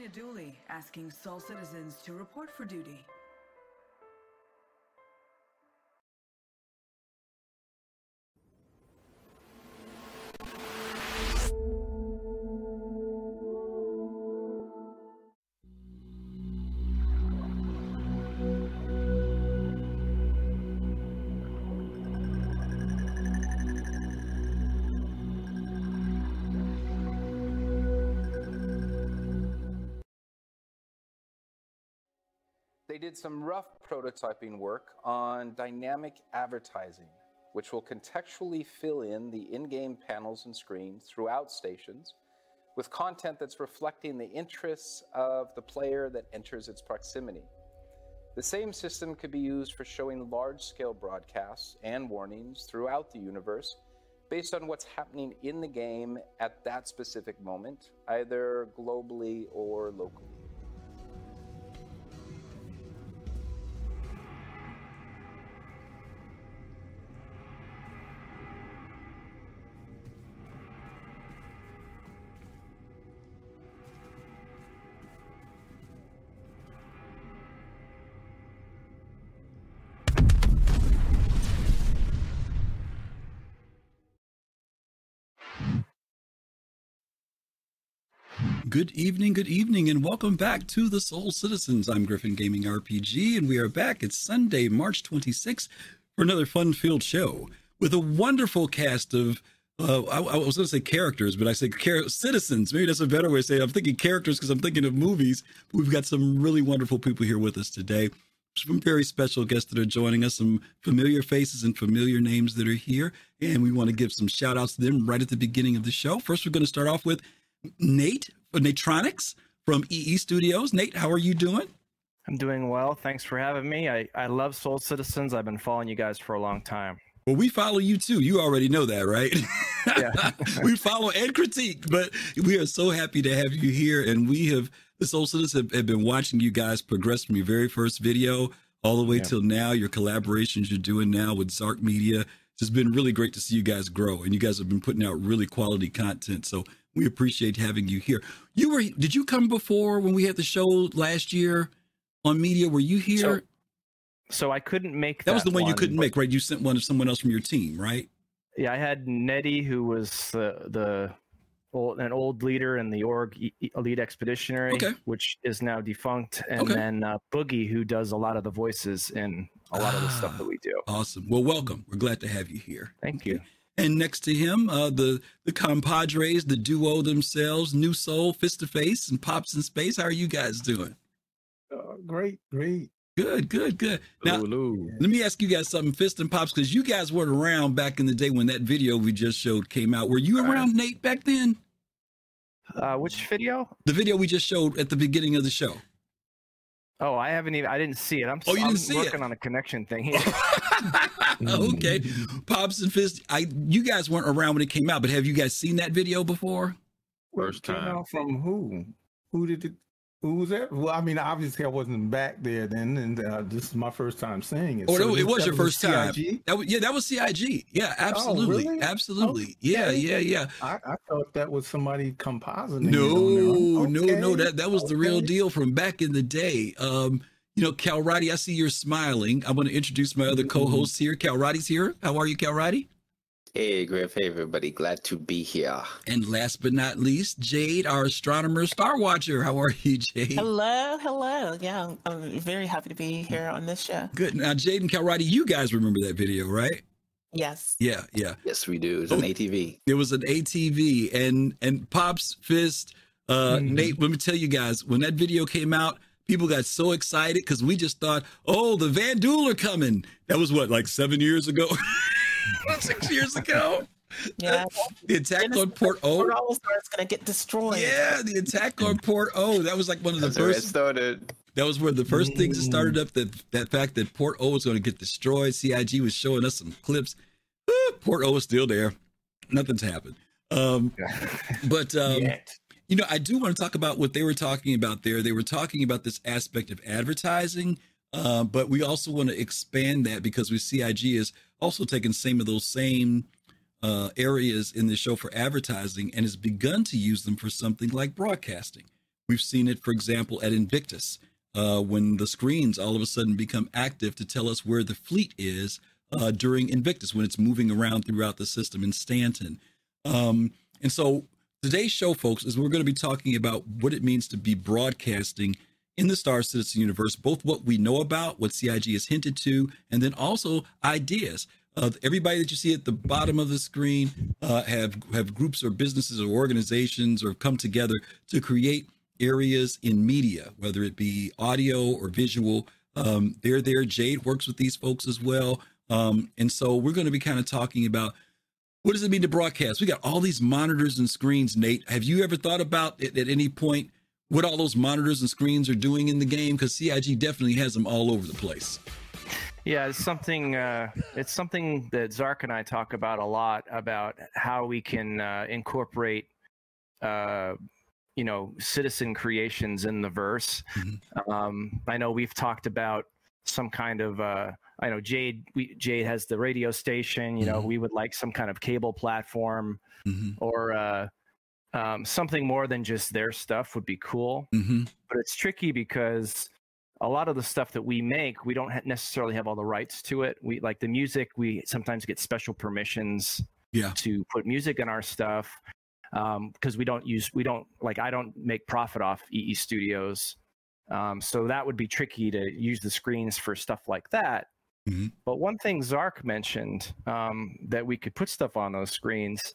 Tina Dooley asking SOL citizens to report for duty. Did some rough prototyping work on dynamic advertising, which will contextually fill in the in game panels and screens throughout stations with content that's reflecting the interests of the player that enters its proximity. The same system could be used for showing large scale broadcasts and warnings throughout the universe based on what's happening in the game at that specific moment, either globally or locally. Good evening, good evening, and welcome back to the SOL Citizens. I'm Griffin Gaming RPG, and we are back. It's Sunday, March 26th, for another fun-filled show with a wonderful cast of. Uh, I, I, was going to say characters, but I say char- citizens. Maybe that's a better way to say it. I'm thinking characters because I'm thinking of movies. We've got some really wonderful people here with us today. Some very special guests that are joining us, some familiar faces and familiar names that are here. And we want to give some shout outs to them right at the beginning of the show. First, we're going to start off with Nate Natronix from EE Studios. Nate, how are you doing? I'm doing well. Thanks for having me. I, I love SOL Citizens. I've been following you guys for a long time. Well, we follow you too. You already know that, right? Yeah. we follow and critique, but we are so happy to have you here. And we have, the SOL Citizens have, have been watching you guys progress from your very first video all the way Yeah. till now. Your collaborations you're doing now with Zark Media. It's just been really great to see you guys grow. And you guys have been putting out really quality content. So we appreciate having you here. You were, did you come before when we had the show last year on media? Were you here? So, so I couldn't make that was the one, you couldn't but- make, right? You sent one to someone else from your team, right? Yeah, I had Nettie, who was the the old, an old leader in the org Elite Expeditionary, Okay. which is now defunct, and Okay. then uh, Boogie, who does a lot of the voices in a lot of the stuff Ah. that we do. Awesome. Well, welcome. We're glad to have you here. Thank you. And next to him, uh, the the compadres, the duo themselves, Nu Soul, Fist to Face, and Pops in Space. How are you guys doing? Uh, great, great. Good, good, good. Now, Hello. let me ask you guys something, Fist and Pops, because you guys weren't around back in the day when that video we just showed came out. Were you Right. around, Nate, back then? Uh, which video? The video we just showed at the beginning of the show. Oh, I haven't even. I didn't see it. I'm. Oh, you I'm didn't see it? working on a connection thing here. okay, Pops and Fist. I you guys weren't around when it came out, but have you guys seen that video before? First time. from who? Who did it? Who was that? Well, I mean, obviously, I wasn't back there then, and uh, this is my first time seeing it. Oh, So it was your first time. CIG? That was, yeah, that was CIG. Yeah, absolutely, really? absolutely. Yeah, Okay. yeah, yeah. I, I thought that was somebody compositing. No, there. no, no. That that was the real deal from back in the day. Um, you know, Kalrati, I see you're smiling. I want to introduce my other Mhm. co-hosts here. Kalrati's here. How are you, Kalrati? Hey, Griff. Hey, everybody. Glad to be here. And last but not least, Jade, our astronomer, star watcher. How are you, Jade? Hello, hello. Yeah, I'm very happy to be here on this show. Good. Now, Jade and Cal you guys remember that video, right? Yes. Yeah, yeah. Yes, we do. It's an Oh. ATV. It was an ATV and and Pops Fist, uh, Mhm. Nate. Let me tell you guys, when that video came out, people got so excited because we just thought, oh, the Vanduul are coming. That was what, like seven years ago, six years ago. Yeah. The attack Dennis- on Port O. Port Olisar is going to get destroyed. Yeah, the attack on Port O. That was like one of the That's where it first. started. That was one of the first things that started up that that fact that Port O was going to get destroyed. CIG was showing us some clips. Ah, Port O is still there. Nothing's happened. Um, but um, you know, I do want to talk about what they were talking about there. They were talking about this aspect of advertising, uh, but we also want to expand that because we CIG is also taking some of those same uh, areas in the show for advertising and has begun to use them for something like broadcasting. We've seen it, for example, at Invictus, uh, when the screens all of a sudden become active to tell us where the fleet is uh, during Invictus when it's moving around throughout the system in Stanton. Um, and so today's show, folks, is we're going to be talking about what it means to be broadcasting in the Star Citizen universe, both what we know about, what CIG has hinted to, and then also ideas. Uh, everybody that you see at the bottom of the screen uh, have have groups or businesses or organizations or come together to create areas in media, whether it be audio or visual. Um, they're there. Jade works with these folks as well, um, and so we're going to be kind of talking about what does it mean to broadcast. We got all these monitors and screens. Nate, have you ever thought about it at any point what all those monitors and screens are doing in the game? Because CIG definitely has them all over the place. Yeah, it's something. Uh, it's something that Zark and I talk about a lot about how we can uh, incorporate, uh, you know, citizen creations in the verse. Mm-hmm. Um, I know we've talked about some kind of. Uh, I know Jade. We, Jade has the radio station. You know, mm-hmm. we would like some kind of cable platform mm-hmm. or uh, um, something more than just their stuff would be cool. Mm-hmm. But it's tricky because a lot of the stuff that we make, we don't necessarily have all the rights to it. We like the music. We sometimes get special permissions yeah. to put music in our stuff because um, we don't use we don't like I don't make profit off EE Studios. Um, so that would be tricky to use the screens for stuff like that. Mm-hmm. But one thing Zark mentioned um, that we could put stuff on those screens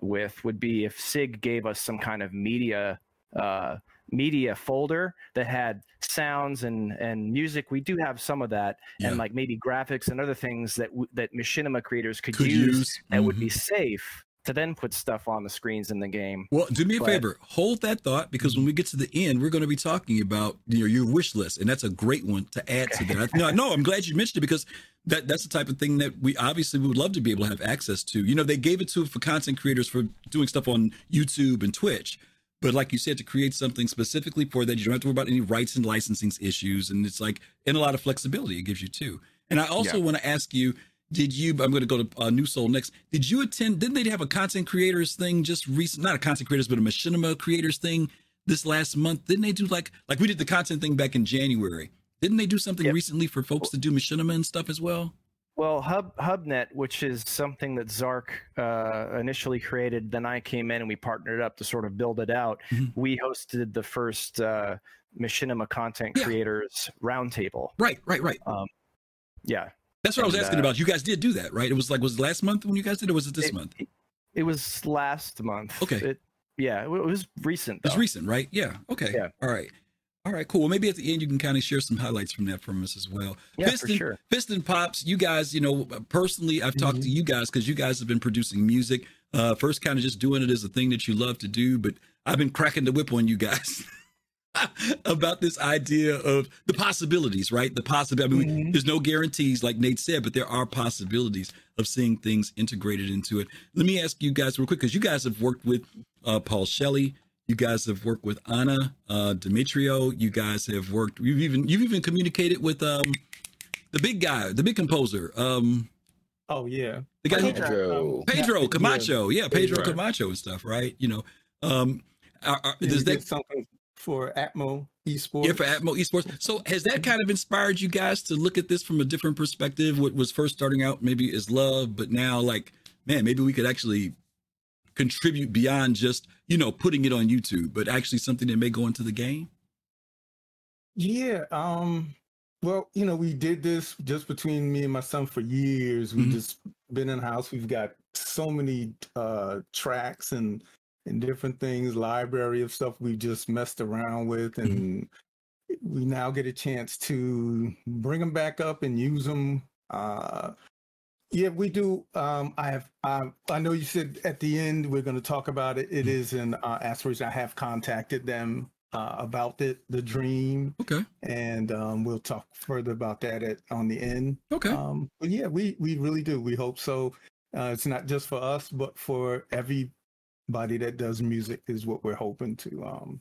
with would be if CIG gave us some kind of media uh, media folder that had sounds and and music. We do have some of that, yeah. and like maybe graphics and other things that w- that machinima creators could, could use, use, that mm-hmm. would be safe to then put stuff on the screens in the game. Well, do me a but, favor, hold that thought because when we get to the end, we're going to be talking about you know your wish list, and that's a great one to add okay. to that. No, no, I'm glad you mentioned it because that that's the type of thing that we obviously we would love to be able to have access to. You know, they gave it to for content creators for doing stuff on YouTube and Twitch. But like you said, to create something specifically for that, you don't have to worry about any rights and licensing issues. And it's like, and a lot of flexibility it gives you too. And I also yeah. want to ask you, did you, I'm going to go to uh, Nu Soul next. Did you attend, didn't they have a content creators thing just recent, not a content creators, but a machinima creators thing this last month? Didn't they do like, like we did the content thing back in January. Didn't they do something yep. recently for folks to do machinima and stuff as well? Well, Hub HubNet, which is something that Zark uh, initially created, then I came in and we partnered up to sort of build it out. Mm-hmm. We hosted the first uh, Machinima content yeah. creators roundtable. Right, right, right. Um, yeah, that's what and, I was asking uh, about. You guys did do that, right? It was like was it last month when you guys did, it? was it this it, month? It was last month. Okay. It, yeah, it was recent. Though. It's recent, right? Yeah. Okay. Yeah. All right. All right, cool. Well, maybe at the end you can kind of share some highlights from that from us as well. Yeah, Fist for sure. Fist and Pops, you guys, you know, personally, I've talked mm-hmm. to you guys because you guys have been producing music. Uh, first, kind of just doing it as a thing that you love to do, but I've been cracking the whip on you guys. about this idea of the possibilities, right? The possibility. I mean, mm-hmm. there's no guarantees, like Nate said, but there are possibilities of seeing things integrated into it. Let me ask you guys real quick, because you guys have worked with uh, Paul Shelley, you guys have worked with Anna uh, Demetrio. You guys have worked. You've even you've even communicated with um, the big guy, the big composer. Um, oh yeah, the guy Pedro, um, Pedro yeah, Camacho. Yeah, Pedro, Pedro Camacho and stuff. Right. You know, um, are, are, does that something for Atmo Esports? Yeah, for Atmo Esports. So has that kind of inspired you guys to look at this from a different perspective? What was first starting out maybe as love, but now like, man, maybe we could actually contribute beyond just you know putting it on YouTube, but actually something that may go into the game? Yeah. Um. Well, you know, we did this just between me and my son for years. We've mm-hmm. just been in the house. We've got so many uh, tracks and and different things, library of stuff we just messed around with, mm-hmm. and mm-hmm. we now get a chance to bring them back up and use them. Uh, yeah, we do. Um, I have. I, I know you said at the end we're going to talk about it. It mm-hmm. is an uh, aspiration. I have contacted them uh, about the the dream. Okay. And um, we'll talk further about that at on the end. Okay. Um, but yeah, we we really do. We hope so. Uh, it's not just for us, but for everybody that does music is what we're hoping to, um,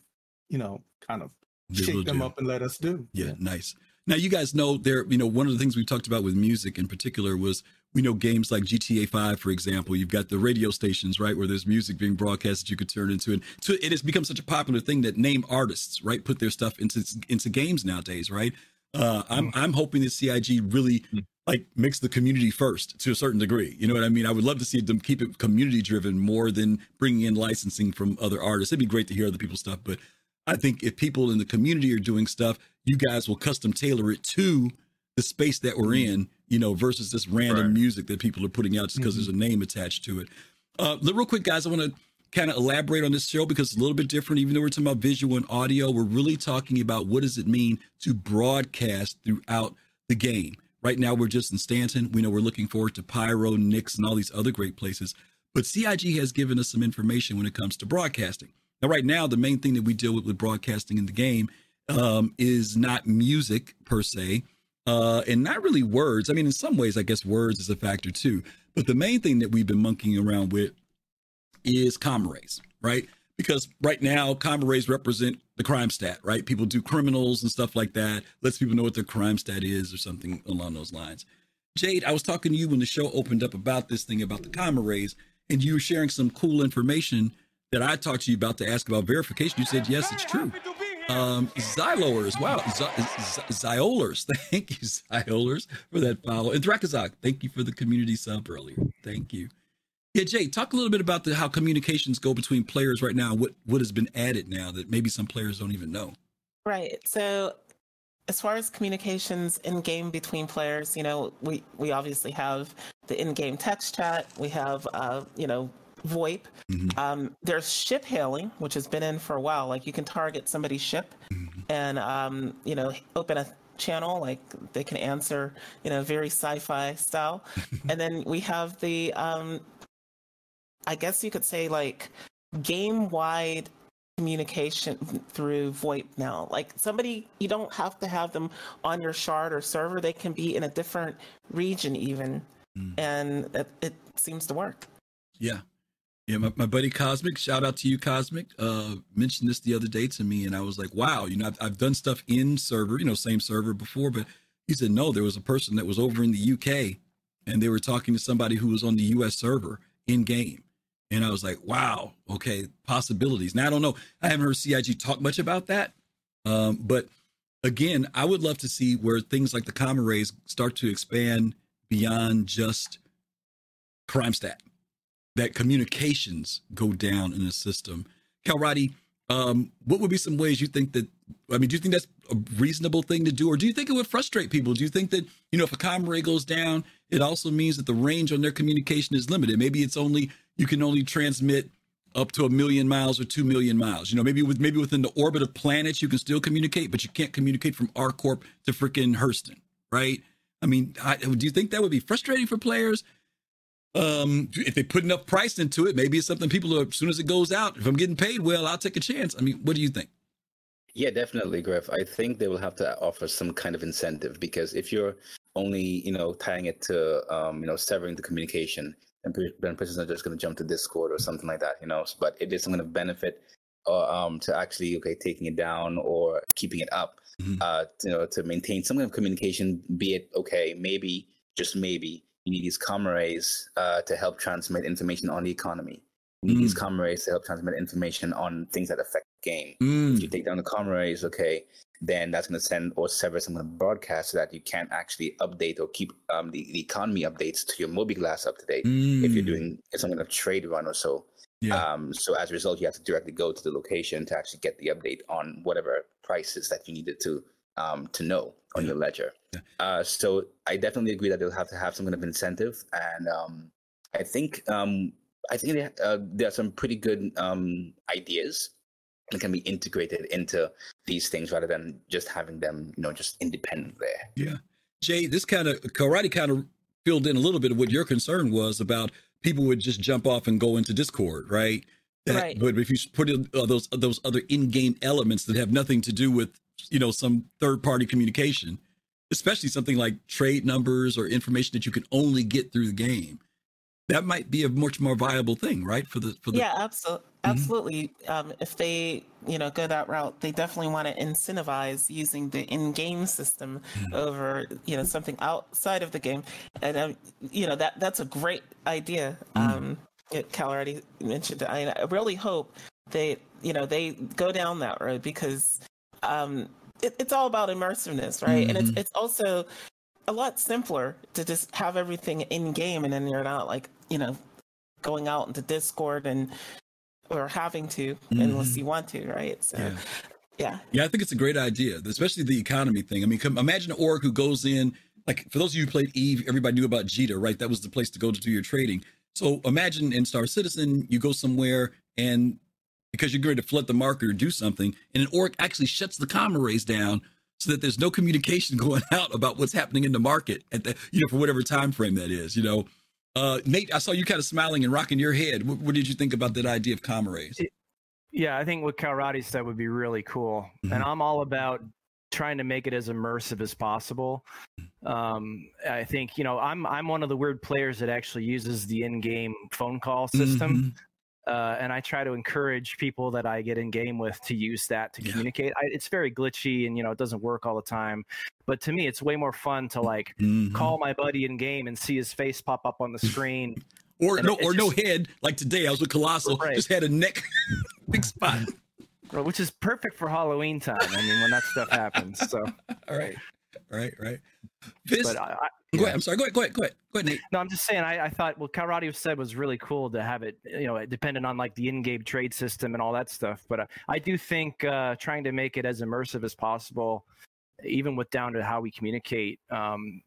you know, kind of shake them do. up and let us do. Yeah, yeah, nice. Now you guys know there. You know, one of the things we talked about with music in particular was we know games like GTA 5, for example, you've got the radio stations, right, where there's music being broadcast that you could turn into. And so it has become such a popular thing that name artists, right, put their stuff into into games nowadays, right? Uh, I'm I'm hoping that CIG really like makes the community first to a certain degree. You know what I mean? I would love to see them keep it community driven more than bringing in licensing from other artists. It'd be great to hear other people's stuff, but I think if people in the community are doing stuff, you guys will custom tailor it to the space that we're in, you know, versus this random Right. music that people are putting out just because there's a name attached to it. Uh, real quick, guys, I want to kind of elaborate on this show because it's a little bit different. Even though we're talking about visual and audio, we're really talking about what does it mean to broadcast throughout the game. Right now, we're just in Stanton. We know we're looking forward to Pyro, Nyx, and all these other great places. But CIG has given us some information when it comes to broadcasting. Now, right now, the main thing that we deal with with broadcasting in the game um, is not music per se, uh, and not really words. I mean, in some ways, I guess words is a factor too. But the main thing that we've been monkeying around with is comm arrays, right? Because right now, comm arrays represent the crime stat, right? People do criminals and stuff like that. Lets people know what their crime stat is or something along those lines. Jade, I was talking to you when the show opened up about this thing about the comm arrays, and you were sharing some cool information that I talked to you about to ask about verification. You said, yes, it's true. Um, Xylolers, wow, Z- Z- thank you, Zyolers, for that follow. And Drakazak, thank you for the community sub earlier. Thank you. Yeah, Jay, talk a little bit about the, how communications go between players right now. What what has been added now that maybe some players don't even know. Right. So, as far as communications in game between players, you know, we we obviously have the in-game text chat. We have, uh, you know, VoIP. Mhm. Um, there's ship hailing, which has been in for a while. Like you can target somebody's ship, and um, you know, open a channel like they can answer, you know, very sci-fi style. and then we have the, um, I guess you could say like game-wide communication through VoIP now. Like somebody, you don't have to have them on your shard or server. They can be in a different region even, Mm. and it, it seems to work. Yeah. Yeah, my, my buddy Cosmic, shout out to you, Cosmic, uh, mentioned this the other day to me, and I was like, wow, you know, I've, I've done stuff in server, you know, same server before, but he said, no, there was a person that was over in the UK and they were talking to somebody who was on the US server in game. And I was like, wow, okay, possibilities. Now, I don't know. I haven't heard CIG talk much about that. Um, but again, I would love to see where things like the comm arrays start to expand beyond just crime stat that communications go down in the system. Kalrati, um, what would be some ways you think that? I mean, do you think that's a reasonable thing to do, or do you think it would frustrate people? Do you think that you know if a comm array goes down, it also means that the range on their communication is limited? Maybe it's only you can only transmit up to a million miles or two million miles. You know, maybe with maybe within the orbit of planets you can still communicate, but you can't communicate from ArcCorp to freaking Hurston, right? I mean, I, do you think that would be frustrating for players? um if they put enough price into it maybe it's something people are as soon as it goes out if i'm getting paid well i'll take a chance i mean what do you think Yeah, definitely, Griff. I think they will have to offer some kind of incentive because if you're only, you know, tying it to, um, you know, severing the communication, pe- then persons are just going to jump to Discord or something like that, you know. But it isn't going to benefit, uh, um, to actually okay taking it down or keeping it up, Mhm. uh, you know, to maintain some kind of communication. Be it okay, maybe just maybe you need these comm arrays uh, to help transmit information on the economy. You need these comm arrays to help transmit information on things that affect the game if you take down the comm arrays, okay, then that's going to send or sever some of the broadcast so that you can't actually update or keep um, the, the economy updates to your mobiGlass up to date if you're doing some kind of trade run or so. Mm. yeah Um, so as a result, you have to directly go to the location to actually get the update on whatever prices that you needed to um, to know on Yeah. your ledger. Yeah. Uh, so I definitely agree that they'll have to have some kind of incentive, and um, I think um, I think they, uh, there are some pretty good um, ideas that can be integrated into these things rather than just having them, you know, just independent there. yeah jay this kind of Kalrati kind of filled in a little bit of what your concern was about people would just jump off and go into discord right that, Right. but if you put in uh, those those other in-game elements that have nothing to do with you know some third-party communication especially something like trade numbers or information that you can only get through the game that might be a much more viable thing right for the for the Yeah, absolutely. Absolutely. Um, if they, you know, go that route, they definitely want to incentivize using the in-game system over, you know, something outside of the game. And um, you know that that's a great idea. Um, it, Cal already mentioned. it. I, I really hope they, you know, they go down that road because um, it, it's all about immersiveness, right? And it's it's also a lot simpler to just have everything in game, and then you're not like, you know, going out into Discord and or having to unless mm-hmm. you want to, right? So, Yeah. yeah. Yeah, I think it's a great idea, especially the economy thing. I mean, come, imagine an org who goes in, like for those of you who played Eve, everybody knew about Jita, right? That was the place to go to do your trading. So imagine in Star Citizen, you go somewhere and because you're going to flood the market or do something, and an org actually shuts the comm arrays down so that there's no communication going out about what's happening in the market at the, you know, for whatever time frame that is, you know. Uh, Nate, I saw you kind of smiling and rocking your head. What, what did you think about that idea of comm arrays? Yeah, I think what Kalrati said would be really cool. Mhm. And I'm all about trying to make it as immersive as possible. Um, I think, you know, I'm I'm one of the weird players that actually uses the in-game phone call system. Uh, and I try to encourage people that I get in game with to use that to Yeah. communicate. I, it's very glitchy and you know it doesn't work all the time, but to me it's way more fun to like Mhm. call my buddy in game and see his face pop up on the screen. or no, or no head. Like today, I was with Colossal, Right. just had a neck, big spot. Which is perfect for Halloween time. I mean, when that stuff happens. So, All right, all right, all right. Fist, but I, I, go ahead. I'm sorry. Go ahead. Go ahead. Go ahead. Go ahead, Nate. no, I'm just saying. I, I thought what Kalrati said was really cool to have it. You know, dependent on like the in-game trade system and all that stuff. But uh, I do think uh, trying to make it as immersive as possible, even with down to how we communicate. Um,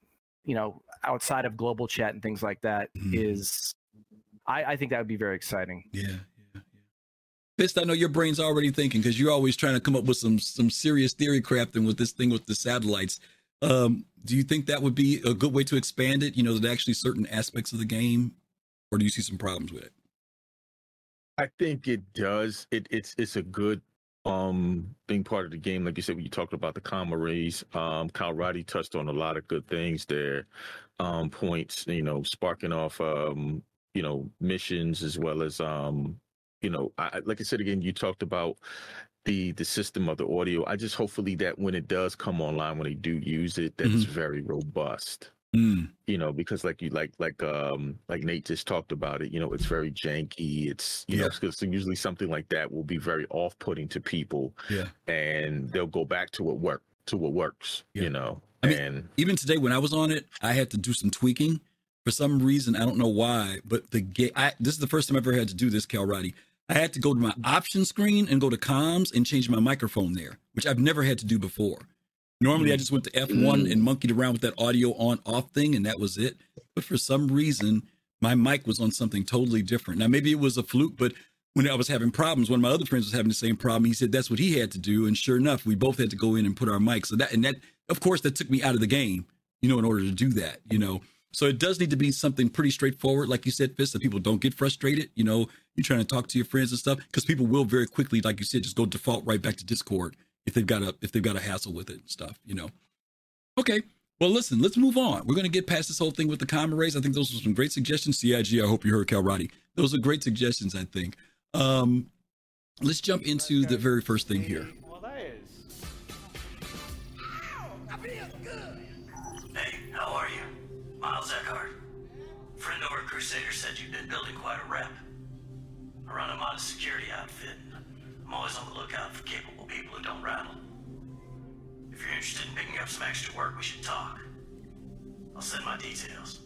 you know, outside of global chat and things like that, is, Mhm. I, I think that would be very exciting. Yeah, yeah, yeah. Fist, I know your brain's already thinking because you're always trying to come up with some some serious theory crafting with this thing with the satellites. Um, do you think that would be a good way to expand it? You know, that actually certain aspects of the game, or do you see some problems with it? I think it does. It, it's it's a good um being part of the game. Like you said, when you talked about the comm arrays, um, Kalrati touched on a lot of good things there. Um, points, you know, sparking off um, you know, missions as well as um, you know, I- like I said again, you talked about the the system of the audio. I just hopefully that when it does come online, when they do use it, that it's very robust Mm, you know because like you like like um like nate just talked about it you know it's very janky it's you know Yeah. because usually something like that will be very off-putting to people yeah. and they'll go back to what work to what works Yeah. you know I mean, and Even today, when I was on it, I had to do some tweaking for some reason. I don't know why, but the game. I, this is the first time I've ever had to do this, Kalrati. I had to go to my option screen and go to comms and change my microphone there, which I've never had to do before. Normally, I mm. just went to F1 mm. and monkeyed around with that audio on off thing, and that was it. But for some reason, my mic was on something totally different. Now, maybe it was a fluke, but when I was having problems, one of my other friends was having the same problem. He said that's what he had to do, and sure enough, we both had to go in and put our mics. So that and that, of course, that took me out of the game, you know, in order to do that, you know. So it does need to be something pretty straightforward, like you said, Fist, that people don't get frustrated. You know, you're trying to talk to your friends and stuff, because people will very quickly, like you said, just go default right back to Discord if they've got a if they've got a hassle with it and stuff, you know. Okay. Well, listen, let's move on. We're going to get past this whole thing with the comm arrays. I think those were some great suggestions. CIG, I hope you heard Kalrati. Those are great suggestions, I think. Um, let's jump into the very first thing here. Run a modest security outfit, and I'm always on the lookout for capable people who don't rattle. If you're interested in picking up some extra work, we should talk. I'll send my details.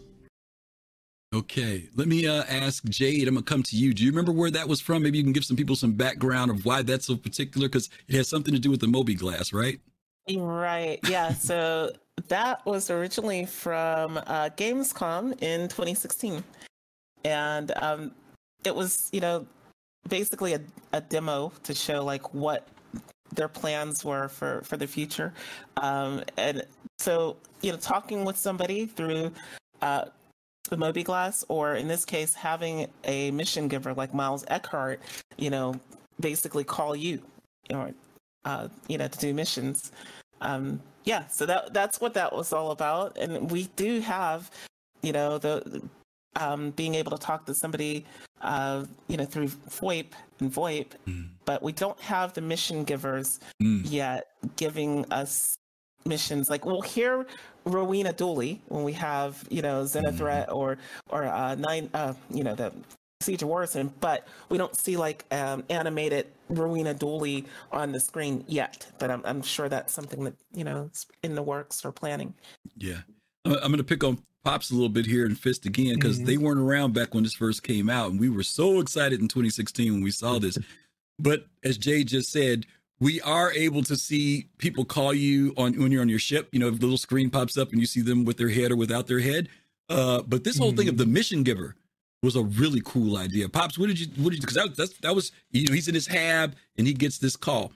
Okay, let me uh, ask Jade. I'm gonna come to you. Do you remember where that was from? Maybe you can give some people some background of why that's so particular, because it has something to do with the mobiGlass, right? Right. Yeah. So that was originally from uh, Gamescom in 2016. And um, it was, you know, basically a, a demo to show like what their plans were for, for the future. Um, and so, you know, talking with somebody through uh, the mobiGlass, or in this case, having a mission giver like Miles Eckhart, you know, basically call you, know, uh, you know, to do missions. Um, yeah, so that that's what that was all about, and we do have, you know, the um, being able to talk to somebody, uh, you know, through VoIP and VoIP, Mm. but we don't have the mission givers Mm. yet giving us missions. Like we'll hear Rowena Dooley when we have, you know, Xenothreat Mm-hmm. or or uh, nine, uh, you know, the Siege of Orison, but we don't see like um, animated Rowena Dooley on the screen yet. But I'm I'm sure that's something that you know is in the works or planning. Yeah. I'm, I'm going to pick on Pops a little bit here and Fist again because Mhm. they weren't around back when this first came out. And we were so excited in 2016 when we saw this. But as Jay just said, we are able to see people call you on when you're on your ship. You know, the little screen pops up and you see them with their head or without their head. Uh, but this whole thing of the mission giver was a really cool idea. Pops, what did you what did you because that, that's that was you know he's in his hab and he gets this call.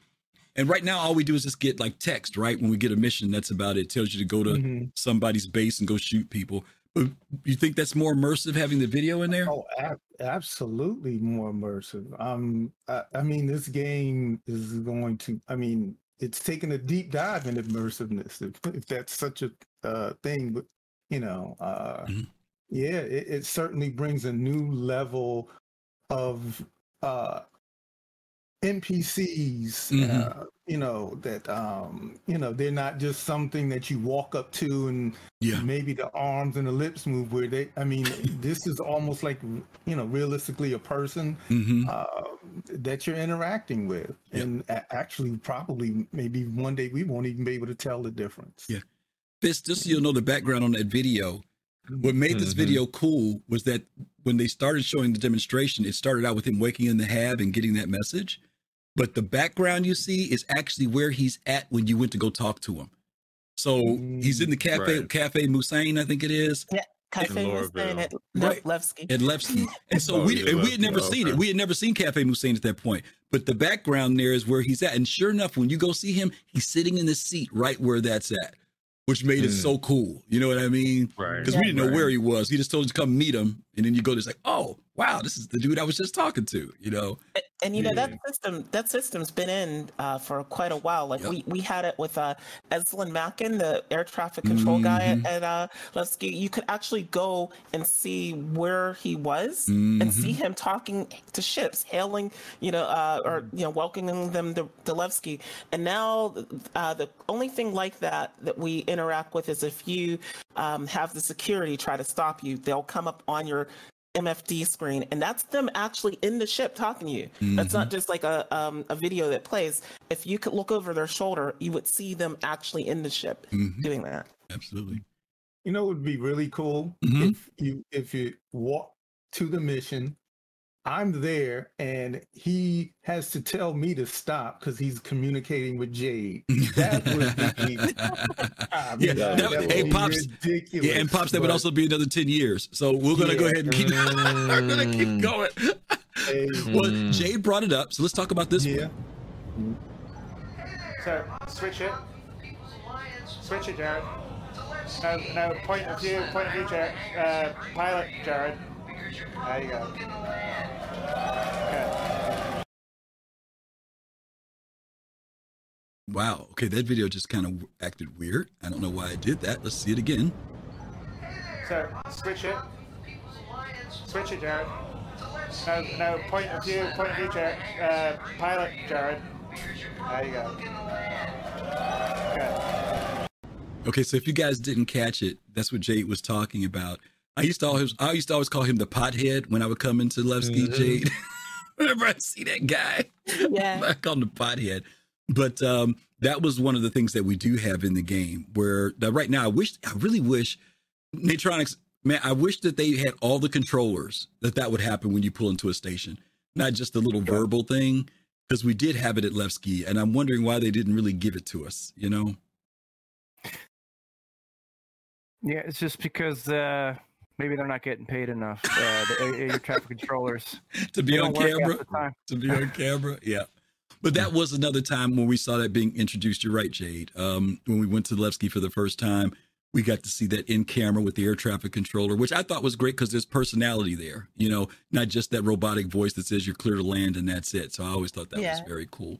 And right now all we do is just get like text, right? When we get a mission, that's about it. it tells you to go to Mhm. somebody's base and go shoot people. But you think that's more immersive having the video in there? Oh, ab- absolutely more immersive. Um, I, I mean, this game is going to. I mean, it's taking a deep dive in immersiveness, if, if that's such a uh, thing. But you know, uh, Mhm. yeah, it, it certainly brings a new level of uh, NPCs. Mhm. Uh, you know that um, you know they're not just something that you walk up to and Yeah. maybe the arms and the lips move where they i mean this is almost like you know realistically a person Mm-hmm. uh, that you're interacting with Yep. and a- actually probably maybe one day we won't even be able to tell the difference Yeah. Fist, just so you'll know the background on that video. What made this Mhm. video cool was that when they started showing the demonstration, it started out with him waking in the hab and getting that message. But the background you see is actually where he's at when you went to go talk to him. So he's in the cafe, Right. Cafe Musain, I think it is, Yeah. Cafe Musain saying Lorville. Right. Levski. at Levski. And so Oh, we yeah, and we had never Oh, seen it. We had never seen Cafe Musain at that point. But the background there is where he's at. And sure enough, when you go see him, he's sitting in the seat right where that's at, which made it Mm. so cool. You know what I mean? Right. Because we didn't know where he was. He just told us to come meet him. And then you go, just like, oh, wow, this is the dude I was just talking to, you know? And you know that system that system's been in uh, for quite a while. Like Yep. we, we had it with uh, Eslin Mackin, the air traffic control guy at, at uh, Levski. You could actually go and see where he was and Mhm. see him talking to ships, hailing, you know, uh, or you know, welcoming them to, to Levski. And now uh, the only thing like that that we interact with is if you um, have the security try to stop you, they'll come up on your MFD screen, and that's them actually in the ship talking to you. That's not just like a um, a video that plays. If you could look over their shoulder, you would see them actually in the ship Mhm. doing that. Absolutely. you know it would be really cool Mhm. if you if you walk to the mission i'm there and he has to tell me to stop because he's communicating with jade that would be I yeah, mean, that, that would- would hey, be Pops. ridiculous, Yeah, and Pops, that would also be another 10 years. So we're going to go ahead and keep, we're gonna keep Mm. going. hey, Well, Mm. Jade brought it up. So let's talk about this yeah one. So switch it. Switch it, Jared. No, no, point of view, point of view, Jared. Uh, pilot, Jared. There you go. Okay. Wow. Okay, that video just kind of acted weird. I don't know why I did that. Let's see it again. So switch it. Switch it, Jared. No, no, point of view, point of view, Jared. Uh, pilot, Jared. There you go. Okay. Okay, so if you guys didn't catch it, that's what Jade was talking about. I used to always, I used to always call him the pothead when I would come into Levski Mhm. Jade. Whenever I see that guy, Yeah. I call him the pothead. But um, that was one of the things that we do have in the game. Where that right now, I wish, I really wish, Natronix, man, I wish that they had all the controllers that that would happen when you pull into a station, not just the little verbal thing. Because we did have it at Levski, and I'm wondering why they didn't really give it to us. You know. Yeah, it's just because uh, maybe they're not getting paid enough. Uh, the air, air traffic controllers to be on don't work half camera. To be on camera, yeah. But that was another time when we saw that being introduced. You're right, Jade. Um, when we went to Levski for the first time, we got to see that in camera with the air traffic controller, which I thought was great because there's personality there. You know, not just that robotic voice that says you're clear to land and that's it. So I always thought that was very cool.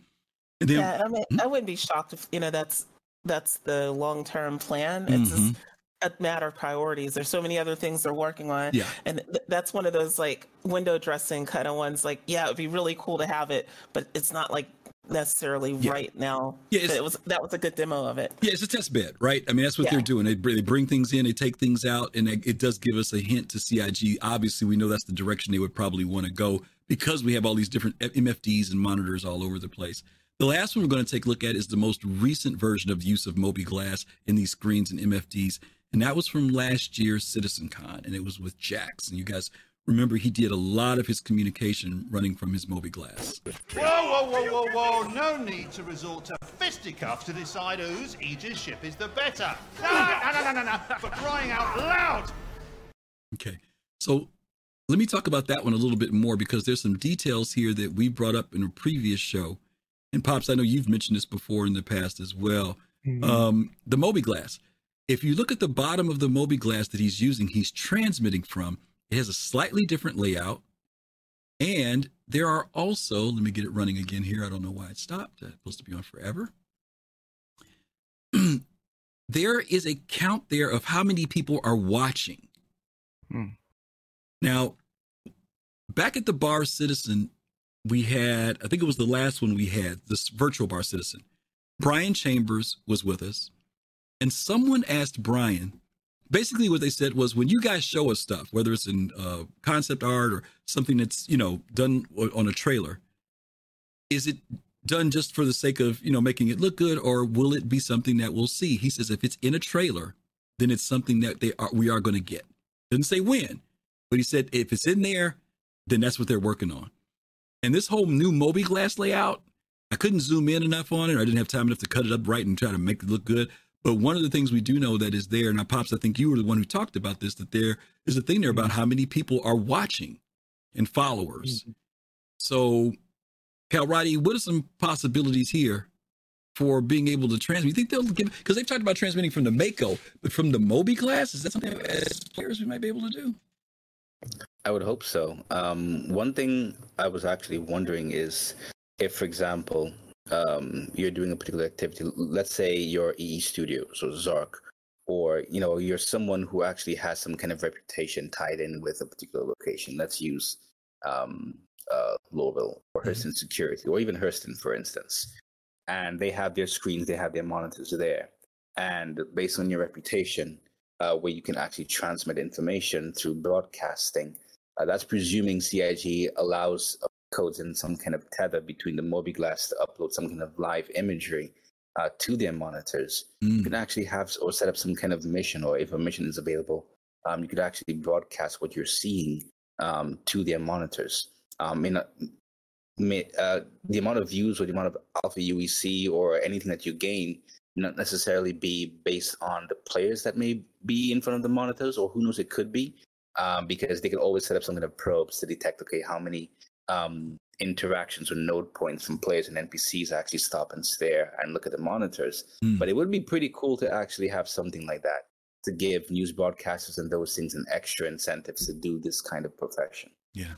And then, Yeah, I mean, Hmm? I wouldn't be shocked if you know that's that's the long term plan. It's just, Mhm. A matter of priorities. There's so many other things they're working on. Yeah. And th- that's one of those like window dressing kind of ones. Like, yeah, it'd be really cool to have it, but it's not like necessarily Yeah. right now. Yeah, it was that was a good demo of it. Yeah, it's a test bed, right? I mean, that's what Yeah. they're doing. They, br- they bring things in, they take things out, and it, it does give us a hint to CIG. Obviously, we know that's the direction they would probably want to go because we have all these different MFDs and monitors all over the place. The last one we're going to take a look at is the most recent version of the use of mobiGlass in these screens and MFDs, and that was from last year's CitizenCon, and it was with Jax. And you guys remember he did a lot of his communication running from his mobiGlass. Whoa, whoa, whoa, whoa, whoa. No need to resort to fisticuffs to decide whose Aegis ship is the better. No, no, no, no, no, no. For crying out loud. Okay. So let me talk about that one a little bit more because there's some details here that we brought up in a previous show. And Pops, I know you've mentioned this before in the past as well. Um, the mobiGlass. If you look at the bottom of the mobiGlass that he's using, he's transmitting from, it has a slightly different layout. And there are also, let me get it running again here. I don't know why it stopped. It's supposed to be on forever. there is a count there of how many people are watching. Hmm. Now, back at the Bar Citizen, we had, I think it was the last one we had, this virtual Bar Citizen. Brian Chambers was with us, and someone asked Brian, basically what they said was, when you guys show us stuff, whether it's in uh, concept art or something that's, you know, done on a trailer, is it done just for the sake of, you know, making it look good, or will it be something that we'll see? He says, if it's in a trailer, then it's something that they are, we are going to get. Didn't say when, but he said if it's in there, then that's what they're working on. And this whole new mobiGlass layout, I couldn't zoom in enough on it. I didn't have time enough to cut it up right and try to make it look good. But one of the things we do know that is there, and I pops, I think you were the one who talked about this, that there is a thing there about how many people are watching and followers. So, Kalrati, what are some possibilities here for being able to transmit? You think they'll give because they've talked about transmitting from the Mako, but from the mobiGlass, is that something as players we might be able to do? I would hope so. Um, one thing I was actually wondering is if, for example, um, you're doing a particular activity. Let's say you're EE Studio, so Zark, or you know you're someone who actually has some kind of reputation tied in with a particular location. Let's use um, uh, Lorville or Hurston Security, or even Hurston, for instance. And they have their screens, they have their monitors there, and based on your reputation, uh, where you can actually transmit information through broadcasting. Uh, that's presuming CIG allows codes in some kind of tether between the mobiGlass to upload some kind of live imagery uh, to their monitors. You can actually have or set up some kind of mission, or if a mission is available, um, you could actually broadcast what you're seeing um, to their monitors. Um, not, may, uh, the amount of views or the amount of alpha UEC or anything that you gain not necessarily be based on the players that may be in front of the monitors, or who knows, it could be, um, because they can always set up some kind of probes to detect, okay, how many um, interactions or node points from players and NPCs actually stop and stare and look at the monitors. Hmm. But it would be pretty cool to actually have something like that to give news broadcasters and those things an extra incentive to do this kind of profession. Yeah.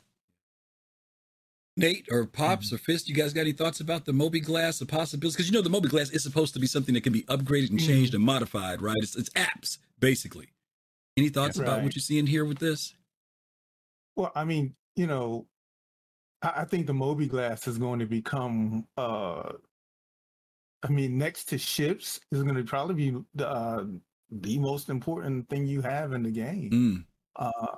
Nate or Pops or Fist, you guys got any thoughts about the mobiGlass, the possibilities? Because you know the mobiGlass is supposed to be something that can be upgraded and changed and modified, right? It's, it's apps, basically. Any thoughts about Right. what you see in here with this? Well, I mean, you know, I, I think the mobiGlass is going to become, uh, I mean, next to ships is going to probably be the uh, the most important thing you have in the game. Mm. Uh,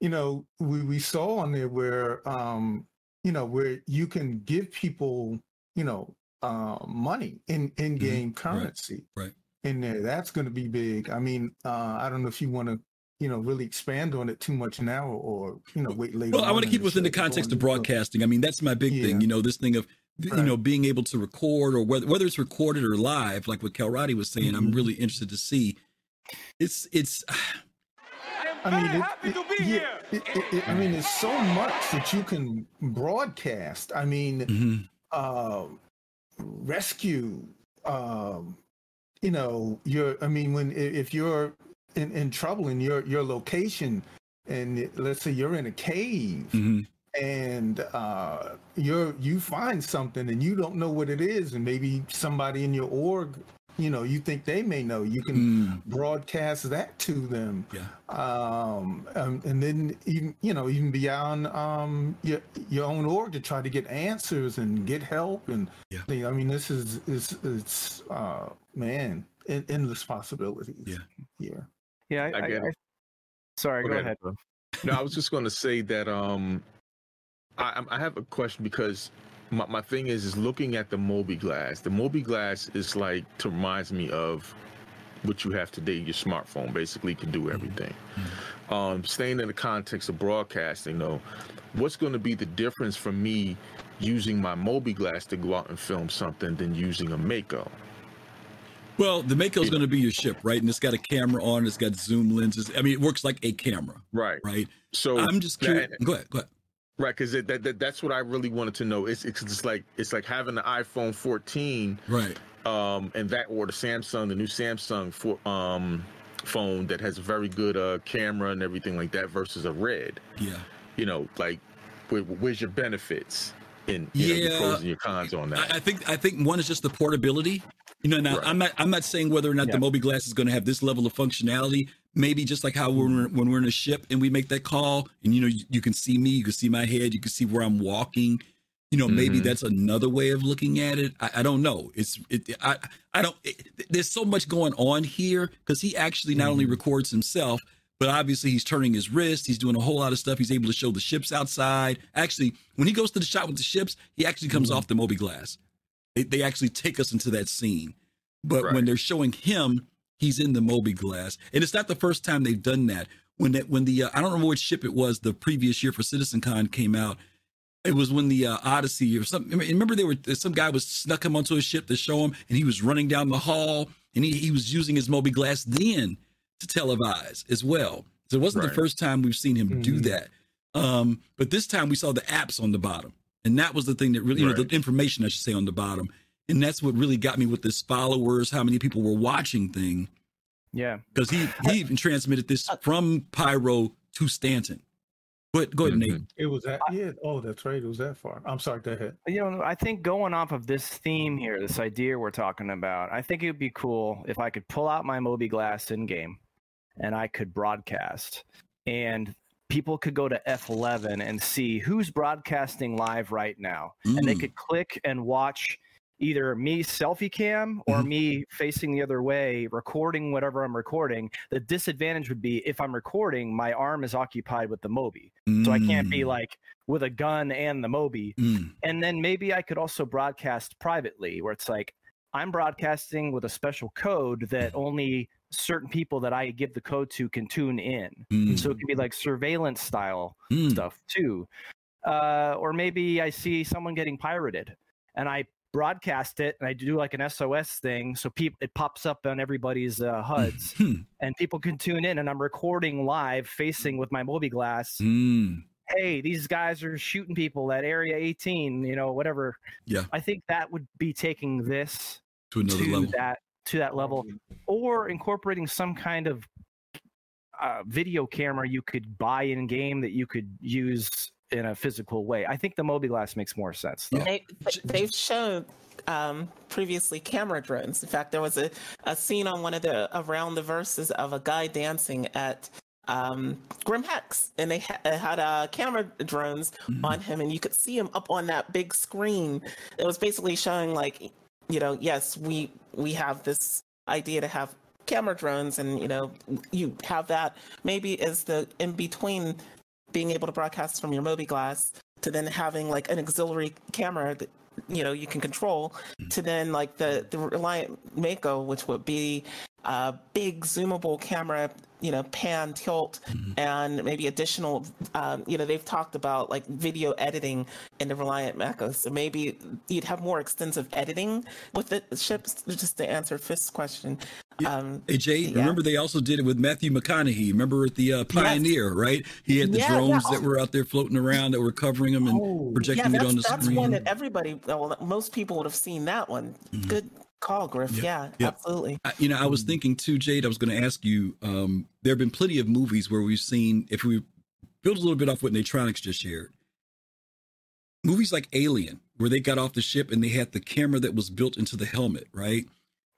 you know, we we saw on there where, um, you know, where you can give people, you know, uh, money in in game currency Mm-hmm. Right. in there. That's going to be big. I mean, uh, I don't know if you want to, you know, really expand on it too much now, or you know, wait later. Well, I want to in keep within the show to go context of broadcasting. I mean, that's my big thing. You know, this thing of you know being able to record or whether whether it's recorded or live, like what Kalrati was saying. I'm Mhm. really interested to see. It's it's. I mean, it, it- yeah, it- it- it- I mean, it's so much that you can broadcast. I mean, Mhm. uh, rescue. Um, you know, you're. I mean, when if you're in, in trouble in your your location, and let's say you're in a cave, Mhm. and uh, you're you find something and you don't know what it is, and maybe somebody in your org you know you think they may know. You can broadcast that to them. Yeah. Um, um, and then even you know even beyond um your your own org to try to get answers and get help and Yeah. I mean this is is it's uh man en- endless possibilities. Yeah. Here. Yeah, I, I I- get I- it. sorry, go, ahead. No, I was just going to say that um, I, I'm- have a question because my, my thing is is looking at the mobiGlass. The mobiGlass is like to reminds me of what you have today. Your smartphone basically can do everything. Um, staying in the context of broadcasting, though, what's going to be the difference for me using my mobiGlass to go out and film something than using a Mako? Well, the Mako is going to be your ship, right? And it's got a camera on. It's got zoom lenses. I mean, it works like a camera, Right. right? So I'm just that- curious. Go ahead. Go ahead. Right, because that, that that's what I really wanted to know. It's it's just like it's like having the iPhone 14, Right. um, and that or the Samsung, the new Samsung for um phone that has a very good uh camera and everything like that versus a red. Yeah. You know, like where, where's your benefits and you know, your pros and your cons on that? I, I think I think one is just the portability. You know, now Right. I'm not I'm not saying whether or not Yeah. the mobiGlass is going to have this level of functionality. Maybe just like how when we're, when we're in a ship and we make that call, and you know you, you can see me, you can see my head, you can see where I'm walking. You know, maybe Mhm. that's another way of looking at it. I, I don't know. It's it. I I don't. It, there's so much going on here because he actually not only records himself, but obviously he's turning his wrist. He's doing a whole lot of stuff. He's able to show the ships outside. Actually, when he goes to the shot with the ships, he actually comes off the mobiGlass. They, they actually take us into that scene. But when they're showing him, he's in the mobiGlass, and it's not the first time they've done that. When that when the uh, I don't remember which ship it was the previous year for Citizen CitizenCon came out. It was when the uh, Odyssey or something. Remember, they were some guy was snuck him onto a ship to show him, and he was running down the hall, and he, he was using his mobiGlass then to televise as well. So it wasn't the first time we've seen him do Mhm. that. Um, but this time we saw the apps on the bottom, and that was the thing that really, you know, the information I should say on the bottom, and that's what really got me with this followers, how many people were watching thing, Yeah. because he he even transmitted this from Pyro to Stanton. But go ahead, Nate. Mhm. It was that yeah. Oh, that's right. It was that far. I'm sorry. Go ahead. You know, I think going off of this theme here, this idea we're talking about, I think it would be cool if I could pull out my mobiGlass in game and I could broadcast and people could go to F11 and see who's broadcasting live right now. And they Mm. could click and watch either me selfie cam or Mhm. me facing the other way recording whatever I'm recording. The disadvantage would be if I'm recording, my arm is occupied with the Moby. So I can't be Mm. like with a gun and the Moby Mm. and then maybe I could also broadcast privately, where it's like I'm broadcasting with a special code that only certain people that I give the code to can tune in. Mm. So it can be like surveillance style Mm. stuff too. Uh, or maybe I see someone getting pirated and I broadcast it and I do like an SOS thing. So people, it pops up on everybody's uh, HUDs Hmm. and people can tune in and I'm recording live facing with my mobiGlass Mm. hey, these guys are shooting people at Area 18, you know, whatever. Yeah. I think that would be taking this To another to level. that to that level, or incorporating some kind of uh, video camera you could buy in game that you could use in a physical way. I think the mobiGlass makes more sense. Though. They, they've shown um, previously camera drones. In fact, there was a, a scene on one of the around the verses of a guy dancing at um, Grim Hex, and they ha- had uh, camera drones on him, and you could see him up on that big screen. It was basically showing like, you know, yes, we we have this idea to have camera drones, and you know, you have that. Maybe as the in between being able to broadcast from your mobiGlass to then having like an auxiliary camera that you know you can control to then like the the Reliant Mako, which would be a big zoomable camera, you know, pan tilt, and maybe additional. Um, you know, they've talked about like video editing in the Reliant Mako, so maybe you'd have more extensive editing with the ships. Just to answer Fist's question, um, Hey Jay, Yeah. remember they also did it with Matthew McConaughey. Remember at the uh, Pioneer, right? He had the Yeah, drones that were out there floating around that were covering him and Oh. projecting it on the that's screen. one that everybody, well, most people would have seen that one. Good call, Griff. Yep. Yeah, Yep. absolutely. I, you know, I was thinking too, Jade. I was going to ask you. Um, there have been plenty of movies where we've seen, if we build a little bit off what Natronix just shared, movies like Alien, where they got off the ship and they had the camera that was built into the helmet, right?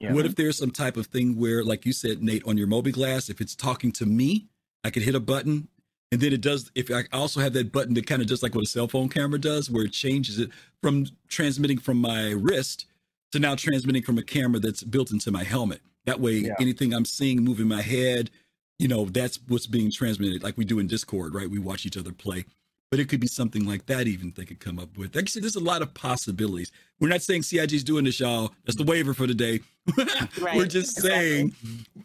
Yeah. What if there's some type of thing where, like you said, Nate, on your mobiGlass, if it's talking to me, I could hit a button and then it does. If I also have that button to kind of just like what a cell phone camera does, where it changes it from transmitting from my wrist to now transmitting from a camera that's built into my helmet. That way, Yeah. anything I'm seeing moving my head, you know, that's what's being transmitted, like we do in Discord, right? We watch each other play. But it could be something like that, even they could come up with. Like I said, there's a lot of possibilities. We're not saying CIG's doing this, y'all. That's the waiver for today. We're just exactly. saying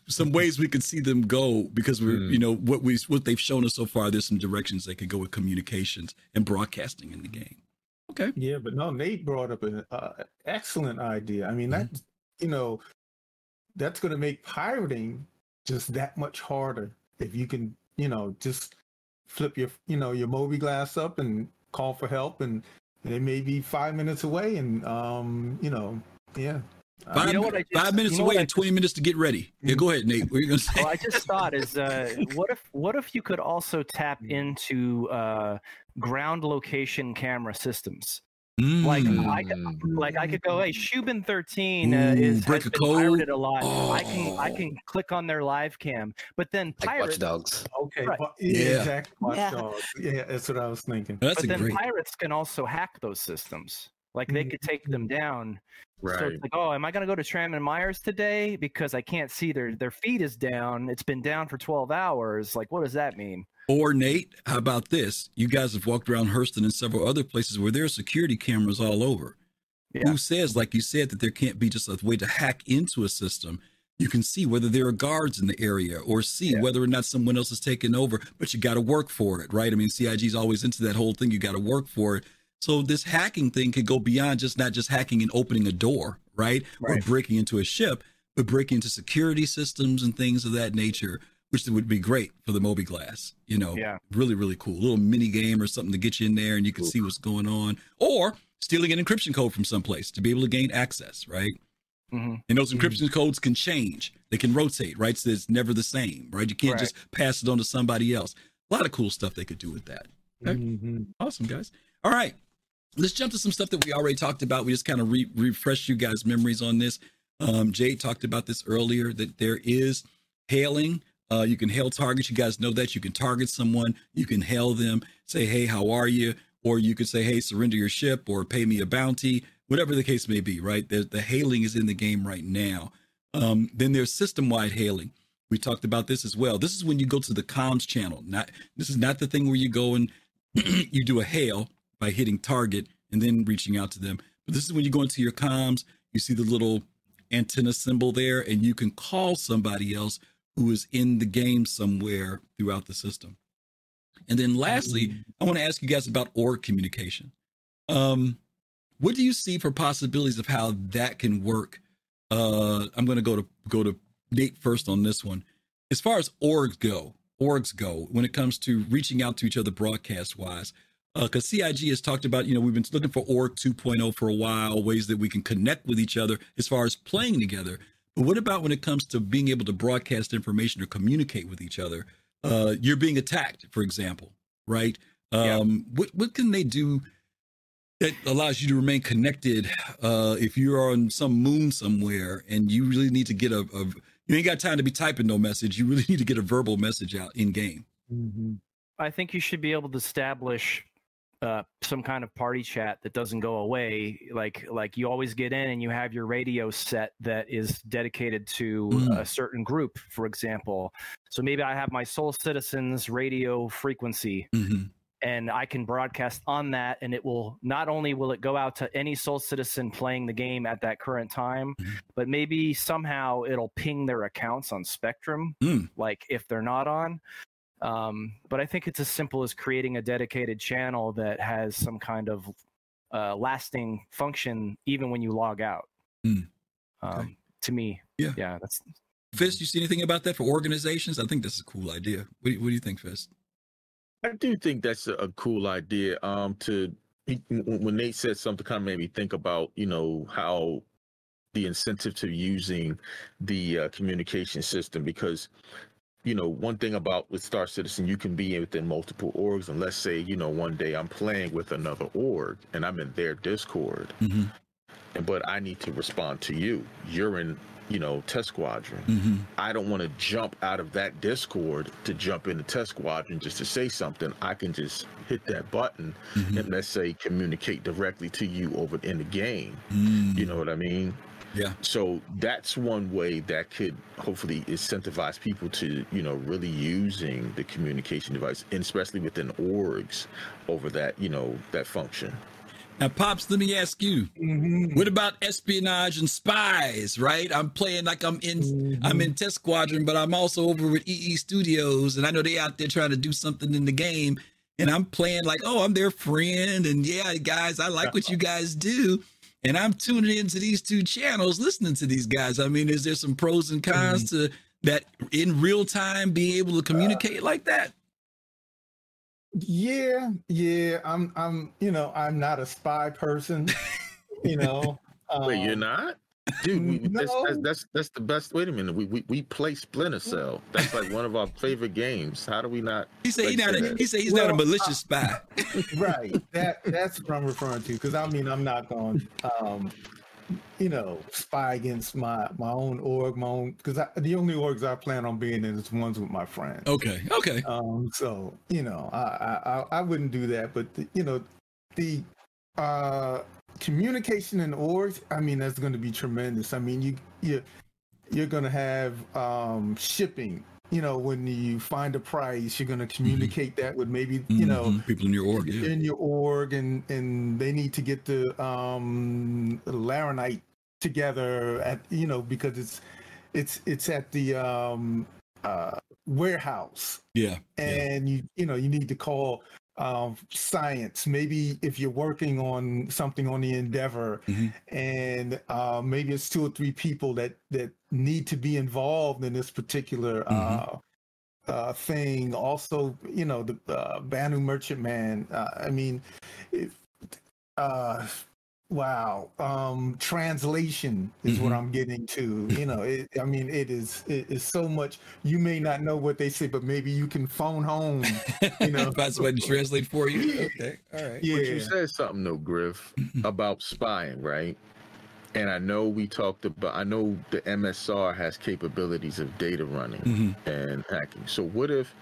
some ways we could see them go because we're, Mm. you know, what we what they've shown us so far. There's some directions they could go with communications and broadcasting in the game. Okay. Yeah, but no, Nate brought up an uh, excellent idea. I mean, that you know, that's going to make pirating just that much harder if you can, you know, just flip your, you know, your mobiGlass up and call for help, and they may be five minutes away, and um, you know, yeah. Five, You know what I just- five minutes you know away what and 20 minutes to get ready. Yeah, go ahead, Nate. What are you going to say? well, I just thought is uh, what if what if you could also tap Mm. into uh, ground location camera systems? Like I could, Mm. like I could go, hey, Shubin thirteen uh, is break has a been code? pirated a lot. I can I Oh. can click on their live cam, but then Like pirates, Watch Dogs. okay, Right. yeah, Yeah. exactly. Watch Yeah. Dogs. Yeah, that's what I was thinking. That's but then great. pirates can also hack those systems. Like they could take them down. So Right. it's like, oh, am I going to go to Tram and Myers today because I can't see their their feed is down? It's been down for twelve hours. Like, what does that mean? Or Nate, how about this? You guys have walked around Hurston and several other places where there are security cameras all over. Yeah. Who says, like you said, that there can't be just a way to hack into a system? You can see whether there are guards in the area or see Yeah. whether or not someone else is taking over, but you got to work for it, right? I mean, CIG's always into that whole thing. You got to work for it. So this hacking thing could go beyond just not just hacking and opening a door, right? Or breaking into a ship, but breaking into security systems and things of that nature, which would be great for the mobiGlass. You know, Yeah. really, really cool. A little mini game or something to get you in there and you can see what's going on. Or stealing an encryption code from someplace to be able to gain access, right? hmm And those encryption codes can change. They can rotate, right? So it's never the same, right? You can't Right. just pass it on to somebody else. A lot of cool stuff they could do with that. Okay. Mhm. Awesome, guys. All right. Let's jump to some stuff that we already talked about. We just kind of re- refresh you guys' memories on this. Um, Jay talked about this earlier that there is hailing. Uh, you can hail targets. You guys know that. You can target someone. You can hail them, say, hey, how are you? Or you could say, hey, surrender your ship or pay me a bounty, whatever the case may be, right? The, the hailing is in the game right now. Um, then there's system wide hailing. We talked about this as well. This is when you go to the comms channel. Not this is not the thing where you go and you do a hail by hitting target and then reaching out to them. But this is when you go into your comms, you see the little antenna symbol there, and you can call somebody else who is in the game somewhere throughout the system. And then lastly, I want to ask you guys about org communication. Um, what do you see for possibilities of how that can work? Uh, I'm going to go to go to Nate first on this one. As far as orgs go, orgs go, when it comes to reaching out to each other broadcast wise, because CIG has talked about, you know, we've been looking for org 2.0 for a while, ways that we can connect with each other as far as playing together. But what about when it comes to being able to broadcast information or communicate with each other? Uh, you're being attacked, for example, right? Yeah. Um, what what can they do that allows you to remain connected uh, if you're on some moon somewhere and you really need to get a, a you ain't got time to be typing no message. You really need to get a verbal message out in game. Mhm. I think you should be able to establish uh, some kind of party chat that doesn't go away. Like like you always get in and you have your radio set that is dedicated to Mm. a certain group, for example. So maybe I have my SOL Citizens radio frequency Mhm. and I can broadcast on that and it will not only will it go out to any SOL Citizen playing the game at that current time, Mhm. but maybe somehow it'll ping their accounts on Spectrum Mm. like if they're not on. Um, but I think it's as simple as creating a dedicated channel that has some kind of uh, lasting function, even when you log out. Hmm. Um, To me, Yeah. yeah, that's Fist, you see anything about that for organizations? I think that's a cool idea. What do you, what do you think, Fist? I do think that's a, a cool idea. Um, to when when Nate said something, kind of made me think about you know how the incentive to using the uh, communication system because you know one thing about with Star Citizen, you can be within multiple orgs, and let's say you know one day I'm playing with another org and I'm in their Discord. Mhm. but I need to respond to you. You're in, you know, test squadron. Mm-hmm. I don't want to jump out of that Discord to jump into test squadron just to say something. I can just hit that button Mm-hmm. and let's say communicate directly to you over in the game. You know what I mean? Yeah. So that's one way that could hopefully incentivize people to, you know, really using the communication device, and especially within orgs, over that, you know, that function. Now, Pops, let me ask you, mm-hmm. what about espionage and spies, right? I'm playing like I'm in mm-hmm. I'm in Test Squadron, but I'm also over with EE Studios, and I know they out there trying to do something in the game, and I'm playing like, oh, I'm their friend, and yeah, guys, I like what you guys do. And I'm tuning into these two channels, listening to these guys. I mean, is there some pros and cons to that in real time being able to communicate like that? Yeah, yeah. I'm I'm you know, I'm not a spy person. you know. Wait, you're um, not? Dude, we, that's, no. that's that's that's the best. Wait a minute, we we, we play Splinter Cell. That's like one of our favorite games. How do we not? He said he not a, he said he's not a Well, malicious spy. right. That that's what I'm referring to. Because I mean, I'm not going, um, you know, spy against my my own org, my own. Because the only orgs I plan on being in is ones with my friends. Okay, okay. Um, so you know, I I I- I wouldn't do that. But the, you know, the uh communication in orgs, I mean, that's going to be tremendous. I mean, you you you're going to have um shipping. You know, when you find a price, you're going to communicate that with maybe you know Mhm, people in your org, yeah. in your org and and they need to get the um laranite together at you know because it's it's it's at the um uh warehouse Yeah. and you you know you need to call um science. Maybe if you're working on something on the endeavor Mhm. and uh maybe it's two or three people that that need to be involved in this particular uh uh thing. Also you know the uh, Banu Merchantman uh, i mean if uh wow um translation is what Mhm. i'm getting to you know it, i mean it is it is so much you may not know what they say but maybe you can phone home you know Find somebody to translate for you. Okay. All right. yeah But you said something though, Griff, about spying, right? And I know we talked about. I know the MSR has capabilities of data running Mhm. and hacking. So what if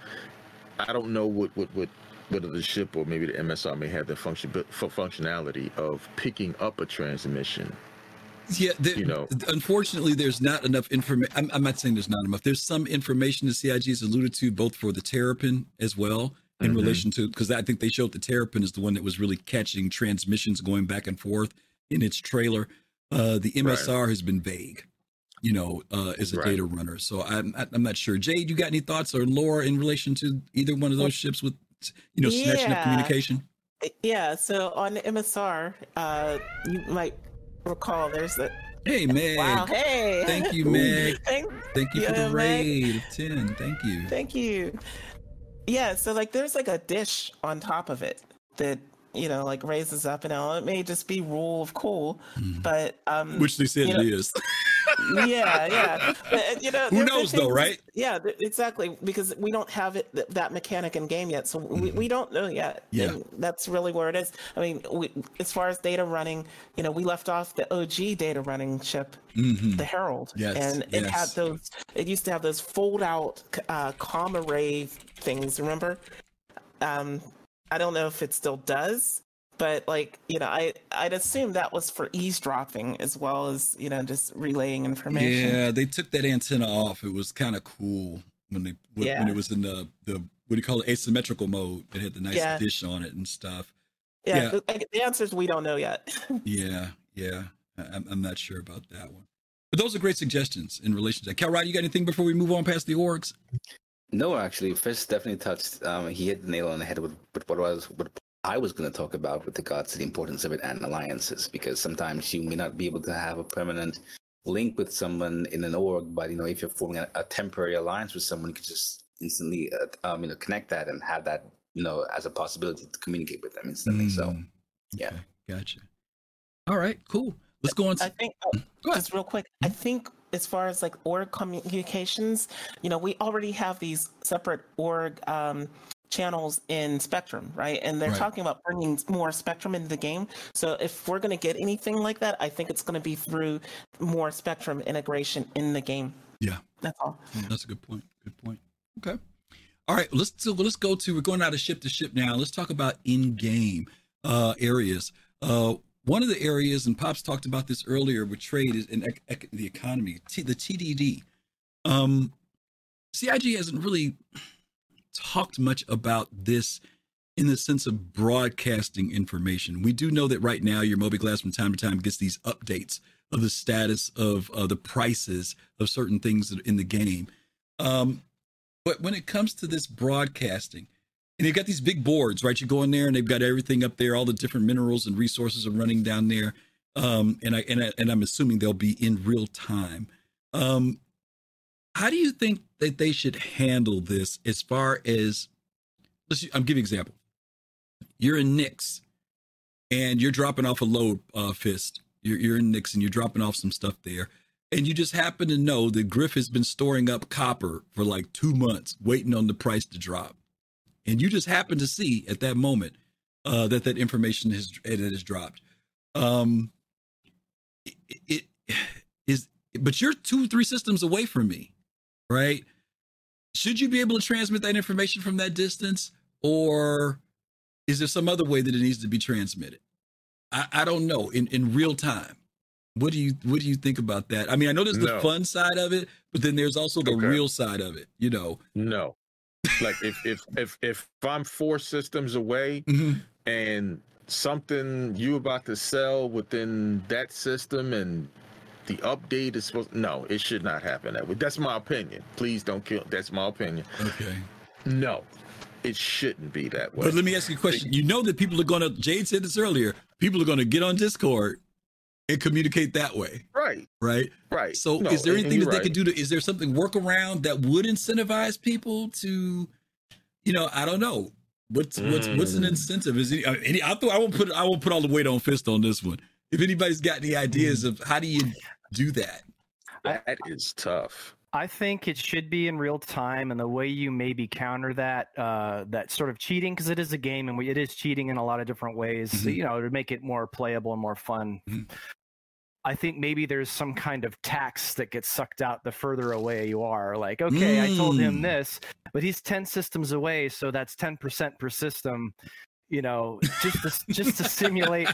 I don't know what what what whether the ship or maybe the MSR may have the function functionality of picking up a transmission. Yeah, the, You know. unfortunately, there's not enough information. I'm, I'm not saying there's not enough. There's some information the CIG has alluded to, both for the Terrapin as well, in Mhm. relation to because I think they showed the Terrapin is the one that was really catching transmissions going back and forth in its trailer. Uh, the MSR has been vague, you know, uh, as a Right. data runner. So I'm I'm not sure. Jade, you got any thoughts or lore in relation to either one of those ships with, you know, snatching up communication? Yeah, so on the MSR, uh, you might recall there's a Hey, Meg. wow. Hey, Thank you, Meg. Thank, Thank you for the raid of 10. Thank you. thank you. Yeah, so like there's like a dish on top of it that you know like raises up and out. It may just be rule of cool, but um, Which they said it know- is. yeah, yeah. You know, Who knows, though, right? Yeah, exactly. Because we don't have it th- that mechanic in game yet, so we, we don't know yet. Mm-hmm. Yeah. And that's really where it is. I mean, we, as far as data running, you know, we left off the OG data running chip, Mhm. the Herald, Yes, and it had those. It used to have those fold out uh, comm array things. Remember? Um, I don't know if it still does. But like you know, I I'd assume that was for eavesdropping as well as you know just relaying information. Yeah, they took that antenna off. It was kind of cool when they when, Yeah. when it was in the the what do you call it asymmetrical mode. It had the nice Yeah. dish on it and stuff. Yeah, Yeah. The, the answers we don't know yet. Yeah, yeah. I, I'm I'm not sure about that one. But those are great suggestions in relation to that. Kalrati, you got anything before we move on past the orgs? No, actually, Fist definitely touched. Um, he hit the nail on the head with, with what was what I was going to talk about with regards to the importance of it and alliances, because sometimes you may not be able to have a permanent link with someone in an org, but you know, if you're forming a, a temporary alliance with someone, you can just instantly, uh, um, you know, connect that and have that, you know, as a possibility to communicate with them instantly. So, Mm, yeah. okay, gotcha. All right, cool. Let's go on. To- I think oh, just real quick. I think as far as like org communications, you know, we already have these separate org um, channels in Spectrum, right? And they're Right. talking about bringing more Spectrum into the game. So if we're going to get anything like that, I think it's going to be through more Spectrum integration in the game. Yeah. That's all. That's a good point. Good point. Okay. All right. Let's so let's go to we're going out of ship to ship now. Let's talk about in-game uh, areas. Uh, one of the areas, and Pops talked about this earlier with trade is in ec- ec- the economy, T- the TDD. Um, CIG hasn't really talked much about this in the sense of broadcasting information. We do know that right now your mobiGlass from time to time gets these updates of the status of uh, the prices of certain things in the game. Um, but when it comes to this broadcasting, and you've got these big boards, right? You go in there and they've got everything up there, all the different minerals and resources are running down there. Um, and I and I, and I'm assuming they'll be in real time. Um, how do you think that they should handle this as far as let's I'm giving example. You're in Nyx and you're dropping off a load uh, fist. You're, you're in Nyx and you're dropping off some stuff there. And you just happen to know that Griff has been storing up copper for like two months, waiting on the price to drop. And you just happen to see at that moment uh, that that information has it has dropped. Um, it, it is, but you're two, three systems away from me, right? Should you be able to transmit that information from that distance, or is there some other way that it needs to be transmitted? I, I don't know in, in real time. What do you what do you think about that? I mean, I know there's the No. fun side of it, but then there's also the Okay. real side of it. You know, No. Like if if if if I'm four systems away Mm-hmm. and something you about to sell within that system and the update is supposed no, it should not happen that way. That's my opinion. Please don't kill that's my opinion. Okay. No. It shouldn't be that way. But let me ask you a question. You know that people are going to, Jade said this earlier, people are going to get on Discord and communicate that way, Right. right? Right. So No, is there anything that they right. could do to, is there something workaround that would incentivize people to, you know, I don't know. What's what's what's an Mm. incentive? Is any, uh, any I thought I won't put I won't put all the weight on fist on this one. If anybody's got any ideas of how do you do that? That is tough. I think it should be in real time, and the way you maybe counter that uh, that sort of cheating, because it is a game and we, it is cheating in a lot of different ways. Mhm. You know, to make it more playable and more fun. Mhm. I think maybe there's some kind of tax that gets sucked out the further away you are. Like, okay, I told him Mm. this, but he's ten systems away, so that's ten percent per system. You know, just to, just to simulate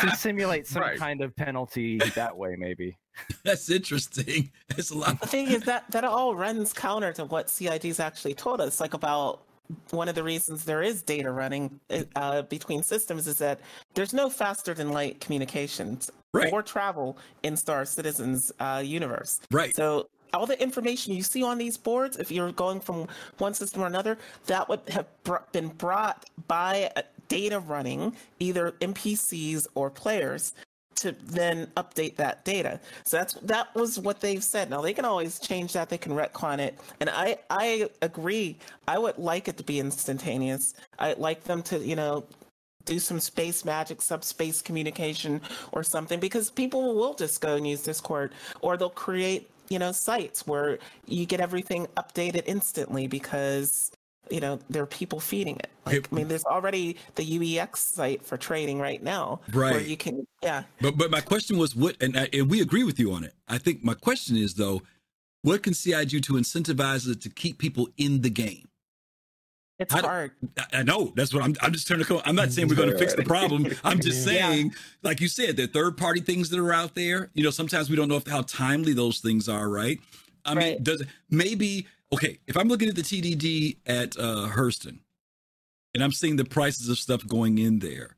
to simulate some Right. kind of penalty that way, maybe. That's interesting. That's a lot. The thing is that that all runs counter to what CIG's actually told us. Like about one of the reasons there is data running uh, between systems is that there's no faster than light communications Right. or travel in Star Citizen's uh, universe. Right. So all the information you see on these boards, if you're going from one system or another, that would have br- been brought by data running, either NPCs or players, to then update that data. So that's that was what they've said. Now they can always change that. They can retcon it, and I I agree. I would like it to be instantaneous. I'd like them to you know do some space magic, subspace communication or something because people will just go and use Discord or they'll create, you know, sites where you get everything updated instantly because you know there are people feeding it. Like, I mean, there's already the UEX site for trading right now, Where Right. you can, yeah. But but my question was what, and I, and we agree with you on it. I think my question is though, what can CI do to incentivize it to keep people in the game? It's I hard. I- I know that's what I'm. I'm just trying to. Come, I'm not saying we're going to fix the problem. I'm just Yeah. saying, like you said, there are third party things that are out there. You know, sometimes we don't know if, how timely those things are. Right. I mean, does maybe okay? If I'm looking at the TDD at uh, Hurston, and I'm seeing the prices of stuff going in there,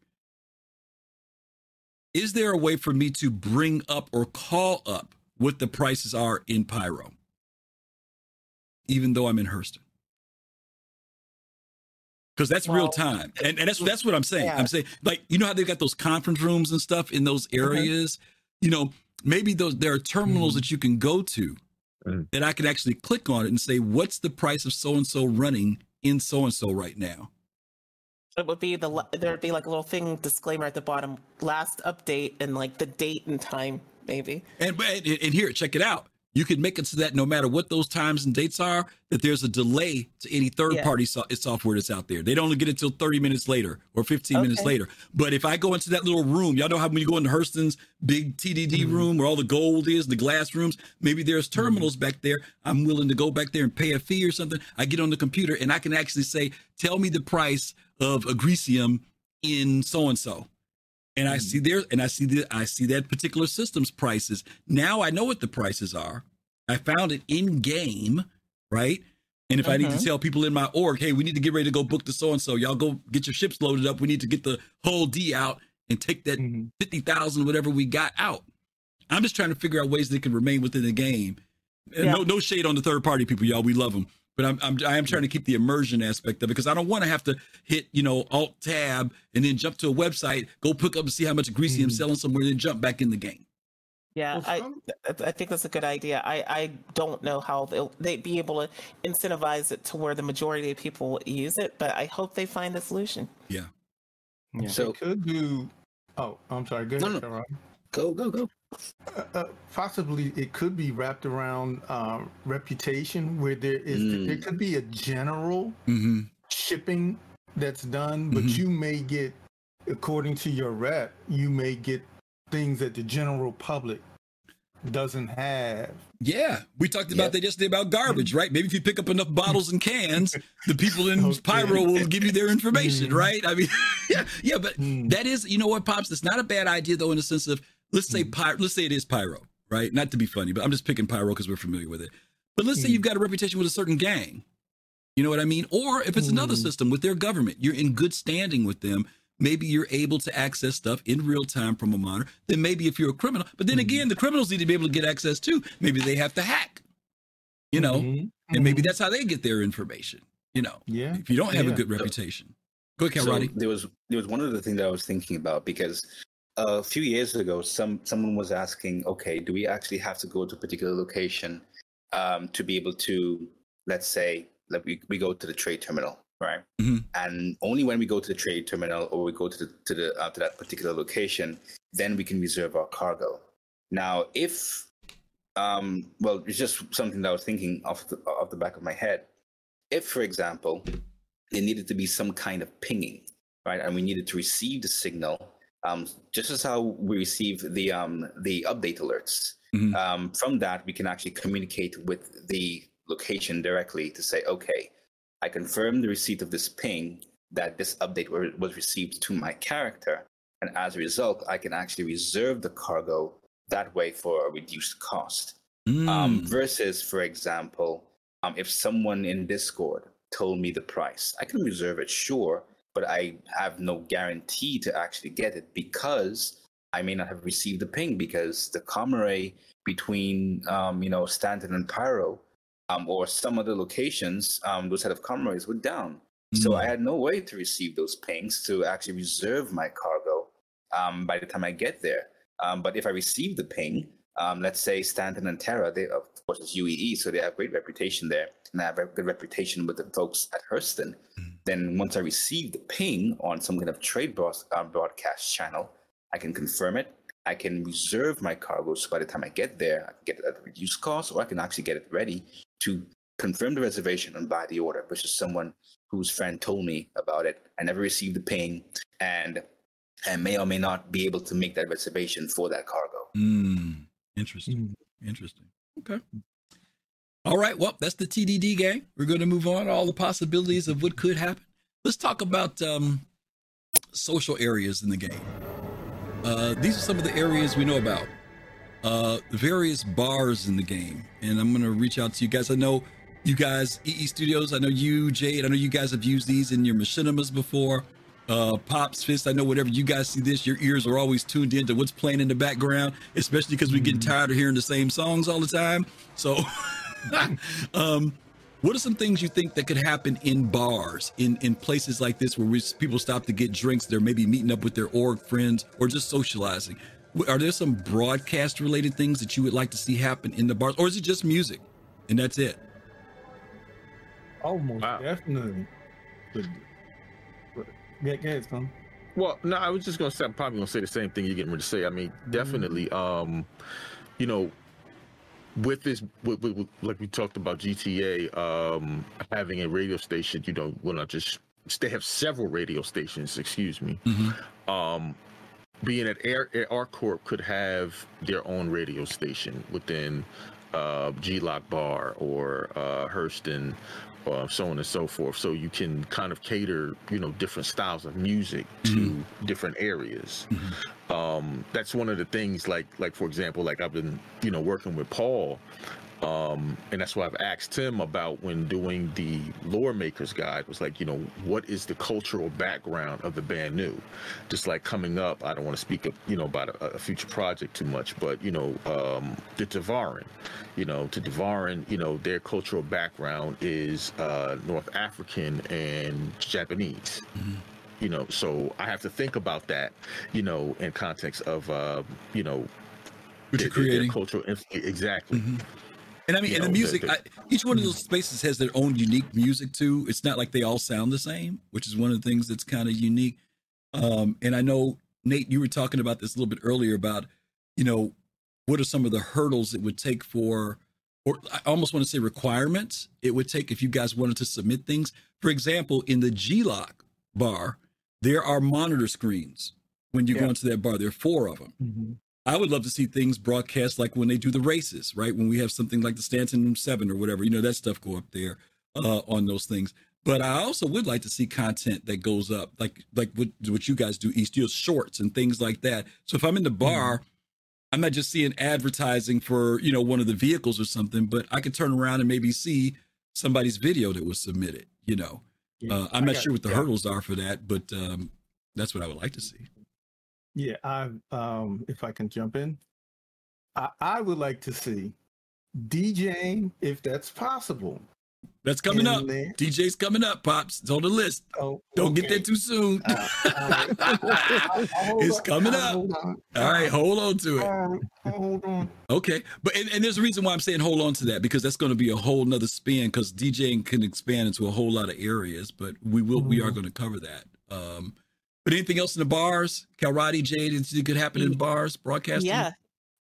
is there a way for me to bring up or call up what the prices are in Pyro, even though I'm in Hurston? Because that's real time, and, and that's that's what I'm saying. yeah. I'm saying, like, you know how they've got those conference rooms and stuff in those Mm-hmm. areas. You know, maybe those there are terminals that you can go to Mm. that I can actually click on it and say, what's the price of so and so running in so and so right now? It would be the there would be like a little thing disclaimer at the bottom, last update and like the date and time maybe. And and, and here, check it out. You can make it so that no matter what those times and dates are, that there's a delay to any third Yeah. party so- software that's out there. They don't get it till 30 minutes later or 15 minutes later. But if I go into that little room, y'all know how when you go into Hurston's big TDD mm-hmm. room where all the gold is, the glass rooms, maybe there's mm-hmm. terminals back there. I'm willing to go back there and pay a fee or something. I get on the computer and I can actually say, tell me the price of Agricium in so and so and I see there and I see the I see that particular system's prices. Now I know what the prices are. I found it in game, right? And if I need to Mhm. tell people in my org, hey, we need to get ready to go book the so and so, y'all go get your ships loaded up. We need to get the whole D out and take that Mhm. fifty thousand whatever we got out. I'm just trying to figure out ways they can remain within the game. Yeah. No, no shade on the third party people, y'all. We love them, but I'm, I'm I am trying to keep the immersion aspect of it because I don't want to have to hit you know Alt Tab and then jump to a website, go pick up and see how much greasy I'm Mhm. selling somewhere, then jump back in the game. Yeah, Well, I some- I I think that's a good idea. I I don't know how they'll they'd be able to incentivize it to where the majority of people use it, but I hope they find a solution. Yeah. Yeah. So could do. Oh, I'm sorry. Go ahead, no. Sharon. Go go go. Uh, uh, possibly it could be wrapped around uh, reputation, where there is Mm. there could be a general Mm-hmm. shipping that's done, but Mhm. you may get, according to your rep, you may get things that the general public doesn't have. Yeah, we talked about Yep. that yesterday about garbage, right? Maybe if you pick up enough bottles and cans, the people in Okay. Pyro will give you their information, Mhm. right? I mean, yeah, yeah, but Mm. that is, you know what, pops? It's not a bad idea though, in the sense of let's say Mm. Pyro, let's say it is Pyro, right? Not to be funny, but I'm just picking Pyro because we're familiar with it. But let's say Mm. you've got a reputation with a certain gang, you know what I mean? Or if it's another Mm. system with their government, you're in good standing with them. Maybe you're able to access stuff in real time from a monitor. Then maybe if you're a criminal, but then again, the criminals need to be able to get access too. Maybe they have to hack, you know, and maybe that's how they get their information. You know, yeah. if you don't have a good reputation. Go ahead, So Roddy. there was there was one other thing that I was thinking about because a few years ago, some someone was asking, okay, do we actually have to go to a particular location um, to be able to, let's say, like we, we go to the trade terminal, right? Mhm. And only when we go to the trade terminal or we go to the to the uh, to that particular location, then we can reserve our cargo. Now, if um, well, it's just something that I was thinking off the off the back of my head. If, for example, there needed to be some kind of pinging, right? And we needed to receive the signal, um, just as how we receive the um, the update alerts. Mhm. Um, from that, we can actually communicate with the location directly to say, okay, I confirm the receipt of this ping that this update were, was received to my character, and as a result, I can actually reserve the cargo that way for a reduced cost um, Mm. versus, for example, um, if someone in Discord told me the price, I can reserve it, sure, but I have no guarantee to actually get it because I may not have received the ping because the comm array between, um, you know, Stanton and Pyro um, or some other locations, um, those set of comm arrays were down. So Mm. I had no way to receive those pings to actually reserve my cargo um, by the time I get there. Um, but if I receive the ping, um, let's say Stanton and Terra, they of course it's UEE, so they have great reputation there, and I have a good reputation with the folks at Hurston. Then once I receive the ping on some kind of trade broad- uh, broadcast channel, I can confirm it. I can reserve my cargo, so by the time I get there, I can get it at a reduced cost, or I can actually get it ready to confirm the reservation and buy the order, versus someone whose friend told me about it. I never received the ping, and and may or may not be able to make that reservation for that cargo. Mm. Interesting. Interesting. Okay. All right. Well, that's the TDD gang. We're going to move on. All the possibilities of what could happen. Let's talk about um, social areas in the game. Uh, these are some of the areas we know about. Uh, various bars in the game, and I'm going to reach out to you guys. I know you guys, EE Studios. I know you, Jade. I know you guys have used these in your machinimas before. Uh, Pops Fist. I know whatever you guys see this, your ears are always tuned in to what's playing in the background, especially because we're getting tired of hearing the same songs all the time. So, um, what are some things you think that could happen in bars, in in places like this where we, people stop to get drinks? They're maybe meeting up with their org friends or just socializing. Are there some broadcast related things that you would like to see happen in the bars, or is it just music and that's it? Almost Wow. definitely. But, but, yeah, go Tom. Well, no, I was just gonna say I'm probably gonna say the same thing you're getting ready to say. I mean, definitely, um, you know, with this, with, with, with- like we talked about GTA, um, having a radio station, you know, well, not just they have several radio stations. Excuse me. Um, being at Air, ArcCorp could have their own radio station within uh, G-Loc Bar or uh, Hurston, uh, so on and so forth. So you can kind of cater, you know, different styles of music to different areas. Um, that's one of the things. Like, like for example, like I've been, you know, working with Paul. Um, and that's why I've asked him about when doing the lore makers guide was like, you know, what is the cultural background of the Banu? Just like coming up, I don't want to speak, of, you know, about a, a future project too much, but you know, um, the Devarin, you know, to Devarin, you know, their cultural background is uh, North African and Japanese. You know, so I have to think about that, you know, in context of, uh, you know, their- their creating. cultural inf- exactly. And I mean, You and the know, music, the- the- I, each one of those spaces has their own unique music too. It's not like they all sound the same, which is one of the things that's kind of unique. Um, and I know Nate, you were talking about this a little bit earlier about, you know, what are some of the hurdles it would take for, or I almost want to say requirements it would take if you guys wanted to submit things. For example, in the G-Loc bar, there are monitor screens when you go into that bar. There are four of them. I would love to see things broadcast like when they do the races, right? When we have something like the Stanton Seven or whatever, you know, that stuff go up there uh, on those things. But I also would like to see content that goes up, like like what what you guys do, East, your shorts and things like that. So if I'm in the bar, I'm not just seeing advertising for you know one of the vehicles or something, but I could turn around and maybe see somebody's video that was submitted. You know, uh, I'm not got- sure what the yeah. hurdles are for that, but um, that's what I would like to see. Yeah, I um if I can jump in. I, I would like to see DJing if that's possible. That's coming up. there. DJ's coming up, pops. It's on the list. Oh, Don't get okay. there too soon. Uh, it's on, coming up. All right, hold on to it. Right, hold on. Okay, but and, and there's a reason why I'm saying hold on to that because that's going to be a whole nother span because DJing can expand into a whole lot of areas. But we will, we are going to cover that. Um, but anything else in the bars? Kalrati, Jade, anything could happen in bars broadcasting? Yeah,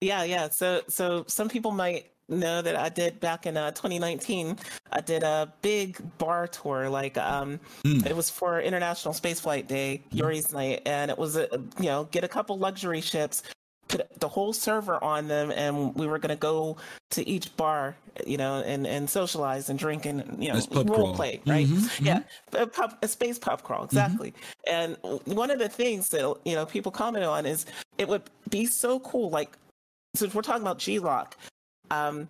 yeah, yeah. So, so some people might know that I did back in uh, 2019. I did a big bar tour. Like, um, Mm. it was for International Spaceflight Day, Yuri's Night, and it was a you know get a couple luxury ships. Put the whole server on them, and we were gonna go to each bar, you know, and and socialize and drink and you know role crawl. play, right? Mhm, Yeah, a, pub, a space pub crawl, exactly. And one of the things that you know people comment on is it would be so cool. Like, since we're talking about G-Loc, um,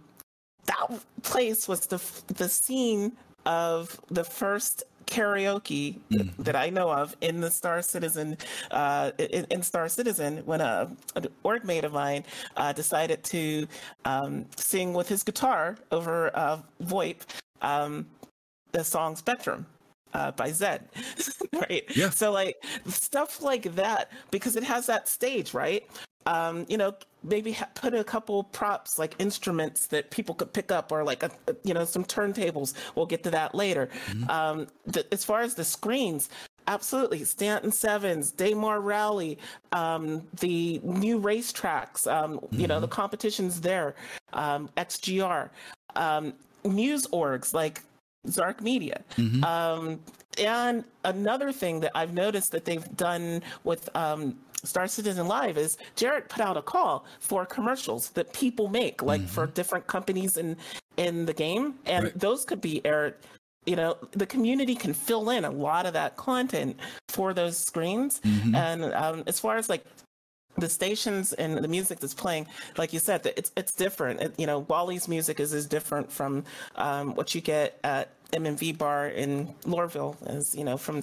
that place was the the scene of the first karaoke that I know of in the Star Citizen, uh, in, in Star Citizen, when a, an org mate of mine uh, decided to um, sing with his guitar over uh, VoIP um, the song Spectrum. Uh, by Zedd, right? Yeah. So like stuff like that because it has that stage, right? Um, you know, maybe ha- put a couple props like instruments that people could pick up, or like a, a- you know some turntables. We'll get to that later. Um, the, as far as the screens, absolutely Stanton Sevens, Daymar Rally, um, the new racetracks. Um, You know, the competitions there, um, XGR, um, news orgs like Zark Media. Um, and another thing that I've noticed that they've done with um, Star Citizen Live is Jared put out a call for commercials that people make, like for different companies in in the game, and Right. those could be aired. You know, the community can fill in a lot of that content for those screens. And um, as far as like the stations and the music that's playing, like you said, that it's it's different. It, you know, Wally's music is is different from um, what you get at MMV Bar in Lorville, as you know from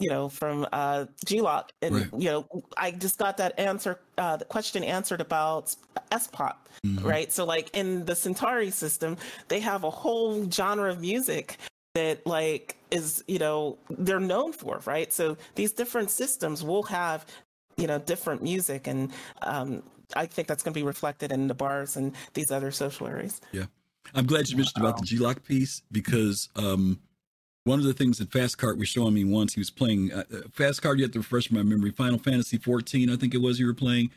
you know from uh, G-Loc, and Right. you know I just got that answer, uh, the question answered about S-pop, right? So like in the Centauri system, they have a whole genre of music that like is you know they're known for right so these different systems will have you know different music and um i think that's going to be reflected in the bars and these other social areas Yeah. I'm glad you mentioned about the G-Loc piece because um, one of the things that Fast Cart was showing me once he was playing uh, uh, Fast Cart, you have to refresh my memory, Final Fantasy 14, I think it was you were playing,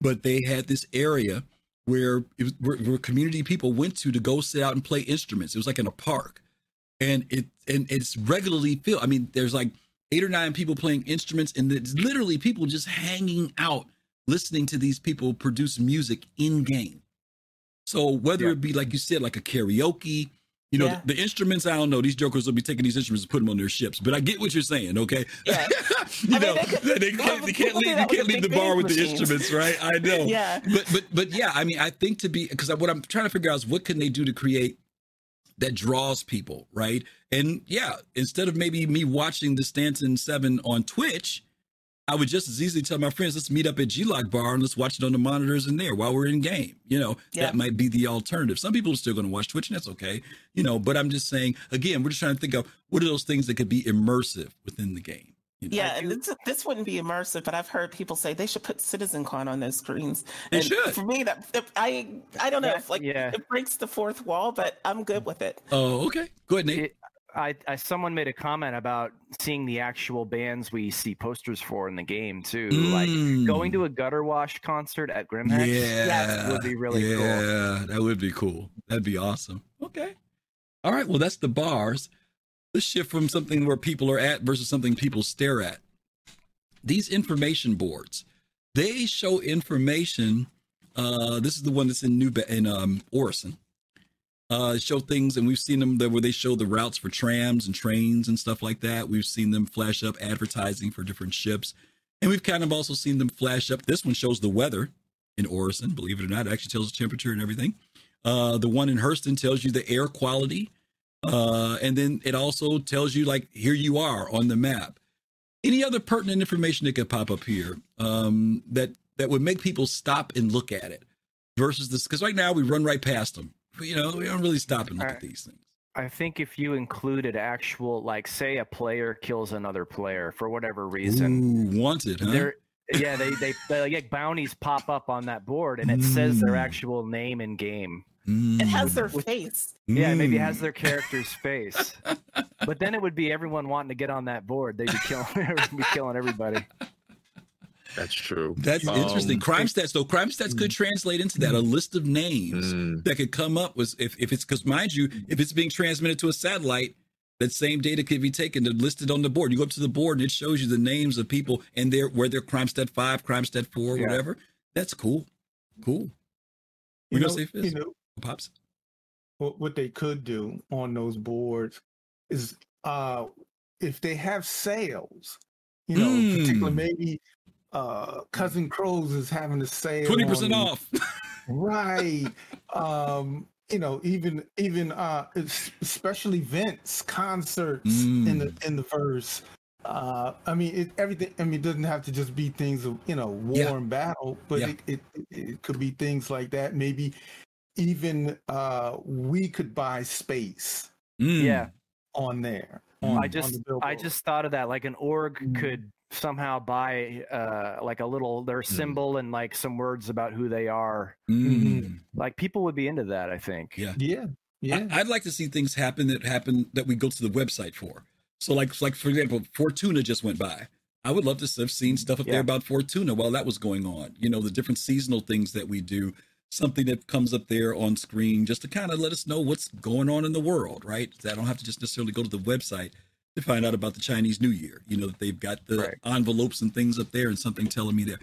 but they had this area where it was where, where community people went to to go sit out and play instruments. It was like in a park, and it and it's regularly filled. I mean, there's like eight or nine people playing instruments, and it's literally people just hanging out, listening to these people produce music in game. So whether it be like you said, like a karaoke, you know, Yeah. the, the instruments, I don't know. These jokers will be taking these instruments and putting them on their ships. But I get what you're saying, okay? Yeah. you I mean, know, they could- they, can't, they can't leave, you can't the leave the bar with the instruments, right? I know. Yeah. But but but yeah, I mean, I think to be because what I'm trying to figure out is what can they do to create that draws people, right? And yeah, instead of maybe me watching the Stanton Seven on Twitch, I would just as easily tell my friends, let's meet up at G-Loc Bar and let's watch it on the monitors in there while we're in game. You know, Yeah. that might be the alternative. Some people are still going to watch Twitch, and that's okay. You know, but I'm just saying again, we're just trying to think of what are those things that could be immersive within the game. You know? Yeah, and this, this wouldn't be immersive, but I've heard people say they should put Citizen CitizenCon on those screens. They and should. For me, that, that- I I don't know Yeah, if like yeah. it breaks the fourth wall, but I'm good mm. with it. Oh, okay. Go ahead, Nate. It, I, I someone made a comment about seeing the actual bands we see posters for in the game too. Like Mm. going to a gutter wash concert at Grimhex. Yeah, that would be really cool. yeah, that would be cool. That'd be awesome. Okay. All right. Well, that's the bars. Let's shift from something where people are at versus something people stare at. These information boards, they show information. Uh, this is the one that's in New Ba- in um, Orison. Uh, show things, and we've seen them there where they show the routes for trams and trains and stuff like that. We've seen them flash up advertising for different ships, and we've kind of also seen them flash up. This one shows the weather in Orison, believe it or not. It actually tells the temperature and everything. Uh, the one in Hurston tells you the air quality. Uh, and then it also tells you, like, here you are on the map. Any other pertinent information that could pop up here um, that, that would make people stop and look at it versus this? Because right now we run right past them. You know, we don't really stop and look at these things. I think if you included actual, like, say a player kills another player for whatever reason, Ooh, wanted, huh? they're yeah, they they, they like bounties pop up on that board and it says their Mm. actual name in game. It has their With- face. Yeah, maybe it Mm. has their character's face. But then it would be everyone wanting to get on that board. They'd be killing, be killing everybody. That's true. That's Um, interesting. Crime stats, though, crime stats could translate into that a list of names Mm. that could come up with if, if it's because mind you, if it's being transmitted to a satellite, that same data could be taken and listed on the board. You go up to the board and it shows you the names of people and their where their crime stat five, crime stat four, Yeah. whatever. That's cool. Cool. You We gonna know, say you know Pops. what, what they could do on those boards is uh if they have sales, you know, Mm. particular maybe uh cousin Crow's is having a sale Twenty percent on- off. right um you know even even uh special events concerts in the Mm. in the verse uh i mean it, everything i mean it doesn't have to just be things of you know war Yeah. and battle but Yeah. it, it it could be things like that maybe even uh we could buy space Mm. Yeah. on there I on- on just the I just thought of that. Like an org Mhm. could somehow buy uh like a little their symbol and like some words about who they are. Mm. Like people would be into that, I think. Yeah. yeah yeah I, I'd like to see things happen that happen that we go to the website for. So, like, like for example, Fortuna just went by. I would love to have seen stuff up Yeah. there about Fortuna while that was going on. You know, the different seasonal things that we do. Something that comes up there on screen just to kind of let us know what's going on in the world, right? I don't have to just necessarily go to the website to find out about the Chinese New Year. You know that they've got the Right. envelopes and things up there, and something telling me there.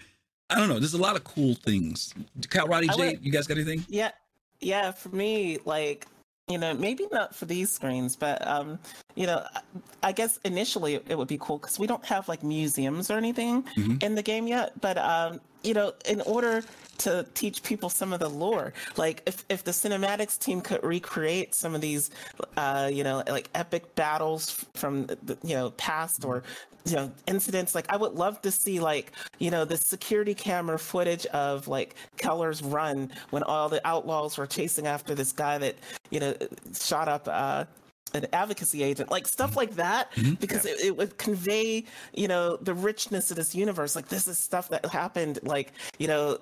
I don't know. There's a lot of cool things. Kalrati I J, would- you guys got anything? Yeah, yeah. For me, like you know, maybe not for these screens, but um, you know, I- I guess initially it would be cool because we don't have like museums or anything Mhm. in the game yet. But um, you know, in order to teach people some of the lore, like if if the cinematics team could recreate some of these, uh, you know, like epic battles from the you know past or you know incidents like i would love to see like you know the security camera footage of like keller's run when all the outlaws were chasing after this guy that you know shot up uh an advocacy agent like stuff mm-hmm. like that mm-hmm. because it, it would convey you know the richness of this universe like this is stuff that happened like you know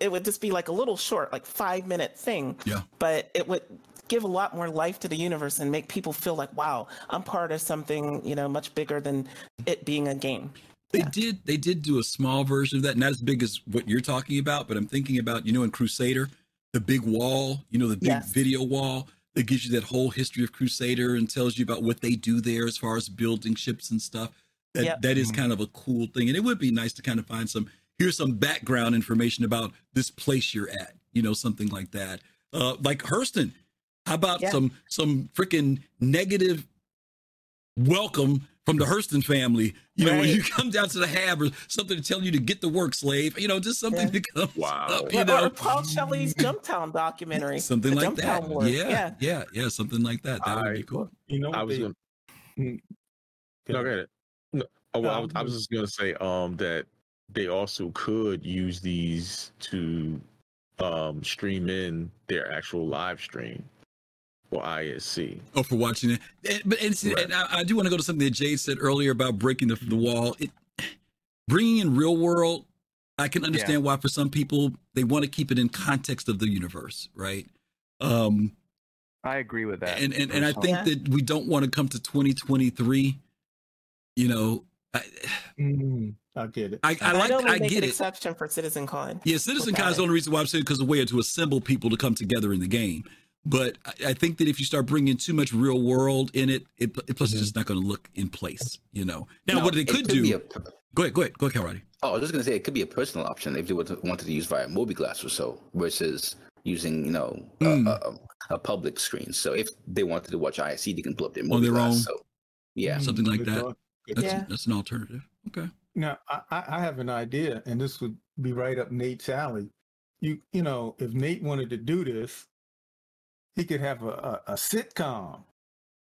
it would just be like a little short like five minute thing Yeah. but it would give a lot more life to the universe and make people feel like wow i'm part of something you know much bigger than it being a game They did. They did do a small version of that, not as big as what you're talking about. But I'm thinking about, you know, in Crusader, the big wall, you know, the big Yes. video wall that gives you that whole history of Crusader and tells you about what they do there as far as building ships and stuff. That Yep. that is kind of a cool thing, and it would be nice to kind of find some here's some background information about this place you're at, you know, something like that. Uh, like Hurston, how about Yeah. some some freaking negative welcome from the Hurston family? You know, when you come down to the hab or something to tell you to get to work, slave. You know, just something Yeah. to come Wow. up. You Or- know, or Paul Shelley's Jumptown documentary. something the like that. Jumptown Yeah, yeah, yeah. yeah, something like that. That would be I- cool. You know, I was they- gonna. No, go ahead. No, oh, well, I, was, I was just gonna say um that they also could use these to um stream in their actual live stream for ISC. Oh, for watching it. And, but and, Right. and I, I do want to go to something that Jade said earlier about breaking the, the wall. It, bringing in real world, I can understand why for some people they want to keep it in context of the universe, right? Um, I agree with that. and and, and I personally. think that we don't want to come to 2023. You know, I, Mm, I get it. I, I I'd like, only I make get an it. exception for Citizen Con. Yeah, Citizen Without Con is the only reason why I'm saying because a way to assemble people to come together in the game. But I, I think that if you start bringing too much real world in it, it, it plus it's just not going to look in place. You know. Now, No, what they it could, do? a- go ahead, go ahead, go ahead, Kalrati. Oh, I was just gonna say it could be a personal option if they wanted to use via Mobiglass or so, versus using you know a- Mm. a, a, a public screen. So if they wanted to watch ISC, they can pull up their On their Mobiglass. own. So yeah, Something like Good that. thought. That's Yeah. that's an alternative. Okay. Now, I, I I have an idea, and this would be right up Nate's alley. You you know, if Nate wanted to do this, he could have a, a, a sitcom.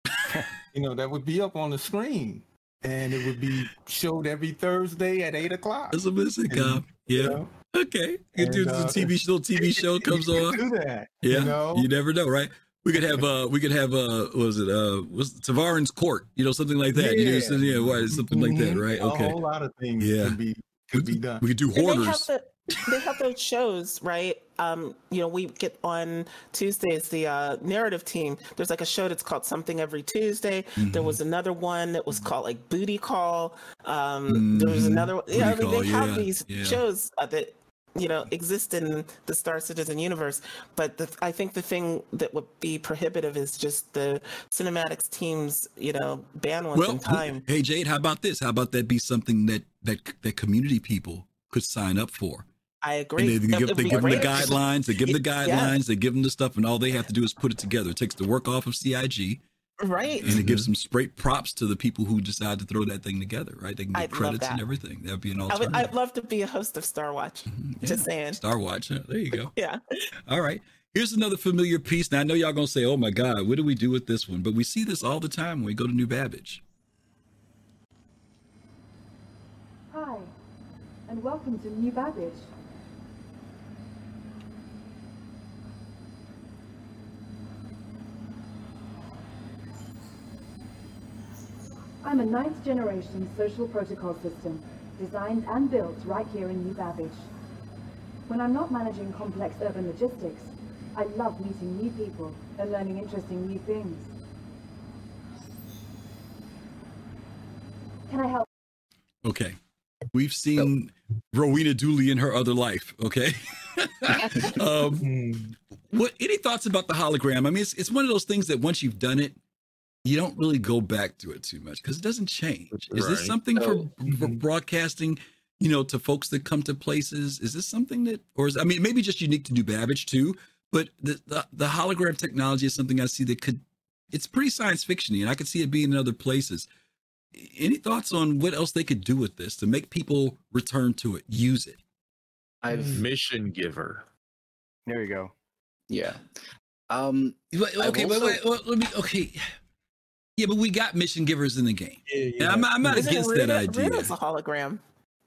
you know, that would be up on the screen, and it would be showed every Thursday at eight o'clock. That's a missing cop. You Yeah. know? Okay. You And, do the uh, TV show. TV show comes You on. do that. Yeah. You know, You never know, right? We could have uh we could have uh what was it uh was Tavarin's court, you know, something like that. You know, Yeah. so, yeah, right, something like that, Mhm. right? A Okay. whole lot of things Yeah. could be could be done. We could do And they have the they have those shows, right? Um, you know, we get on Tuesdays the uh, narrative team. There's like a show that's called Something Every Tuesday. Mm-hmm. There was another one that was called like Booty Call. Um, There was another. one. Yeah, I Mm-hmm. Mean, they Call, have these yeah. shows uh, that you know exist in the Star Citizen universe. But the, I think the thing that would be prohibitive is just the cinematics team's you know bandwidth Well, and time. hey Jade, how about this? How about that be something that that that community people could sign up for? I And agree. they, they give, they give them the guidelines. They give them the Yeah. guidelines. They give them the stuff, and all they have to do is put it together. It takes the work off of CIG, Right. and it gives some straight props to the people who decide to throw that thing together. Right? They can get I'd love credits and everything. That'd be an I would, alternative. I'd love to be a host of Star Watch. Mm-hmm. Just saying. Star Watch. Yeah, there you go. Yeah. All right. Here's another familiar piece. Now I know y'all gonna say, "Oh my God, what do we do with this one?" But we see this all the time when we go to New Babbage. Hi, and welcome to New Babbage. I'm a ninth generation social protocol system, designed and built right here in New Babbage. When I'm not managing complex urban logistics, I love meeting new people and learning interesting new things. Can I help? Okay. We've seen Rowena Dooley in her other life. Okay. um, what? Any thoughts about the hologram? I mean, it's it's one of those things that once you've done it, you don't really go back to it too much because it doesn't change. Is this Right. something for, So- for broadcasting? You know, to folks that come to places, is this something that, or is I mean, maybe just unique to New Babbage too? But the, the the hologram technology is something I see that could, it's pretty science fictiony, and I could see it being in other places. Any thoughts on what else they could do with this to make people return to it, use it? I've Mission giver. There you go. yeah. Um, Wait, I've Okay, but also- wait, well, let me. Okay, yeah, but we got mission givers in the game. Yeah, And I'm, I'm not Isn't against Rita, that idea. Rita's a hologram.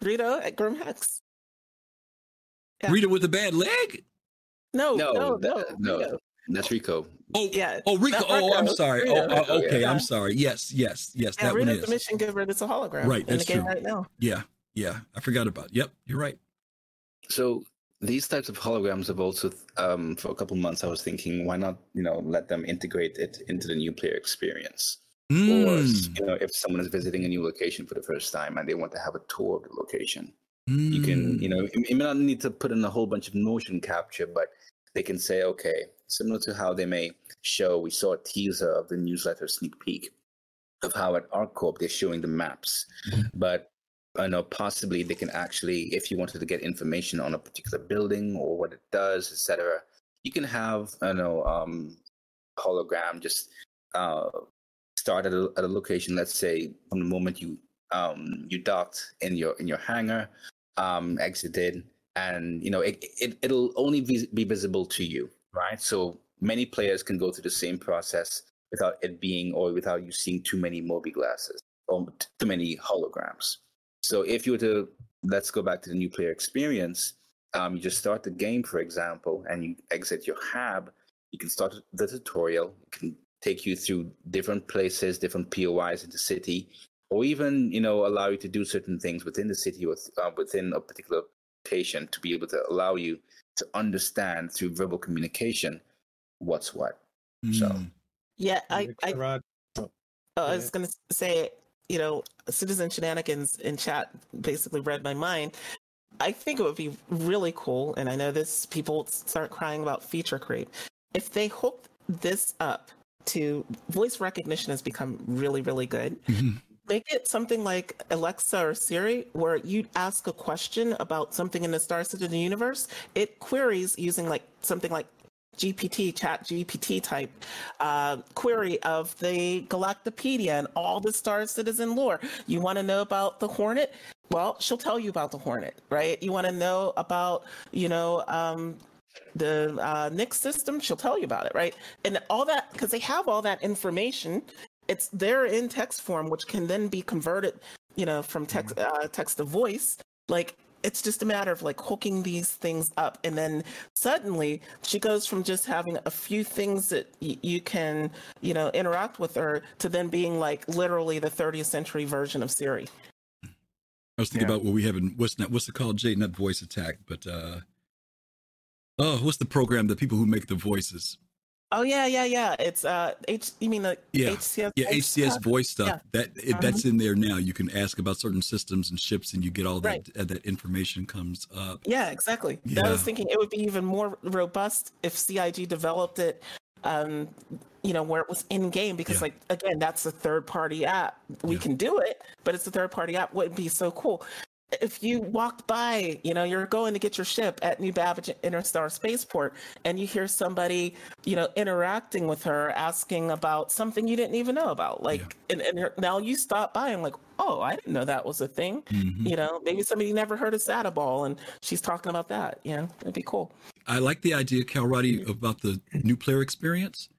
Rita at Grimhex. Yeah. Rita with a bad leg. No, no, no, no, that- no, Rita. that's Rico. Oh, Yeah. Oh, Rico. Not Oh, I'm sorry. Rita. Oh, uh, okay. Yeah. I'm sorry. Yes, yes, yes. Yeah, That one is. the mission giver that's a hologram Right, in the that's game true. right now. Yeah, yeah. I forgot about. It. Yep, you're right. So these types of holograms have also, um, for a couple months, I was thinking, why not, you know, let them integrate it into the new player experience? Or, Mm, you know, if someone is visiting a new location for the first time and they want to have a tour of the location, you can, mm. you know, you you may not need to put in a whole bunch of motion capture, but they can say, okay, similar to how they may show, we saw a teaser of the newsletter sneak peek of how at ArcCorp they're showing the maps. But I know possibly they can actually, if you wanted to get information on a particular building or what it does, etc., you can have, I know, um, hologram just uh, start at a, at a location. Let's say from the moment you um, you docked in your in your hangar, um, exited, and you know it, it it'll only be, visible to you, right? So many players can go through the same process without it being or without you seeing too many mobiGlasses or too many holograms. So if you were to let's go back to the new player experience, um, you just start the game, for example, and you exit your hab. You can start the tutorial. It can take you through different places, different POIs in the city, or even you know allow you to do certain things within the city with uh, within a particular location to be able to allow you to understand through verbal communication what's what. So Yeah, I, I, Rod, oh, I was going to say, you know, Citizen Shenanigans in chat basically read my mind. I think it would be really cool, and I know this people start crying about feature creep. If they hook this up to voice recognition has become really, really good. Make it something like Alexa or Siri, where you ask a question about something in the Star Citizen universe. It queries using like something like GPT, chat GPT type uh, query of the Galactopedia and all the Star Citizen lore. You want to know about the Hornet? Well, she'll tell you about the Hornet, right? You want to know about, you know, um, the uh, Nyx system? She'll tell you about it, right? And all that, because they have all that information. It's there in text form, which can then be converted, you know, from text uh, text to voice. Like it's just a matter of like hooking these things up and then suddenly she goes from just having a few things that y- you can you know interact with her to then being like literally the 30th century version of siri I was thinking about what we have in what's not what's it called, Jay? Not VoiceAttack, but uh oh, what's the program? The people who make the voices. oh yeah yeah yeah it's uh h you mean the Yeah, hcs yeah, voice HCS stuff? voice stuff. Yeah. That it, that's in there now. You can ask about certain systems and ships, and you get all that Right. uh, that information comes up. Yeah, exactly. I was thinking it would be even more robust if CIG developed it, um, you know, where it was in game because, Yeah. like, again, that's a third party app. We can do it, but it's a third party app. Would be so cool if you walked by, you know, you're going to get your ship at New Babbage Interstar Spaceport, and you hear somebody, you know, interacting with her, asking about something you didn't even know about, like, and, and you're- now you stop by and like, oh, I didn't know that was a thing. Mhm. You know, maybe somebody never heard of Sata Ball and she's talking about that. You know, it'd be cool. I like the idea, Kalrati, about the new player experience.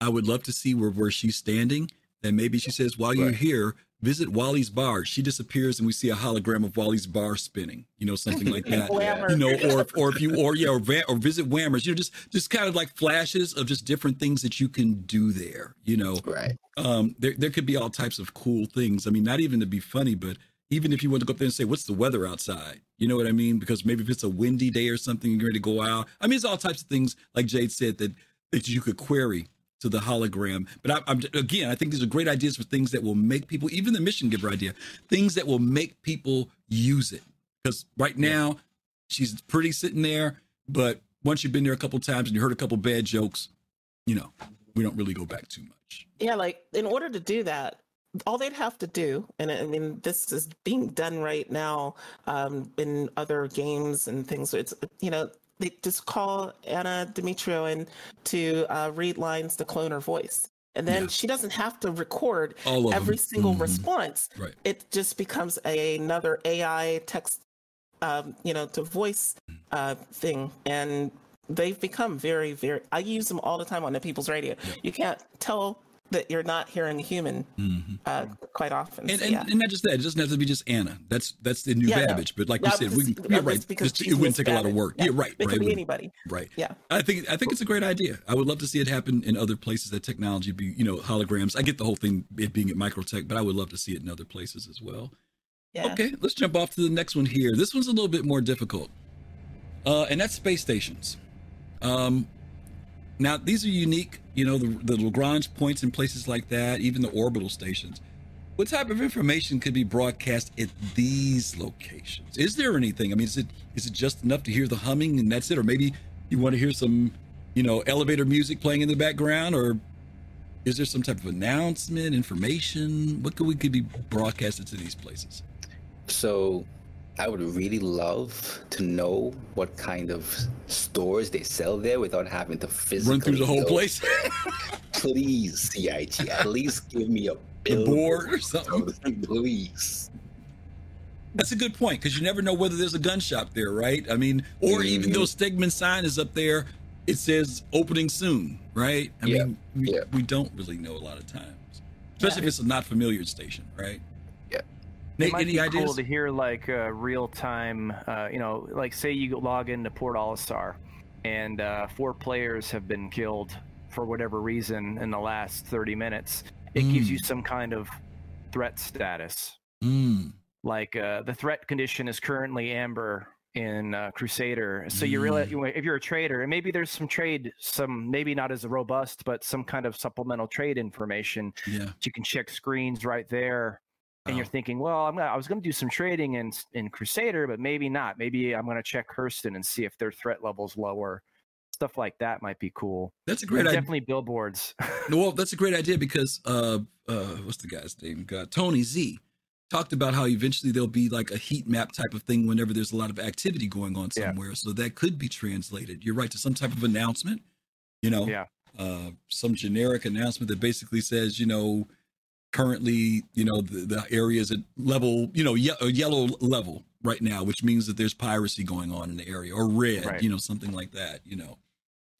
I would love to see where, where she's standing. And maybe she says, while you're here, visit Wally's bar. She disappears and we see a hologram of Wally's bar spinning, you know, something like that. Whammer. you know, or if, or if you, or yeah, or, or visit Whammers, you know, just, just kind of like flashes of just different things that you can do there, you know. Right. Um, there, there could be all types of cool things. I mean, not even to be funny, but even if you want to go up there and say, what's the weather outside? You know what I mean? Because maybe if it's a windy day or something, you're ready to go out. I mean, it's all types of things, like Jade said, that, that you could query to the hologram. But I, I'm again, I think these are great ideas for things that will make people, even the mission giver idea, things that will make people use it. Because right now, she's pretty sitting there, but once you've been there a couple times and you heard a couple bad jokes, you know, we don't really go back too much. Yeah, like in order to do that, all they'd have to do, and I mean, this is being done right now um, in other games and things. so It's you know, they just call Anna Demetrio in to uh, read lines to clone her voice, and then Yeah. she doesn't have to record every them. single Mhm. response. Right. It just becomes a, another AI text, um, you know, to voice uh, thing, and they've become very, very. I use them all the time on the People's Radio. You can't tell that you're not hearing human uh, quite often. Mm-hmm. And, So, yeah. and not just that, it doesn't have to be just Anna. That's that's the new Yeah, no. Babbage. But like you said, we yeah, right. because just- it wouldn't take a lot of work. Yeah. Yeah, right. It could be anybody. Right. Yeah. I think I think it's a great idea. I would love to see it happen in other places. That technology be you know holograms. I get the whole thing it being at Microtech, but I would love to see it in other places as well. Yeah. Okay, let's jump off to the next one here. This one's a little bit more difficult, uh, and that's space stations. Um, now these are unique. You know the, the Lagrange points and places like that, even the orbital stations. What type of information could be broadcast at these locations? Is there anything? I mean, is it is it just enough to hear the humming and that's it, or maybe You want to hear some, you know, elevator music playing in the background, or is there some type of announcement, information? What could we could be broadcasted to these places? So I would really love to know what kind of stores they sell there without having to physically Run through the whole go. place? Please, CIG, at least give me a The board or something? Please. That's a good point because you never know whether there's a gun shop there, right? I mean, or even mm-hmm. though Stegman sign is up there, it says opening soon, right? I Yeah, mean, we, we don't really know a lot of times, especially if it's a not familiar station, right? Yeah. Nate, it might be ideas? cool to hear like uh, real time. Uh, you know, like say you log into Port Olisar, and uh, four players have been killed for whatever reason in the last 30 minutes. It gives you Mm. some kind of threat status. Mm. Like uh, the threat condition is currently amber in uh, Crusader. So you really, you- if you're a trader, and maybe there's some trade, some maybe not as robust, but some kind of supplemental trade information. Yeah. You can check screens right there, and you're thinking, well, I'm gonna, I was going to do some trading in in Crusader, but maybe not. Maybe I'm going to check Hurston and see if their threat level's lower. Stuff like that might be cool. That's a And great idea. Definitely billboards. No, well, that's a great idea because uh, uh, what's the guy's name? God, Tony Z talked about how eventually there'll be like a heat map type of thing whenever there's a lot of activity going on Yeah. somewhere. So that could be translated. You're right to some type of announcement. You know, Yeah. uh, some generic announcement that basically says, you know, currently, you know, the, the area is at level, you know, ye- a yellow level right now, which means that there's piracy going on in the area, or red, Right. you know, something like that. You know,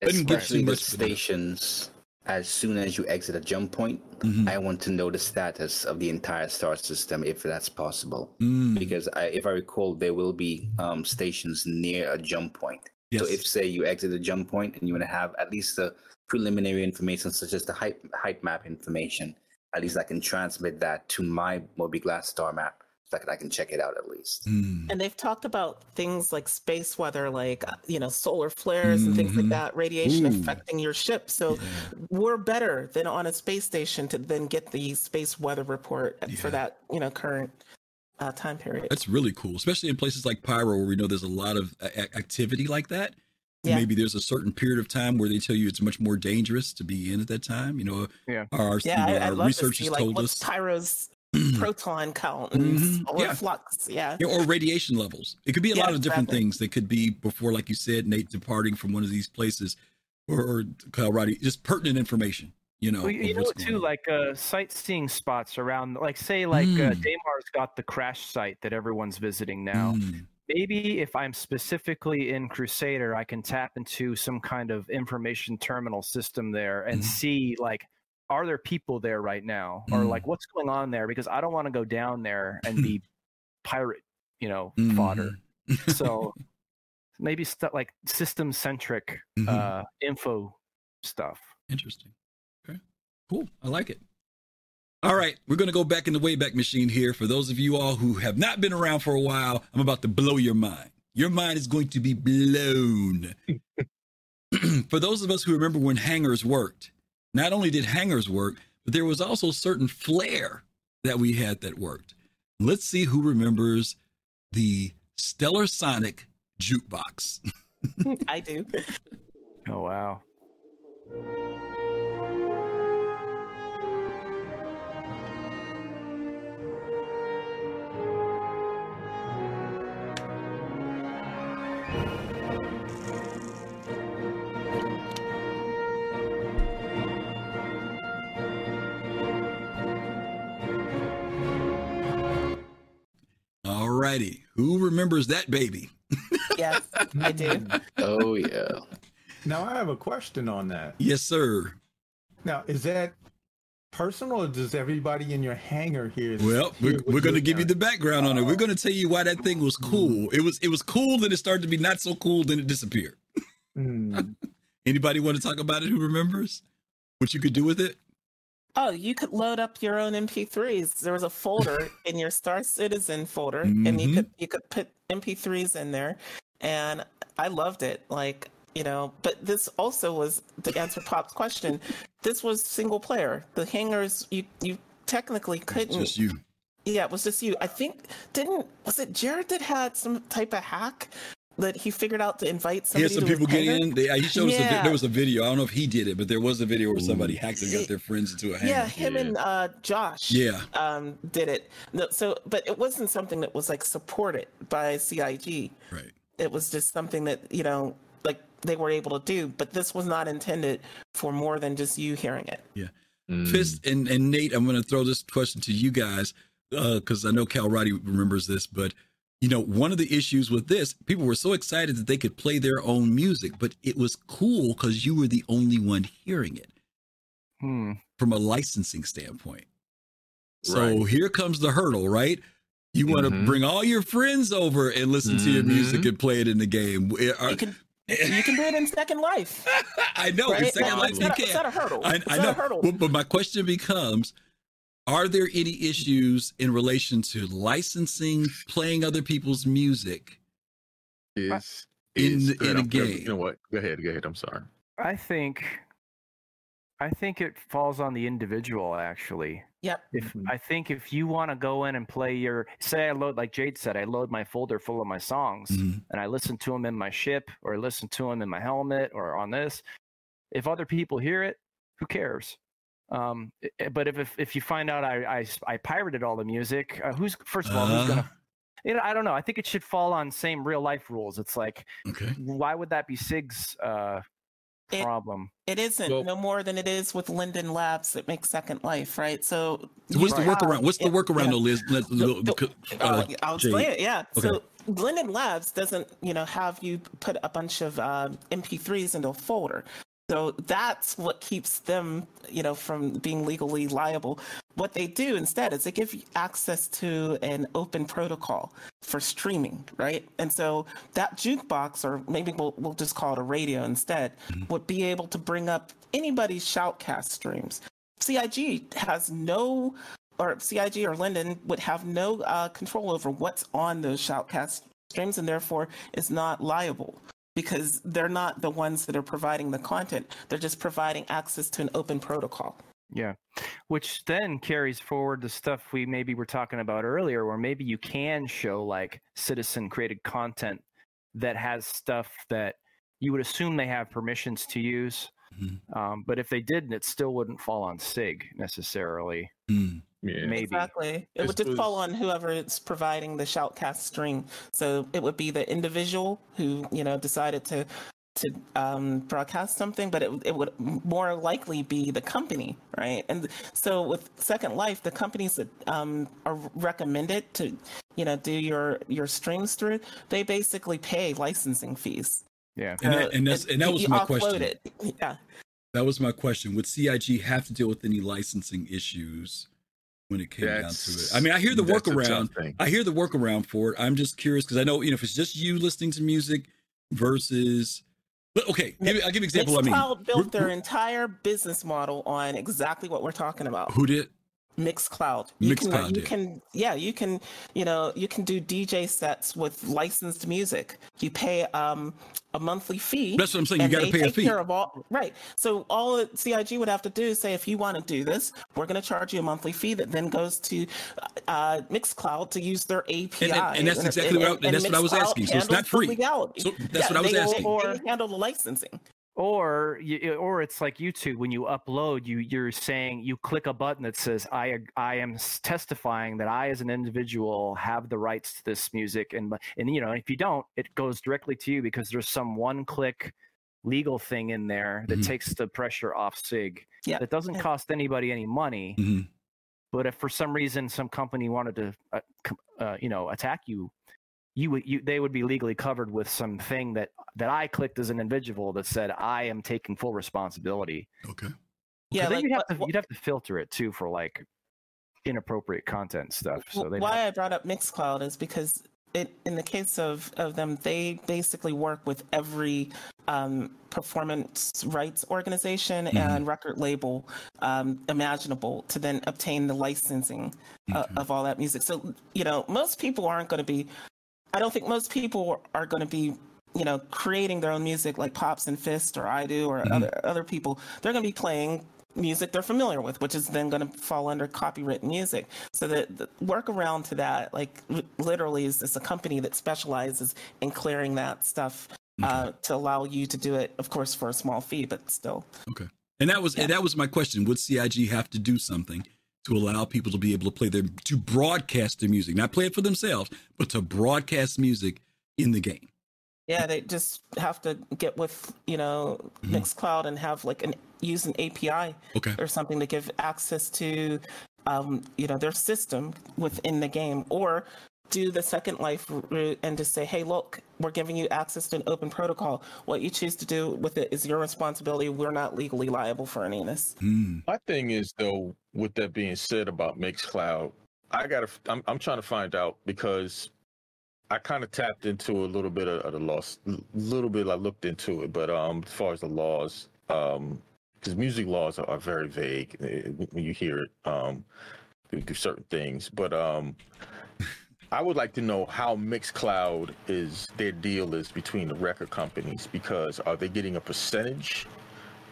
Doesn't give Especially too the much for stations. As soon as you exit a jump point, Mm-hmm. I want to know the status of the entire star system, if that's possible. Mm. Because I, if I recall, there will be um, stations near a jump point. So if, say, you exit a jump point and you want to have at least the preliminary information, such as the height height map information, at least I can transmit that to my mobiGlass star map, so that I can check it out at least. Mm. And they've talked about things like space weather, like uh, you know, solar flares and things like Mhm. that, radiation Ooh. affecting your ship. So we're better than on a space station to then get the space weather report for that you know current uh, time period. That's really cool, especially in places like Pyro, where we know there's a lot of a- a- activity like that. Yeah. Maybe there's a certain period of time where they tell you it's much more dangerous to be in at that time. You know, yeah, our, yeah, you know, I, our love to researchers like told what's us, Pyro's proton count and Mhm, solar yeah. flux. Yeah. Yeah, or radiation levels. It could be a Yeah, lot of different exactly. things that could be before, like you said, Nate departing from one of these places, or, or Kalrati, just pertinent information. You know, Well, you, know what's what, going too, like uh, sightseeing spots around, like say, like uh, Mm. Daymar's got the crash site that everyone's visiting now. Mm. Maybe if I'm specifically in Crusader, I can tap into some kind of information terminal system there and Mhm. see like, are there people there right now, or Mm. like what's going on there? Because I don't want to go down there and be pirate, you know, Mhm. fodder. So maybe stuff like system centric Mhm. uh, info stuff. Interesting. Okay. Cool. I like it. All right. We're going to go back in the Wayback Machine here. For those of you all who have not been around for a while, I'm about to blow your mind. Your mind is going to be blown. for those of us who remember when hangers worked, not only did hangers work, but there was also a certain flair that we had that worked. Let's see who remembers the Stellar Sonic jukebox. I do. Oh wow. Righty. Who remembers that baby? Yes, I do. Oh yeah. Now I have a question on that. Yes, sir. Now is that personal, or does everybody in your hangar here? Well, we're, we're going to give you the background on it. We're going to tell you why that thing was cool. It was it was cool, then it started to be not so cool, then it disappeared. Hmm. Anybody want to talk about it? Who remembers what you could do with it? Oh, you could load up your own MP3s. There was a folder in your Star Citizen folder, and you could mm-hmm. you could put MP3s in there, and I loved it. Like you know, but this also was to answer Pop's question. This was single player. The hangers you you technically couldn't. It's Just you. Yeah, it was just you. I think didn't was it Jared that had some type of hack that he figured out to invite He had some to people get in. They, he showed us. A, there was a video. I don't know if he did it, but there was a video where somebody hacked and got their friends into a hangar. Yeah, him and uh, Josh. Yeah. Um, did it. No, so, but it wasn't something that was like supported by CIG. Right. It was just something that you know, like they were able to do. But this was not intended for more than just you hearing it. Yeah. Mm. Fist and, and Nate, I'm going to throw this question to you guys because I know Kalrati remembers this, but you know, one of the issues with this, people were so excited that they could play their own music, but it was cool because you were the only one hearing it Hmm. from a licensing standpoint. So Right. here comes the hurdle, right? You want to Mhm. bring all your friends over and listen to your music Mhm. and play it in the game. Are- You can you can do it in Second Life. I know Right? in Second Now, Life it's you not a- can. it's not a hurdle. I, It's I not know, a hurdle. But, but my question becomes: Are there any issues in relation to licensing, playing other people's music? Is In- is- in go a I'm- game. You know what? Go ahead. Go ahead. I'm sorry. I think I think it falls on the individual actually. Yep. If I think if you want to go in and play your say I load like Jade said I load my folder full of my songs Mhm. and I listen to them in my ship or I listen to them in my helmet or on this if other people hear it who cares um i- i- but if if, if you find out I I pirated all the music uh, who's first of all who's Uh. going to you know, I don't know. I think it should fall on same real life rules. It's like, Okay. why would that be CIG's uh, It- problem? It isn't Well- no more than it is with Linden Labs that makes Second Life, right? So So what's the workaround? What's the workaround, yeah. though, Liz? Let- The- the- the- uh, uh, I'll Jade. explain it. Yeah. Okay. So Linden Labs doesn't, you know, have you put a bunch of um, MP3s into a folder. So that's what keeps them, you know, from being legally liable. What they do instead is they give you access to an open protocol for streaming, right? And so that jukebox, or maybe we'll, we'll just call it a radio instead, would be able to bring up anybody's shoutcast streams. CIG has no, or CIG or Linden would have no uh, control over what's on those shoutcast streams, and therefore is not liable because they're not the ones that are providing the content. They're just providing access to an open protocol. Yeah. Which then carries forward the stuff we maybe were talking about earlier, where maybe you can show like citizen created content that has stuff that you would assume they have permissions to use. Mhm. Um, but if they didn't, it still wouldn't fall on CIG necessarily. Mm. Yeah. Maybe. Exactly. It This would just fall was- on whoever is providing the shoutcast stream. So it would be the individual who, you know, decided to to um, broadcast something, but it, it would more likely be the company, right? And so with Second Life, the companies that um, are recommended to, you know, do your your streams through, they basically pay licensing fees. Yeah. And, Uh, that, and that's it- and that was my question. it. Yeah. That was my question. Would CIG have to deal with any licensing issues when it came down to it? I mean, I hear the that's a tough workaround. I hear the workaround for it. I'm just curious because I know you know if it's just you listening to music versus. But okay, give, I'll give you an example. I mean, Mixcloud built their entire business model on exactly what we're talking about. who did? Mixcloud. You can, Mixcloud you did. can, yeah, you can, you know, you can do DJ sets with licensed music. You pay um, a monthly fee. That's what I'm saying. You gotta pay a fee. Care of all, right. So all CIG would have to do is say, if you want to do this, we're going to charge you a monthly fee that then goes to uh, Mixcloud to use their API. And- and- and that's exactly what I- and that's what I was Mixcloud asking. So it's not free. So that's what I was asking. Or handle the licensing. Or you, or it's like YouTube when you upload, you you're saying you click a button that says I I am testifying that I as an individual have the rights to this music, and and you know if you don't, it goes directly to you because there's some one click legal thing in there that Mhm. takes the pressure off CIG. Yeah. That doesn't cost anybody any money, Mhm. but if for some reason some company wanted to uh, uh, you know attack you you would you they would be legally covered with something that that I clicked as an individual that said I am taking full responsibility. Okay. Yeah, like you'd have what- to you'd have to filter it too for like inappropriate content stuff. So Wh- they why I brought up Mixcloud is because it, in the case of, of them, they basically work with every um, performance rights organization Mhm. and record label um, imaginable to then obtain the licensing uh, Okay. of all that music. So, you know, most people aren't going to be, I don't think most people are going to be, you know, creating their own music like Pops and Fist or I do or Mhm. other other people. They're going to be playing music they're familiar with, which is then going to fall under copywritten music. So the, the workaround to that, like literally, is this a company that specializes in clearing that stuff uh, to allow you to do it, of course, for a small fee, but still. Okay. And that was yeah. and that was my question. Would CIG have to do something to allow people to be able to play their to broadcast their music, not play it for themselves, but to broadcast music in the game? Yeah, they just have to get with you know mm-hmm. Mixcloud and have like an use an API okay. or something to give access to um, you know their system within the game, or do the second life route and just say, hey, look, we're giving you access to an open protocol. What you choose to do with it is your responsibility. We're not legally liable for any of this. Hmm. My thing is though, with that being said about Mixcloud, I gotta, I'm, I'm trying to find out because I kind of tapped into a little bit of, of the laws, a little bit. I looked into it, but um, as far as the laws, um, because music laws are, are, very vague eh, when you hear it, um, do certain things. But um, I would like to know how Mixcloud is their deal is between the record companies because are they getting a percentage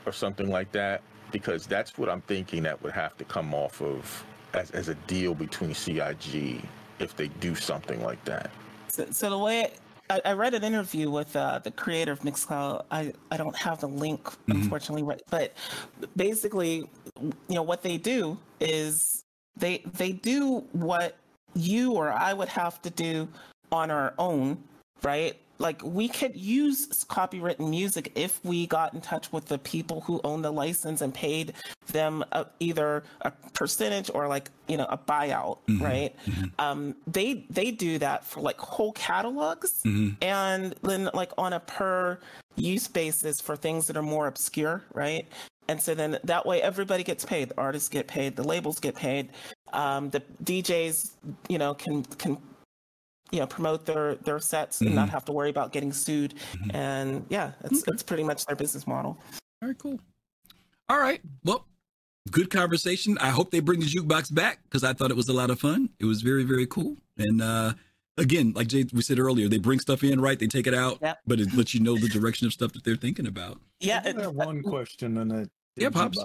or something like that? Because that's what I'm thinking that would have to come off of as, as a deal between CIG if they do something like that. So, so the way I, I, read an interview with uh, the creator of Mixcloud. I, I don't have the link, mm-hmm. unfortunately, but basically, you know, what they do is they they do what you or I would have to do on our own, right? like we could use copywritten music if we got in touch with the people who own the license and paid them a, either a percentage or like you know a buyout mm-hmm. right mm-hmm. Um, they they do that for like whole catalogs mm-hmm. and then like on a per use basis for things that are more obscure right and so then that way everybody gets paid. The artists get paid. The labels get paid. Um, the djs you know can can you know promote their their sets mm-hmm. and not mm-hmm. have to worry about getting sued. Mm-hmm. and yeah it's okay. it's pretty much their business model. Very cool. All right. Well good conversation. I hope they bring the jukebox back because i thought it was a lot of fun. It was very very cool. And uh again like Jay, we said earlier they bring stuff in right they take it out yep. but it lets you know the direction of stuff that they're thinking about yeah I have one question on it. yeah pops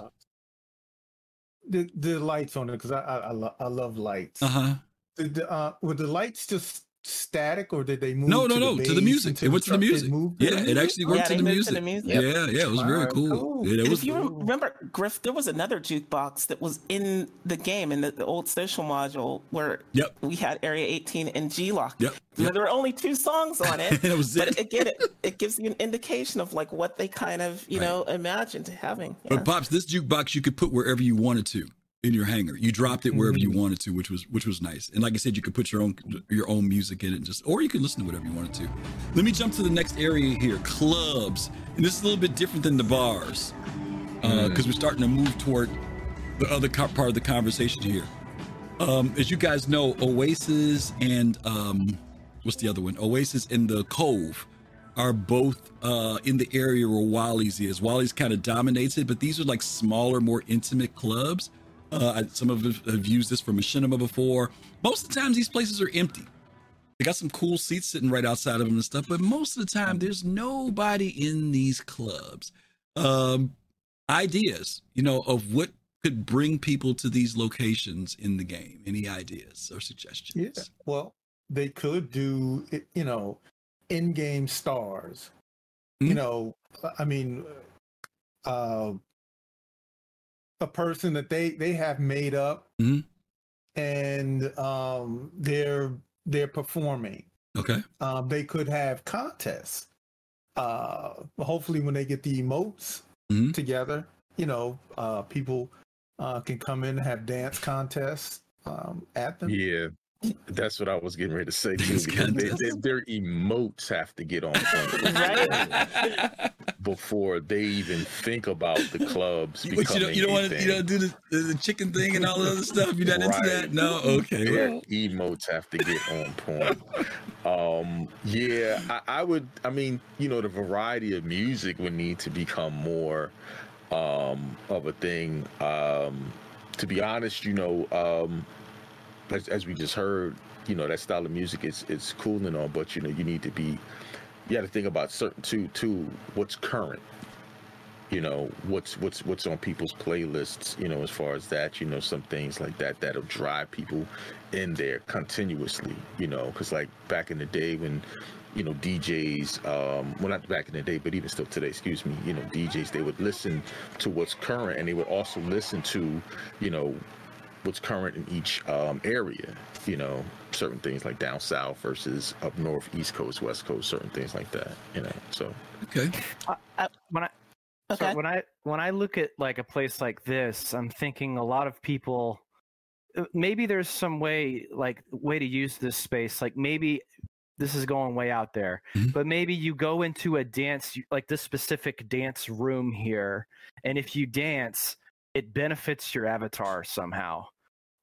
the the lights on it because I I, I, lo- I, love lights uh-huh the, uh, were the lights just static or did they move no no to no the to the music it went to the music yeah the it actually went yeah, to, the music. to the music yeah yeah it was very cool, cool. Yeah, if was you remember griff there was another jukebox that was in the game in the, the old social module where yep. we had area 18 and G-Loc yep. yep. there were only two songs on it that was but it. again it, it gives you an indication of like what they kind of you right. know imagined having yeah. but pops this jukebox you could put wherever you wanted to in your hangar. You dropped it wherever you mm-hmm. wanted to, which was which was nice. And like I said, you could put your own your own music in it, and just or you could listen to whatever you wanted to. Let me jump to the next area here: clubs. And this is a little bit different than the bars because uh, mm. we're starting to move toward the other part of the conversation here. Um, as you guys know, Oasis and um, what's the other one? Oasis and the Cove are both uh, in the area where Wally's is. Wally's kind of dominates it, but these are like smaller, more intimate clubs uh, some of us have used this for machinima before. Most of the times, these places are empty. They got some cool seats sitting right outside of them and stuff, but most of the time, there's nobody in these clubs. Um, ideas, you know, of what could bring people to these locations in the game. Any ideas or suggestions? Yeah. Well, they could do, you know, in-game stars. Mm-hmm. You know, I mean, uh, a person that they they have made up mm-hmm. and um they're they're performing okay um they could have contests uh hopefully when they get the emotes mm-hmm. together you know uh people uh can come in and have dance contests um at them yeah that's what I was getting ready to say too. Because they, they, their emotes have to get on point right? before they even think about the clubs. But you don't, you don't want to, you don't do the, the, chicken thing and all the other stuff. You're not right. into that, no? Okay, well. emotes have to get on point. um, yeah, I, I would. I mean, you know, the variety of music would need to become more um, of a thing. Um, to be honest, you know. Um, as, as we just heard, you know, that style of music is is cool and all, but you know, you need to be you got to think about certain too too what's current. you know what's what's what's on people's playlists you know as far as that you know some things like that that'll drive people in there continuously you know because like back in the day when you know DJs um well not back in the day but even still today excuse me you know DJs they would listen to what's current and they would also listen to you know what's current in each um, area you know certain things like down south versus up north east coast west coast certain things like that you know so. Okay. When I so when I when I look at like a place like this, I'm thinking a lot of people uh, maybe there's some way like way to use this space like maybe this is going way out there but maybe you go into a dance like this specific dance room here and if you dance it benefits your avatar somehow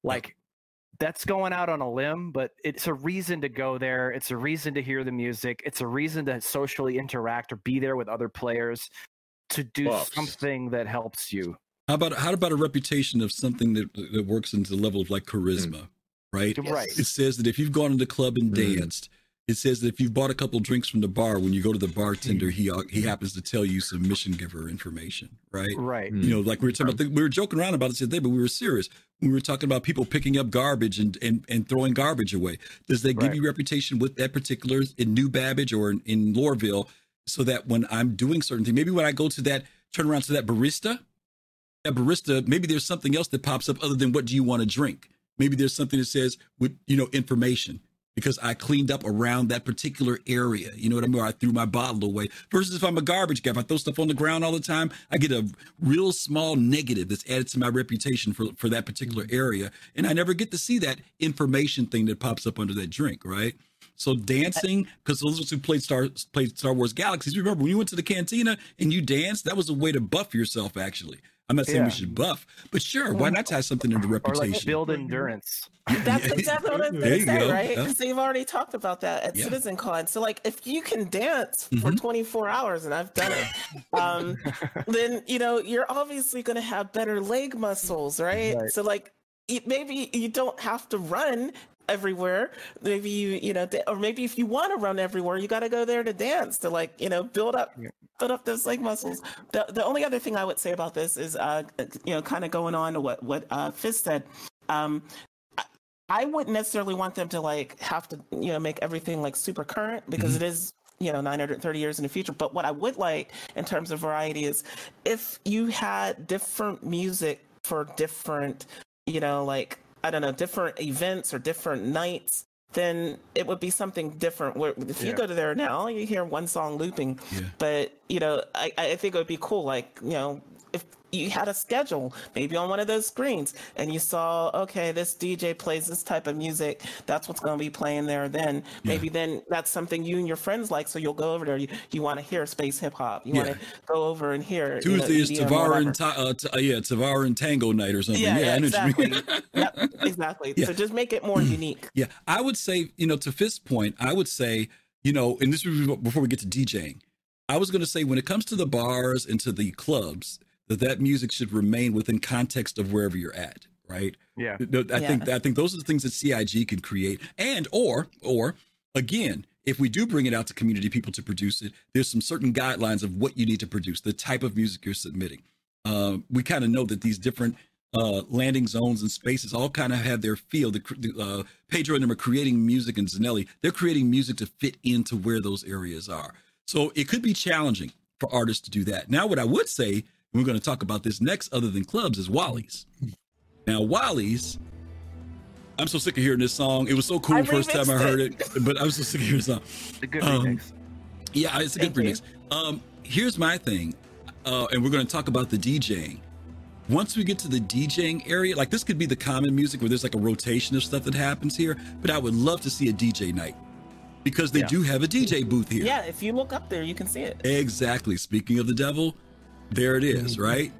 like that's going out on a limb but it's a reason to go there it's a reason to hear the music it's a reason to socially interact or be there with other players to do Buffs. something that helps you How about how about a reputation of something that that works into the level of like charisma, right? Right. It says that if you've gone to the club and Mm. danced, it says that if you've bought a couple drinks from the bar, when you go to the bartender, he uh, he happens to tell you some mission giver information, right? Right. You know, like we were talking about, the, we were joking around about it today, but we were serious. We were talking about people picking up garbage and and, and throwing garbage away. Does that give Right. you reputation with that particular in New Babbage or in, in Lorville, so that when I'm doing certain things, maybe when I go to that turn around to that barista, that barista, maybe there's something else that pops up other than what do you want to drink? Maybe there's something that says with you know information because I cleaned up around that particular area. You know what I mean? Or I threw my bottle away. Versus if I'm a garbage guy, if I throw stuff on the ground all the time, I get a real small negative that's added to my reputation for for that particular mm-hmm. area, and I never get to see that information thing that pops up under that drink, right? So dancing, uh, because those of us who played Star played Star Wars Galaxies, remember when you went to the cantina and you danced, that was a way to buff yourself. Actually, I'm not saying we should buff, but sure, why not tie something into reputation? or reputation? like build endurance That's exactly what I was There going you to say, go. right? Yeah. Because they've already talked about that at Yeah. CitizenCon. So, like, if you can dance for Mhm. 24 hours, and I've done it, um, then you know you're obviously going to have better leg muscles, right? Right. So, like, maybe you don't have to run everywhere. Maybe you, you know, or maybe if you want to run everywhere, you got to go there to dance to like, you know, build up, build up those leg muscles. The the only other thing I would say about this is, uh, you know, kind of going on to what what uh, Fizz said. Um, I wouldn't necessarily want them to like have to, you know, make everything like super current because Mm-hmm. it is, you know, 930 years in the future. But what I would like in terms of variety is if you had different music for different, you know, like, I don't know, different events or different nights, then it would be something different. Where if you go to there now, you hear one song looping, Yeah. but you know, I, I think it would be cool. Like, you know, you had a schedule, maybe on one of those screens, and you saw, okay, this DJ plays this type of music, that's what's going to be playing there. Then maybe then that's something you and your friends like, so you'll go over there. You, you want to hear space hip hop. You want Yeah. to go over and hear you know, Tuesday is Tavara and ta- uh, t- uh, yeah, Tavara and Tango night or something. Yeah, Yeah, yeah, I know what you mean. exactly. yep, exactly. Yeah. So just make it more unique. Yeah, I would say, you know, to Fist's point, I would say, you know, and this was before we get to DJing, I was going to say when it comes to the bars and to the clubs, that that music should remain within context of wherever you're at, right? yeah No, I think I think those are the things that CIG can create, and or or again, if we do bring it out to community people to produce it, there's some certain guidelines of what you need to produce, the type of music you're submitting. Uh, we kind of know that these different uh, landing zones and spaces all kind of have their feel. The, the uh, Pedro and them are creating music, and Zanelli they're creating music to fit into where those areas are. So it could be challenging for artists to do that. Now, what I would say, and we're going to talk about this next, other than clubs, is Wally's. Now, Wally's, I'm so sick of hearing this song. It was so cool I first time I heard it. it, but I was so sick of hearing the song. a good Um, remix Yeah, it's a good Thank remix. Um, here's my thing, uh, and we're going to talk about the DJing. Once we get to the DJing area, like this could be the common music where there's like a rotation of stuff that happens here, but I would love to see a DJ night because they Yeah. do have a DJ booth here. Yeah, if you look up there, you can see it. Exactly. Speaking of the devil, there it is, right?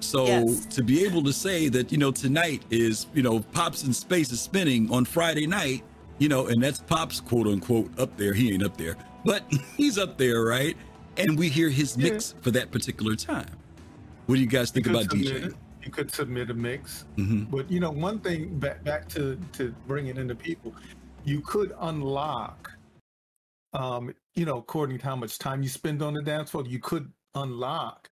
So Yes. to be able to say that, you know, tonight is, you know, Pops in Space is spinning on Friday night, you know, and that's Pops quote unquote up there. He ain't up there, but he's up there, right? And we hear his mix for that particular time. What do you guys think You about submit DJing? it. You could submit a mix, Mhm. but you know, one thing back back to to bring it into people, you could unlock. Um, you know, according to how much time you spend on the dance floor, you could unlock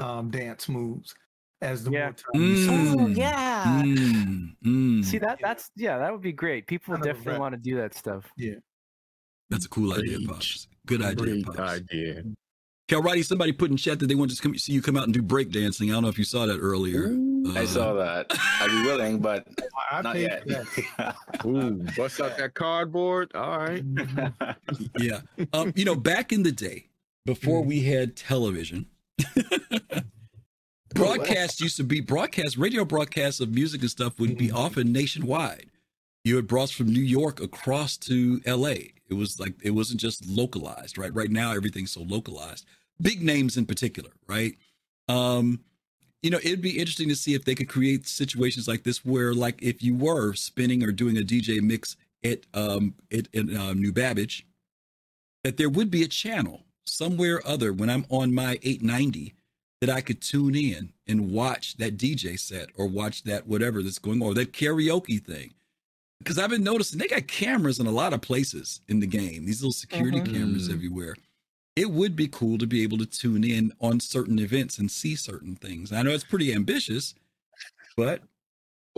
um, dance moves as the Yeah. more time you spend. Oh, yeah. Mm, mm. See that that's yeah, that would be great. People Kind definitely want to do that stuff. Yeah. That's a cool idea, Great. Pops. Good idea, Great Pops. idea. Kalrati, somebody put in chat that they want to just come, see you come out and do break dancing. I don't know if you saw that earlier. I Uh, saw that. I'd be willing, but I not paid yet. that. Ooh, bust out that cardboard. All right. Yeah. Um, you know, back in the day, before we had television, broadcast used to be broadcast, radio broadcasts of music and stuff would be often nationwide. You had brought from New York across to LA. It was like it wasn't just localized, right? Right now everything's so localized. Big names in particular, right? Um, you know, it'd be interesting to see if they could create situations like this where, like, if you were spinning or doing a DJ mix at um at, at uh, New Babbage, that there would be a channel somewhere or other when I'm on my 890 that I could tune in and watch that DJ set or watch that whatever that's going on, or that karaoke thing. Because I've been noticing they got cameras in a lot of places in the game, these little security Mhm. cameras Mm. everywhere. It would be cool to be able to tune in on certain events and see certain things. I know it's pretty ambitious, but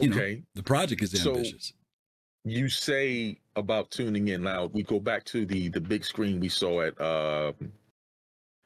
you know, Okay. the project is So- ambitious. You say about tuning in now we go back to the the big screen we saw at uh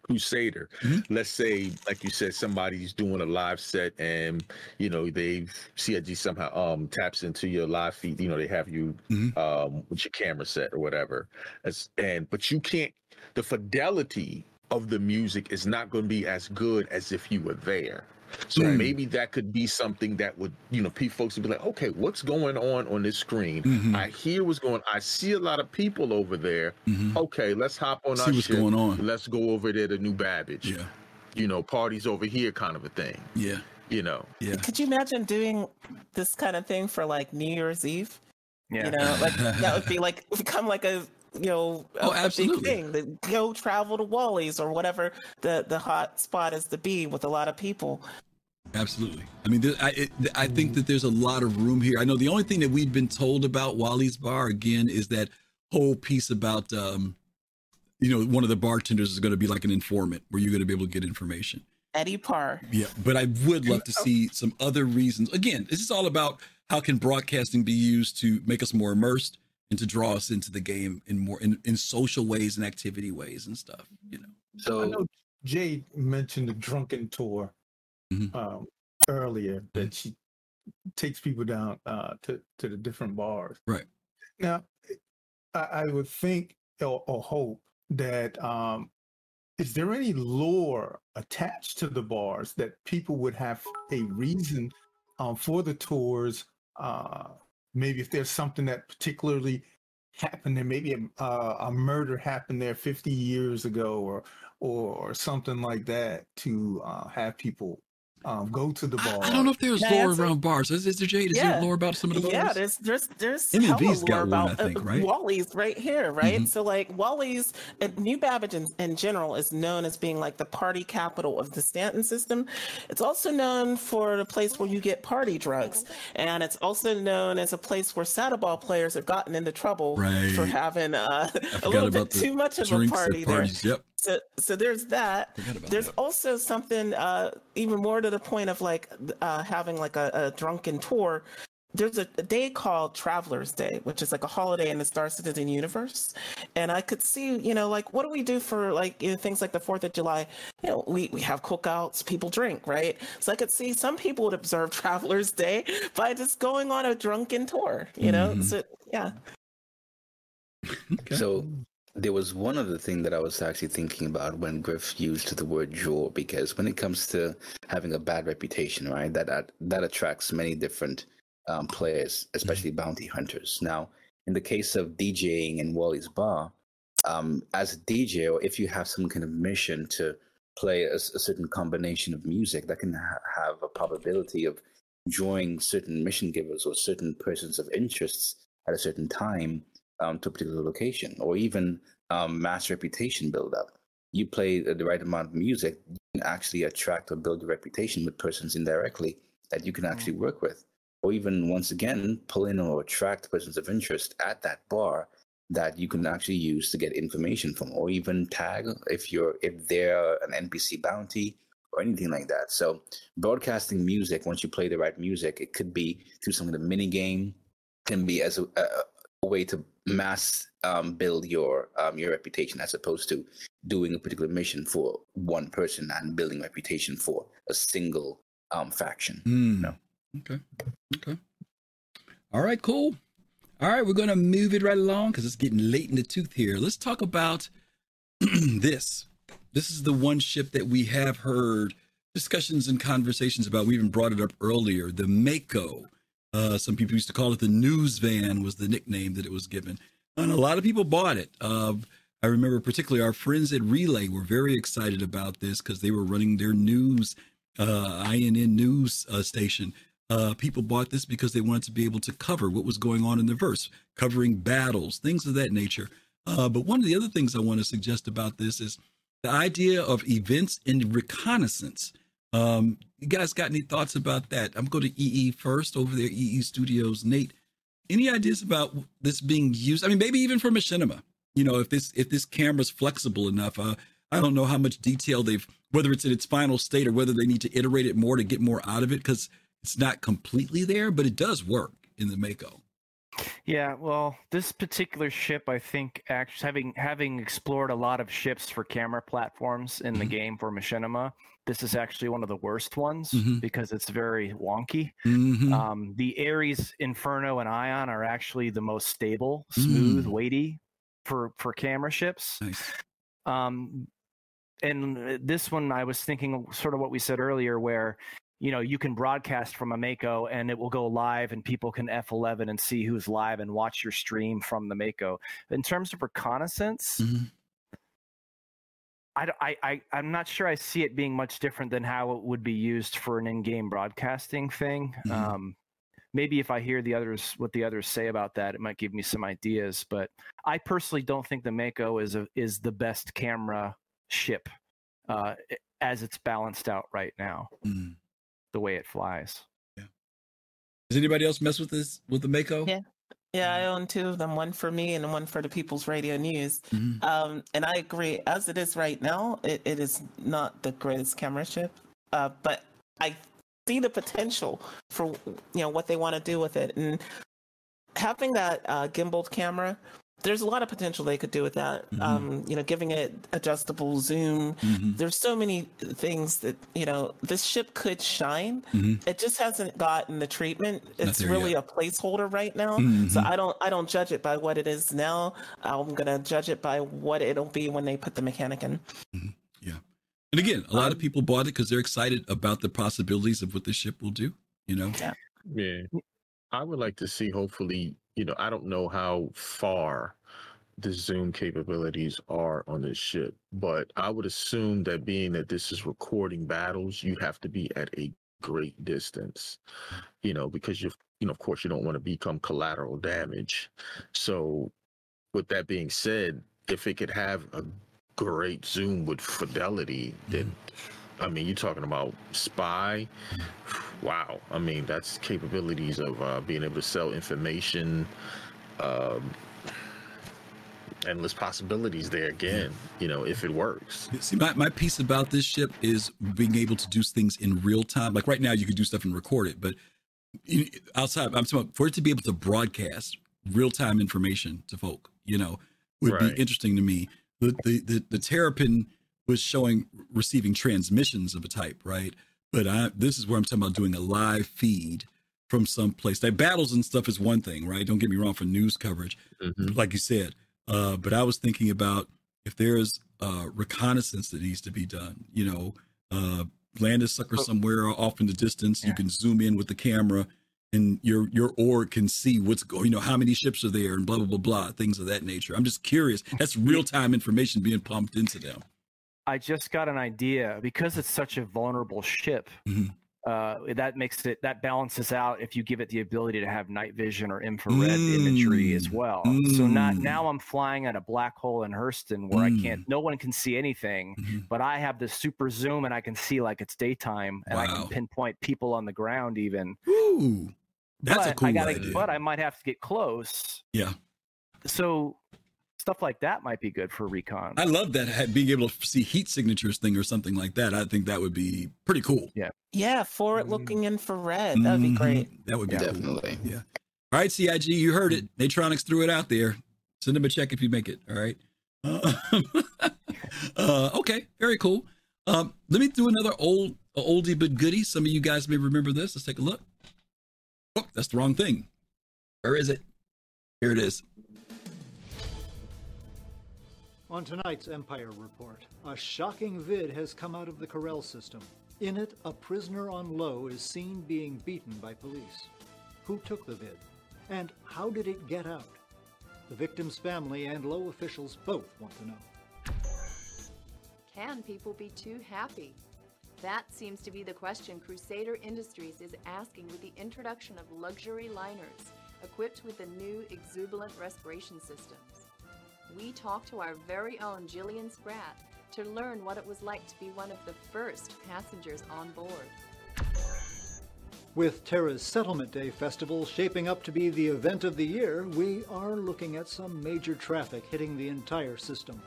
crusader Mhm. let's say like you said somebody's doing a live set and you know they've cig somehow um taps into your live feed you know they have you Mhm. um with your camera set or whatever As, and but you can't the fidelity of the music is not going to be as good as if you were there so Mm. maybe that could be something that would, you know, people folks would be like, okay, what's going on on this screen? Mhm. I hear what's going. I see a lot of people over there. Mhm. Okay, let's hop on See our what's ship. going on. Let's go over there to New Babbage. Yeah, You know, parties over here, kind of a thing. yeah, You know, yeah. Could you imagine doing this kind of thing for like New Year's Eve? Yeah. You know, like that would be like become like a you know Oh, a big absolutely. thing. To go travel to Wally's or whatever the the hot spot is to be with a lot of people. Absolutely. I mean, I it, I think that there's a lot of room here. I know the only thing that we've been told about Wally's Bar again is that whole piece about, um, you know, one of the bartenders is going to be like an informant where you're going to be able to get information. Eddie Parr. Yeah, but I would love to see some other reasons. Again, this is all about how can broadcasting be used to make us more immersed and to draw us into the game in more in, in social ways and activity ways and stuff. You know. So i know Jade mentioned the drunken tour Mhm. um, earlier that she takes people down uh, to to the different bars. Right. Now, I, I would think or, or hope that um, is there any lore attached to the bars that people would have a reason um, for the tours? Uh, maybe if there's something that particularly happened there, maybe a, uh, a murder happened there 50 years ago, or or, or something like that, to uh, have people um, go to the bar. I, I don't know if there's Can lore around bars. Is, is there Jade? Is there lore about some of the bars? Yeah, there's there's there's M&V's hella got lore one, I about think, uh, right? Wally's right here, right? Mhm. So like Wally's and New Babbage in, in general is known as being like the party capital of the Stanton system. It's also known for the place where you get party drugs, and it's also known as a place where saddle ball players have gotten into trouble for having uh, a little bit too much of a Drinks at party there. parties. Yep. So, so there's that. There's that. also something uh, even more to the point of like uh, having like a, a drunken tour. There's a, a day called Traveler's Day, which is like a holiday in the Star Citizen universe. And I could see, you know, like what do we do for like you know, things like the Fourth of July? You know, we, we have cookouts, people drink, right? So I could see some people would observe Traveler's Day by just going on a drunken tour, you know? Mhm. So yeah. Okay. So there was one other thing that I was actually thinking about when Griff used the word draw, because when it comes to having a bad reputation, right, that that, that attracts many different um, players, especially bounty hunters. Now, in the case of DJing in Wally's Bar, um, as a DJ, or if you have some kind of mission to play a certain combination of music, that can ha- have a probability of drawing certain mission givers or certain persons of interests at a certain time um, to a particular location, or even um, mass reputation buildup. You play the right amount of music, you can actually attract or build your reputation with persons indirectly that you can actually work with, or even once again pull in or attract persons of interest at that bar that you can actually use to get information from, or even tag if you're if they're an NPC bounty or anything like that. So broadcasting music, once you play the right music, it could be through some of the mini game, can be as a, a, a way to mass um, build your um, your reputation as opposed to doing a particular mission for one person and building reputation for a single um, faction. Mm. No. Okay. Okay. All right, cool. All right, we're going to move it right along because it's getting late in the tooth here. Let's talk about this. This is the one ship that we have heard discussions and conversations about. We even brought it up earlier the Mako. Uh, some people used to call it the news van, was the nickname that it was given. And a lot of people bought it. Uh, I remember particularly our friends at Relay were very excited about this because they were running their news, uh, INN news uh, station. Uh, people bought this because they wanted to be able to cover what was going on in the verse, covering battles, things of that nature. Uh, but one of the other things I want to suggest about this is the idea of events and reconnaissance. Um, you guys got any thoughts about that? I'm going to EE first over there, EE Studios. Nate, any ideas about this being used? I mean, maybe even for machinima. You know, if this if this camera's flexible enough, uh, I don't know how much detail they've whether it's in its final state or whether they need to iterate it more to get more out of it because it's not completely there, but it does work in the Mako. Yeah, well, this particular ship, I think, actually having having explored a lot of ships for camera platforms in the Mhm. game for Machinima, this is actually one of the worst ones Mhm. because it's very wonky. Mhm. Um, the Ares, Inferno, and Ion are actually the most stable, smooth, Mm. weighty for for camera ships. Nice. Um, and this one, I was thinking sort of what we said earlier, where you know you can broadcast from a Mako and it will go live, and people can F11 and see who's live and watch your stream from the Mako. In terms of reconnaissance, Mhm. I, I, I, I'm not sure I see it being much different than how it would be used for an in-game broadcasting thing. Mhm. Um, maybe if I hear the others, what the others say about that, it might give me some ideas. But I personally don't think the Mako is a, is the best camera ship uh, as it's balanced out right now, Mm. The way it flies. Yeah. Does anybody else mess with this with the Mako? Yeah. Yeah, I own two of them, one for me and one for the People's Radio News. Mhm. Um, and I agree, as it is right now, it, it is not the greatest camera ship. Uh, but I see the potential for you know what they want to do with it, and having that uh, gimbal camera. There's a lot of potential they could do with that. Mhm. Um, you know, giving it adjustable zoom. Mhm. There's so many things that you know this ship could shine. Mhm. It just hasn't gotten the treatment. It's really yet. a placeholder right now. Mhm. So I don't I don't judge it by what it is now. I'm gonna judge it by what it'll be when they put the mechanic in. Yeah, and again, a lot of Um, people bought it because they're excited about the possibilities of what the ship will do. You know, Yeah. Yeah. I would like to see, hopefully, you know, I don't know how far the Zoom capabilities are on this ship, but I would assume that being that this is recording battles, you have to be at a great distance, you know, because you, you know, of course, you don't want to become collateral damage. So, with that being said, if it could have a great zoom with fidelity, then mm-hmm. I mean, you're talking about spy. Wow. I mean, that's capabilities of uh, being able to sell information. Um, endless possibilities there again, you know, if it works. See, my, my piece about this ship is being able to do things in real time. Like right now, you could do stuff and record it, but outside, I'm talking about for it to be able to broadcast real time information to folk, you know, would Right. be interesting to me. The, the, the, the Terrapin was showing receiving transmissions of a type, right? But I, this is where I'm talking about doing a live feed from some place. Like battles and stuff is one thing, right? Don't get me wrong for news coverage, Mhm. like you said. Uh, but I was thinking about if there's uh, reconnaissance that needs to be done, you know, uh, land a sucker somewhere off in the distance. You can zoom in with the camera, and your your org can see what's going. You know, how many ships are there, and blah blah blah blah, things of that nature. I'm just curious. That's real time information being pumped into them. I just got an idea because it's such a vulnerable ship. Mhm. Uh, that makes it that balances out if you give it the ability to have night vision or infrared imagery as Mm. well. So not Mm. now I'm flying at a black hole in Hurston where I Mm. can't, no one can see anything, Mhm. but I have the super zoom and I can see like it's daytime and I can pinpoint people on the ground even. Ooh, that's but a cool I gotta, idea. But I might have to get close. yeah. So stuff like that might be good for recon. I love that being able to see heat signatures thing or something like that. I think that would be pretty cool. Yeah. Yeah, forward looking infrared. That would be Mhm. great. That would be cool. Definitely. Yeah. All right, CIG, you heard it. Natronix threw it out there. Send them a check if you make it. All right. Uh, uh, okay, very cool. Um, let me do another old a oldie but goodie. Some of you guys may remember this. Let's take a look. Oh, that's the wrong thing. Where is it? Here it is. On tonight's Empire Report, a shocking vid has come out of the Corel system. In it, a prisoner on Low is seen being beaten by police. Who took the vid? And how did it get out? The victim's family and Low officials both want to know. Can people be too happy? That seems to be the question Crusader Industries is asking with the introduction of luxury liners equipped with the new exuberant respiration systems. We talked to our very own Jillian Spratt to learn what it was like to be one of the first passengers on board. With Terra's Settlement Day festival shaping up to be the event of the year, we are looking at some major traffic hitting the entire system.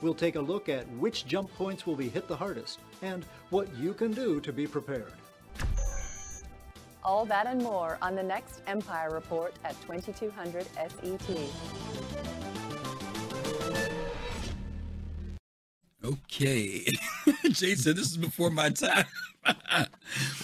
We'll take a look at which jump points will be hit the hardest and what you can do to be prepared. All that and more on the next Empire Report at E 2200 SET. Okay. Jay said this is before my time.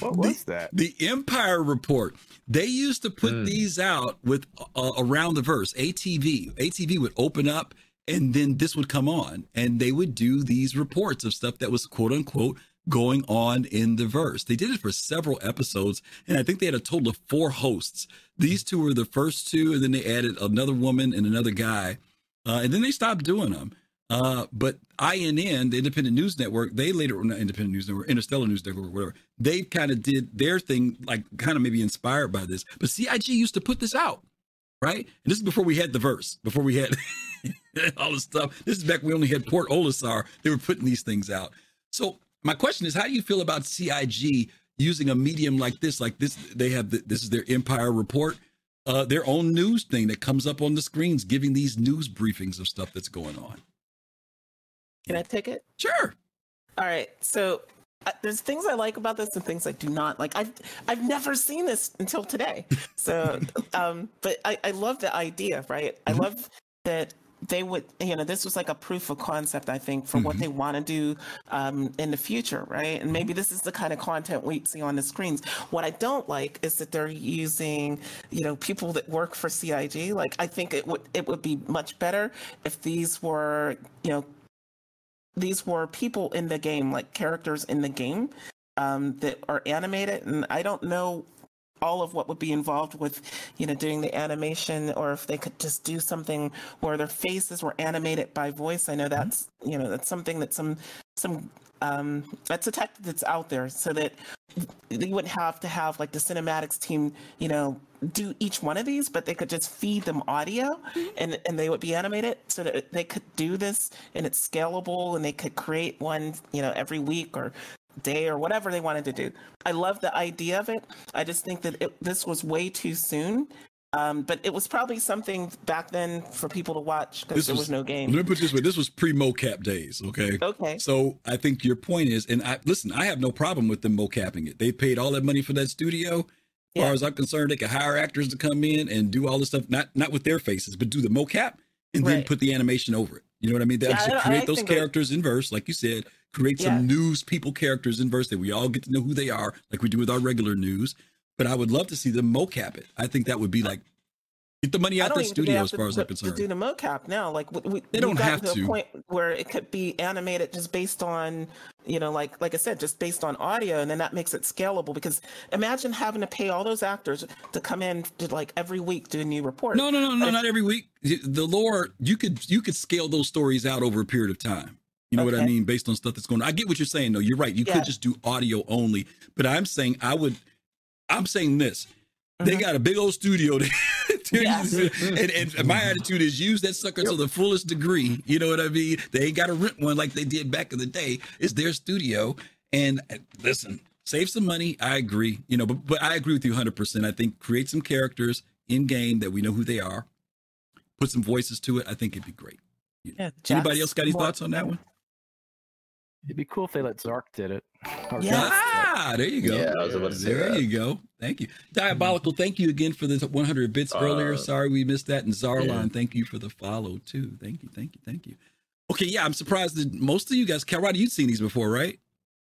what was that? The Empire Report. They used to put these out with uh, around the verse ATV. ATV would open up and then this would come on and they would do these reports of stuff that was quote unquote going on in the verse. They did it for several episodes and I think they had a total of four hosts. These two were the first two and then they added another woman and another guy. Uh, and then they stopped doing them. Uh, but INN, the Independent News Network, they later, not Independent News Network, Interstellar News Network, whatever, they kind of did their thing, like kind of maybe inspired by this. But CIG used to put this out, right? And this is before we had the verse, before we had all this stuff. This is back when we only had Port Olisar. They were putting these things out. So my question is, how do you feel about CIG using a medium like this? Like this, they have the, this is their Empire Report, uh, their own news thing that comes up on the screens, giving these news briefings of stuff that's going on. Can I take it? Sure. All right. So uh, there's things I like about this and things I do not like. I've I've never seen this until today. So, um, but I I love the idea, right? I love that they would you know this was like a proof of concept i think for what they want to do um, in the future right and maybe this is the kind of content we see on the screens what i don't like is that they're using you know people that work for cig like i think it would it would be much better if these were you know these were people in the game, like characters in the game um, that are animated. And I don't know all of what would be involved with, you know, doing the animation, or if they could just do something where their faces were animated by voice. I know that's, you know, that's something that some some um, that's a tech that's out there, so that they wouldn't have to have like the cinematics team, you know, do each one of these, but they could just feed them audio and, and they would be animated so that they could do this and it's scalable and they could create one, you know, every week or day or whatever they wanted to do. I love the idea of it. I just think that it, this was way too soon. Um, but it was probably something back then for people to watch because there was, no game. Let me put this way: this was pre-mocap days. Okay. Okay. So I think your point is, and I listen. I have no problem with them mocapping it. They paid all that money for that studio. As Yeah. far as I'm concerned, they could hire actors to come in and do all this stuff, not not with their faces, but do the mocap and then put the animation over it. You know what I mean? They Yeah, create those characters in verse, like you said. Create Yeah. some news people characters in verse that we all get to know who they are, like we do with our regular news. But I would love to see them mocap it. I think that would be like get the money out the even think they studio, as to far as I'm concerned. To do the mocap now, like we, we, They don't have to to. a point where it could be animated just based on, you know, like like I said, just based on audio, and then that makes it scalable. Because imagine having to pay all those actors to come in to like every week do a new report. No, no, no, no, not every week. The lore you could you could scale those stories out over a period of time. You know what I mean, based on stuff that's going on. I get what you're saying, though. You're right. You Yeah. could just do audio only, but I'm saying I would. I'm saying this. They got a big old studio, there. and, and my attitude is use that sucker to the fullest degree. You know what I mean? They ain't got to rent one like they did back in the day. It's their studio, and uh, listen, save some money. I agree. You know, but but I agree with you 100. percent I think create some characters in game that we know who they are, put some voices to it. I think it'd be great. Yeah, Anybody else got any more- thoughts on that one? It'd be cool if they let Zark did it. Or Yes. Ah, there you go. Yeah, I was about to say there that. you go. Thank you. Diabolical, thank you again for the 100 bits earlier. Uh, Sorry we missed that. And Zarlon, yeah. thank you for the follow too. Thank you, thank you, thank you. Okay, yeah, I'm surprised that most of you guys, Calrod, you've seen these before, right?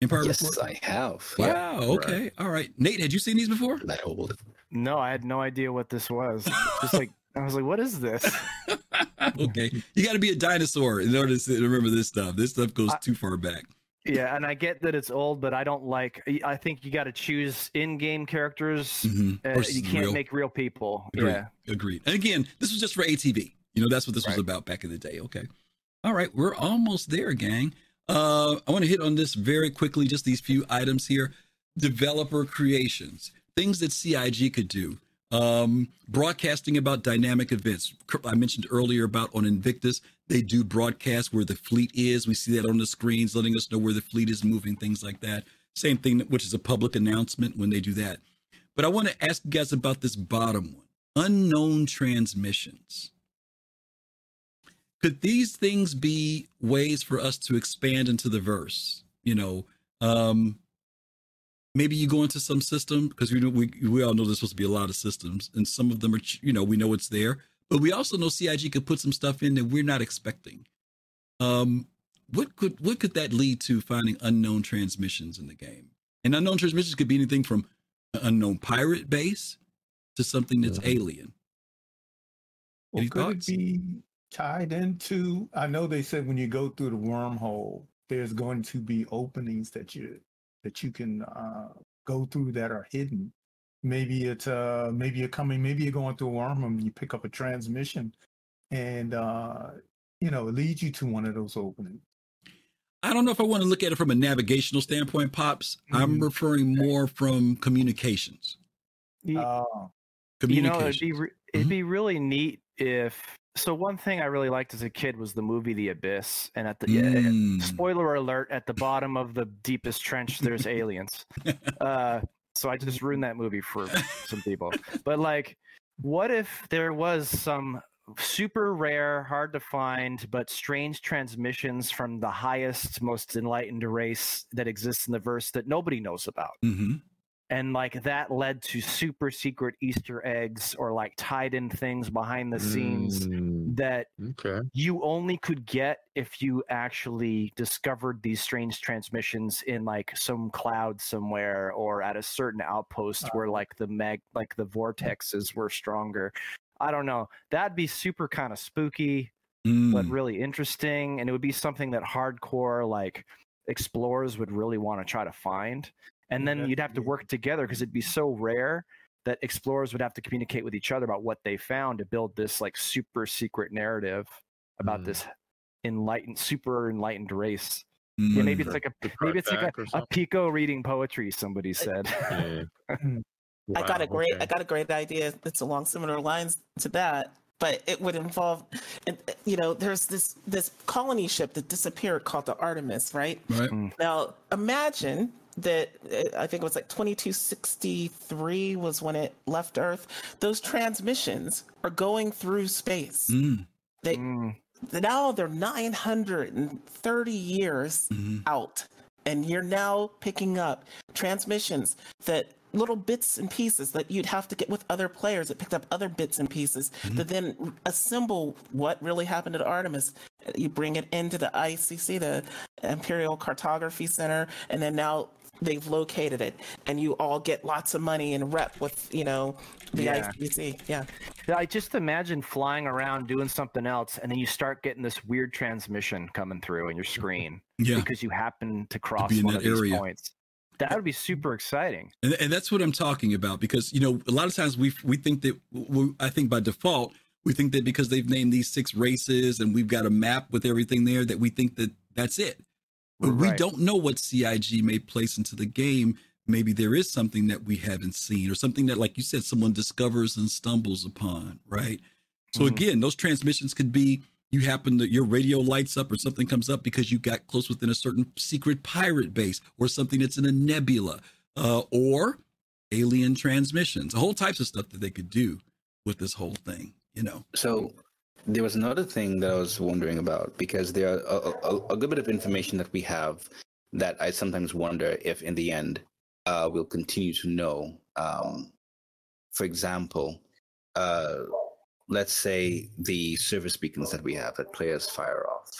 Empire Yes, Report? I have. Wow, okay. All right. Nate, had you seen these before? That hold. No, I had no idea what this was. Just like I was like, what is this? okay. You got to be a dinosaur in order to remember this stuff. This stuff goes too far back. Yeah, and I get that it's old, but I don't like. I think you got to choose in-game characters. Mhm. Uh, you can't real. make real people. Agreed. Yeah. Agreed. And again, this was just for ATV. You know, that's what this was about back in the day. Okay. All right. We're almost there, gang. Uh, I want to hit on this very quickly, just these few items here. Developer creations, things that CIG could do. Um, broadcasting about dynamic events. I mentioned earlier about on Invictus, they do broadcast where the fleet is. We see that on the screens, letting us know where the fleet is moving, things like that. Same thing, which is a public announcement when they do that. But I want to ask you guys about this bottom one unknown transmissions. Could these things be ways for us to expand into the verse? You know, um, maybe you go into some system because we, know- we we all know there's supposed to be a lot of systems, and some of them are you know we know it's there, but we also know CIG could put some stuff in that we're not expecting. Um, what could what could that lead to finding unknown transmissions in the game? And unknown transmissions could be anything from an unknown pirate base to something that's alien. Well, Any could thoughts? it be tied into? I know they said when you go through the wormhole, there's going to be openings that you that you can uh, go through that are hidden. Maybe it's uh maybe you're coming, maybe you're going through a wormhole and you pick up a transmission, and uh you know it leads you to one of those openings. I don't know if I want to look at it from a navigational standpoint, pops. I'm referring more from communications. You, Oh, you know, it'd be re- it'd be really neat if. So one thing I really liked as a kid was the movie The Abyss, and at the yeah, Mm. spoiler alert, at the bottom of the deepest trench, there's aliens. Uh, so I just ruined that movie for some people. But like, what if there was some super rare, hard to find, but strange transmissions from the highest, most enlightened race that exists in the verse that nobody knows about? Mm-hmm. And like that led to super secret easter eggs or like tied in things behind the scenes Mm, that okay. you only could get if you actually discovered these strange transmissions in like some cloud somewhere or at a certain outpost where like the mag like the vortexes were stronger. I don't know. That'd be super kind of spooky but Mm. really interesting and it would be something that hardcore like explorers would really want to try to find and then you'd have to work together because it'd be so rare that explorers would have to communicate with each other about what they found to build this like super secret narrative about this enlightened super enlightened race yeah maybe it's Mm. like a maybe it's like a, a pico reading poetry somebody said Yeah. I got a great okay. I got a great idea that's along similar lines to that, but it would involve and you know, there's this this colony ship that disappeared called the Artemis, right? Right. Now, imagine that uh, I think it was like 2263 was when it left Earth. Those transmissions are going through space. Mm. They Mm. now they're 930 years out and you're now picking up transmissions that little bits and pieces that you'd have to get with other players that picked up other bits and pieces that then assemble what really happened at Artemis. You bring it into the ICC, the Imperial Cartography Center, and then now they've located it, and you all get lots of money and rep with you know the Yeah. ICC. Yeah. Yeah, I just imagine flying around doing something else, and then you start getting this weird transmission coming through on your screen Yeah. because you happen to cross be in one that of these points. That would be super exciting. And, and that's what I'm talking about because you know a lot of times we we think that we, I think by default we think that because they've named these six races and we've got a map with everything there that we think that that's it. But we don't know what CIG may place into the game. Maybe there is something that we haven't seen or something that, like you said, someone discovers and stumbles upon, right? So Mhm. again, those transmissions could be you happen to your radio lights up or something comes up because you got close within a certain secret pirate base or something that's in a nebula uh, or alien transmissions, a whole types of stuff that they could do with this whole thing. You know, So There was another thing that I was wondering about because there are a, a, a good bit of information that we have that I sometimes wonder if, in the end, uh, we'll continue to know. Um, for example, uh, let's say the service beacons that we have that players fire off.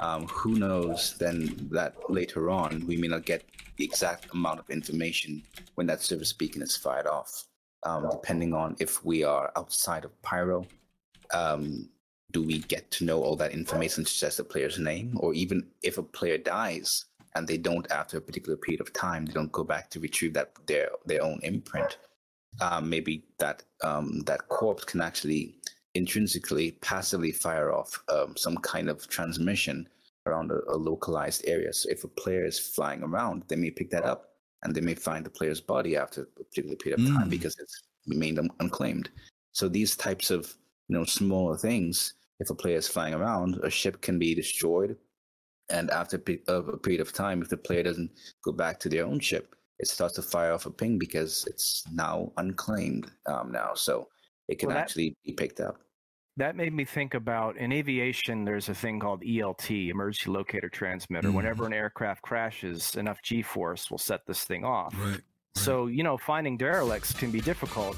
Um, who knows then that later on we may not get the exact amount of information when that service beacon is fired off, um, depending on if we are outside of Pyro. Um, do we get to know all that information such as the player's name, or even if a player dies and they don't after a particular period of time, they don't go back to retrieve that their their own imprint. Um, maybe that um, that corpse can actually intrinsically passively fire off um, some kind of transmission around a, a, localized area. So if a player is flying around, they may pick that up and they may find the player's body after a particular period of time mm. because it's remained un- unclaimed. So these types of you know smaller things, if a player is flying around, a ship can be destroyed, and after a period of time, if the player doesn't go back to their own ship, it starts to fire off a ping because it's now unclaimed um, now. So it can well, that, actually be picked up. That made me think about in aviation, there's a thing called ELT, Emergency Locator Transmitter. Mm-hmm. Whenever an aircraft crashes, enough G force will set this thing off. Right, right. So, you know, finding derelicts can be difficult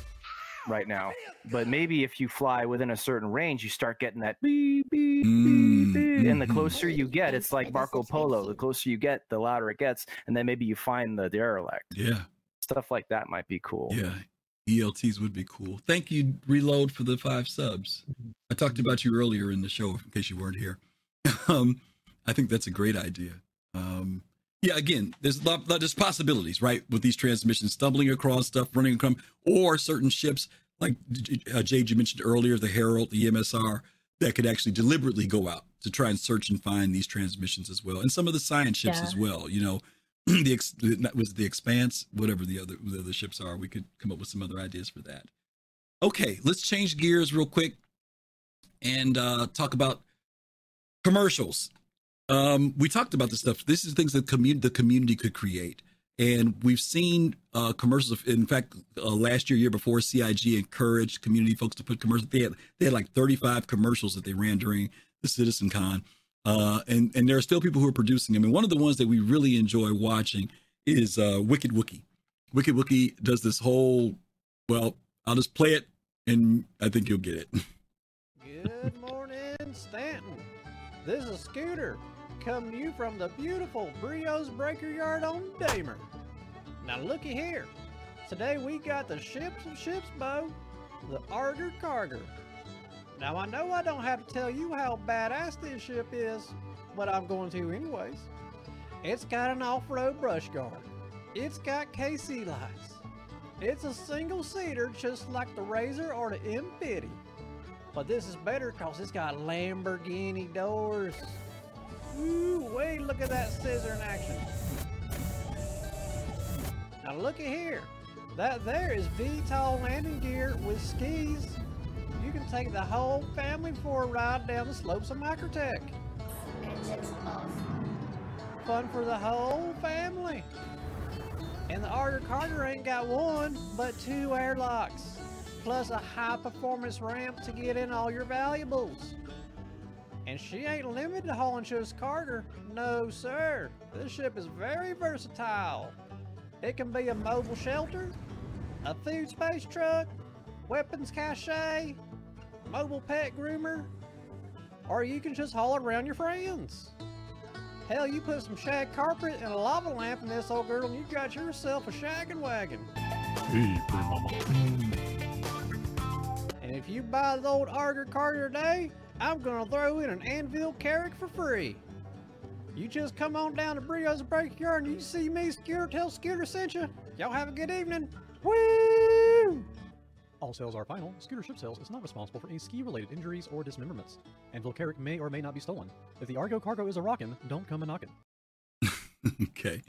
right now. But maybe if you fly within a certain range, you start getting that beep, beep, mm-hmm. beep, and the closer you get, it's like Marco Polo. The closer you get, the louder it gets, and then maybe you find the derelict. Yeah, stuff like that might be cool. Yeah, ELTs would be cool. Thank you, Reload, for the five subs. I talked about you earlier in the show, in case you weren't here. um, I think that's a great idea. Um, yeah, again, there's a lot, there's possibilities, right, with these transmissions, stumbling across stuff, running across, or certain ships like uh, Jade you mentioned earlier, the Herald, the MSR, that could actually deliberately go out to try and search and find these transmissions as well, and some of the science ships yeah. as well. You know, the ex, was the Expanse, whatever the other the other ships are. We could come up with some other ideas for that. Okay, let's change gears real quick and uh, talk about commercials. Um, we talked about this stuff. This is things that commun- the community could create. And we've seen uh, commercials. In fact, uh, last year, year before, CIG encouraged community folks to put commercials. They had they had like 35 commercials that they ran during the Citizen Con, uh, and and there are still people who are producing them. And one of the ones that we really enjoy watching is uh, Wicked Wookie. Wicked Wookie does this whole. Well, I'll just play it, and I think you'll get it. Good morning, Stanton. This is Scooter coming to you from the beautiful Brio's Breaker Yard on Daymar. Now looky here. Today we got the ships of ships bow, the Arger Carger. Now I know I don't have to tell you how badass this ship is, but I'm going to anyways. It's got an off-road brush guard. It's got KC lights. It's a single seater just like the Razor or the M50. But this is better because it's got Lamborghini doors. Ooh, wait, look at that scissor in action. Now look at here. That there is VTOL landing gear with skis. You can take the whole family for a ride down the slopes of Microtech. Fun for the whole family. And the Arger Carter ain't got one, but two airlocks, plus a high performance ramp to get in all your valuables. And she ain't limited to hauling just cargo. No, sir. This ship is very versatile. It can be a mobile shelter, a food space truck, weapons cache, mobile pet groomer, or you can just haul it around your friends. Hell, you put some shag carpet and a lava lamp in this old girl and you got yourself a shaggin' wagon. Hey, mama. And if you buy the old Arger Carter today, I'm gonna throw in an anvil Carrack for free. You just come on down to Brio's Breakyard and you see me, Scooter, tell Scooter sent you. Y'all have a good evening. Woo! All sales are final. Scooter Ship Sales is not responsible for any ski-related injuries or dismemberments. Anvil Carrack may or may not be stolen. If the Argo cargo is a rockin', don't come a knockin'. okay.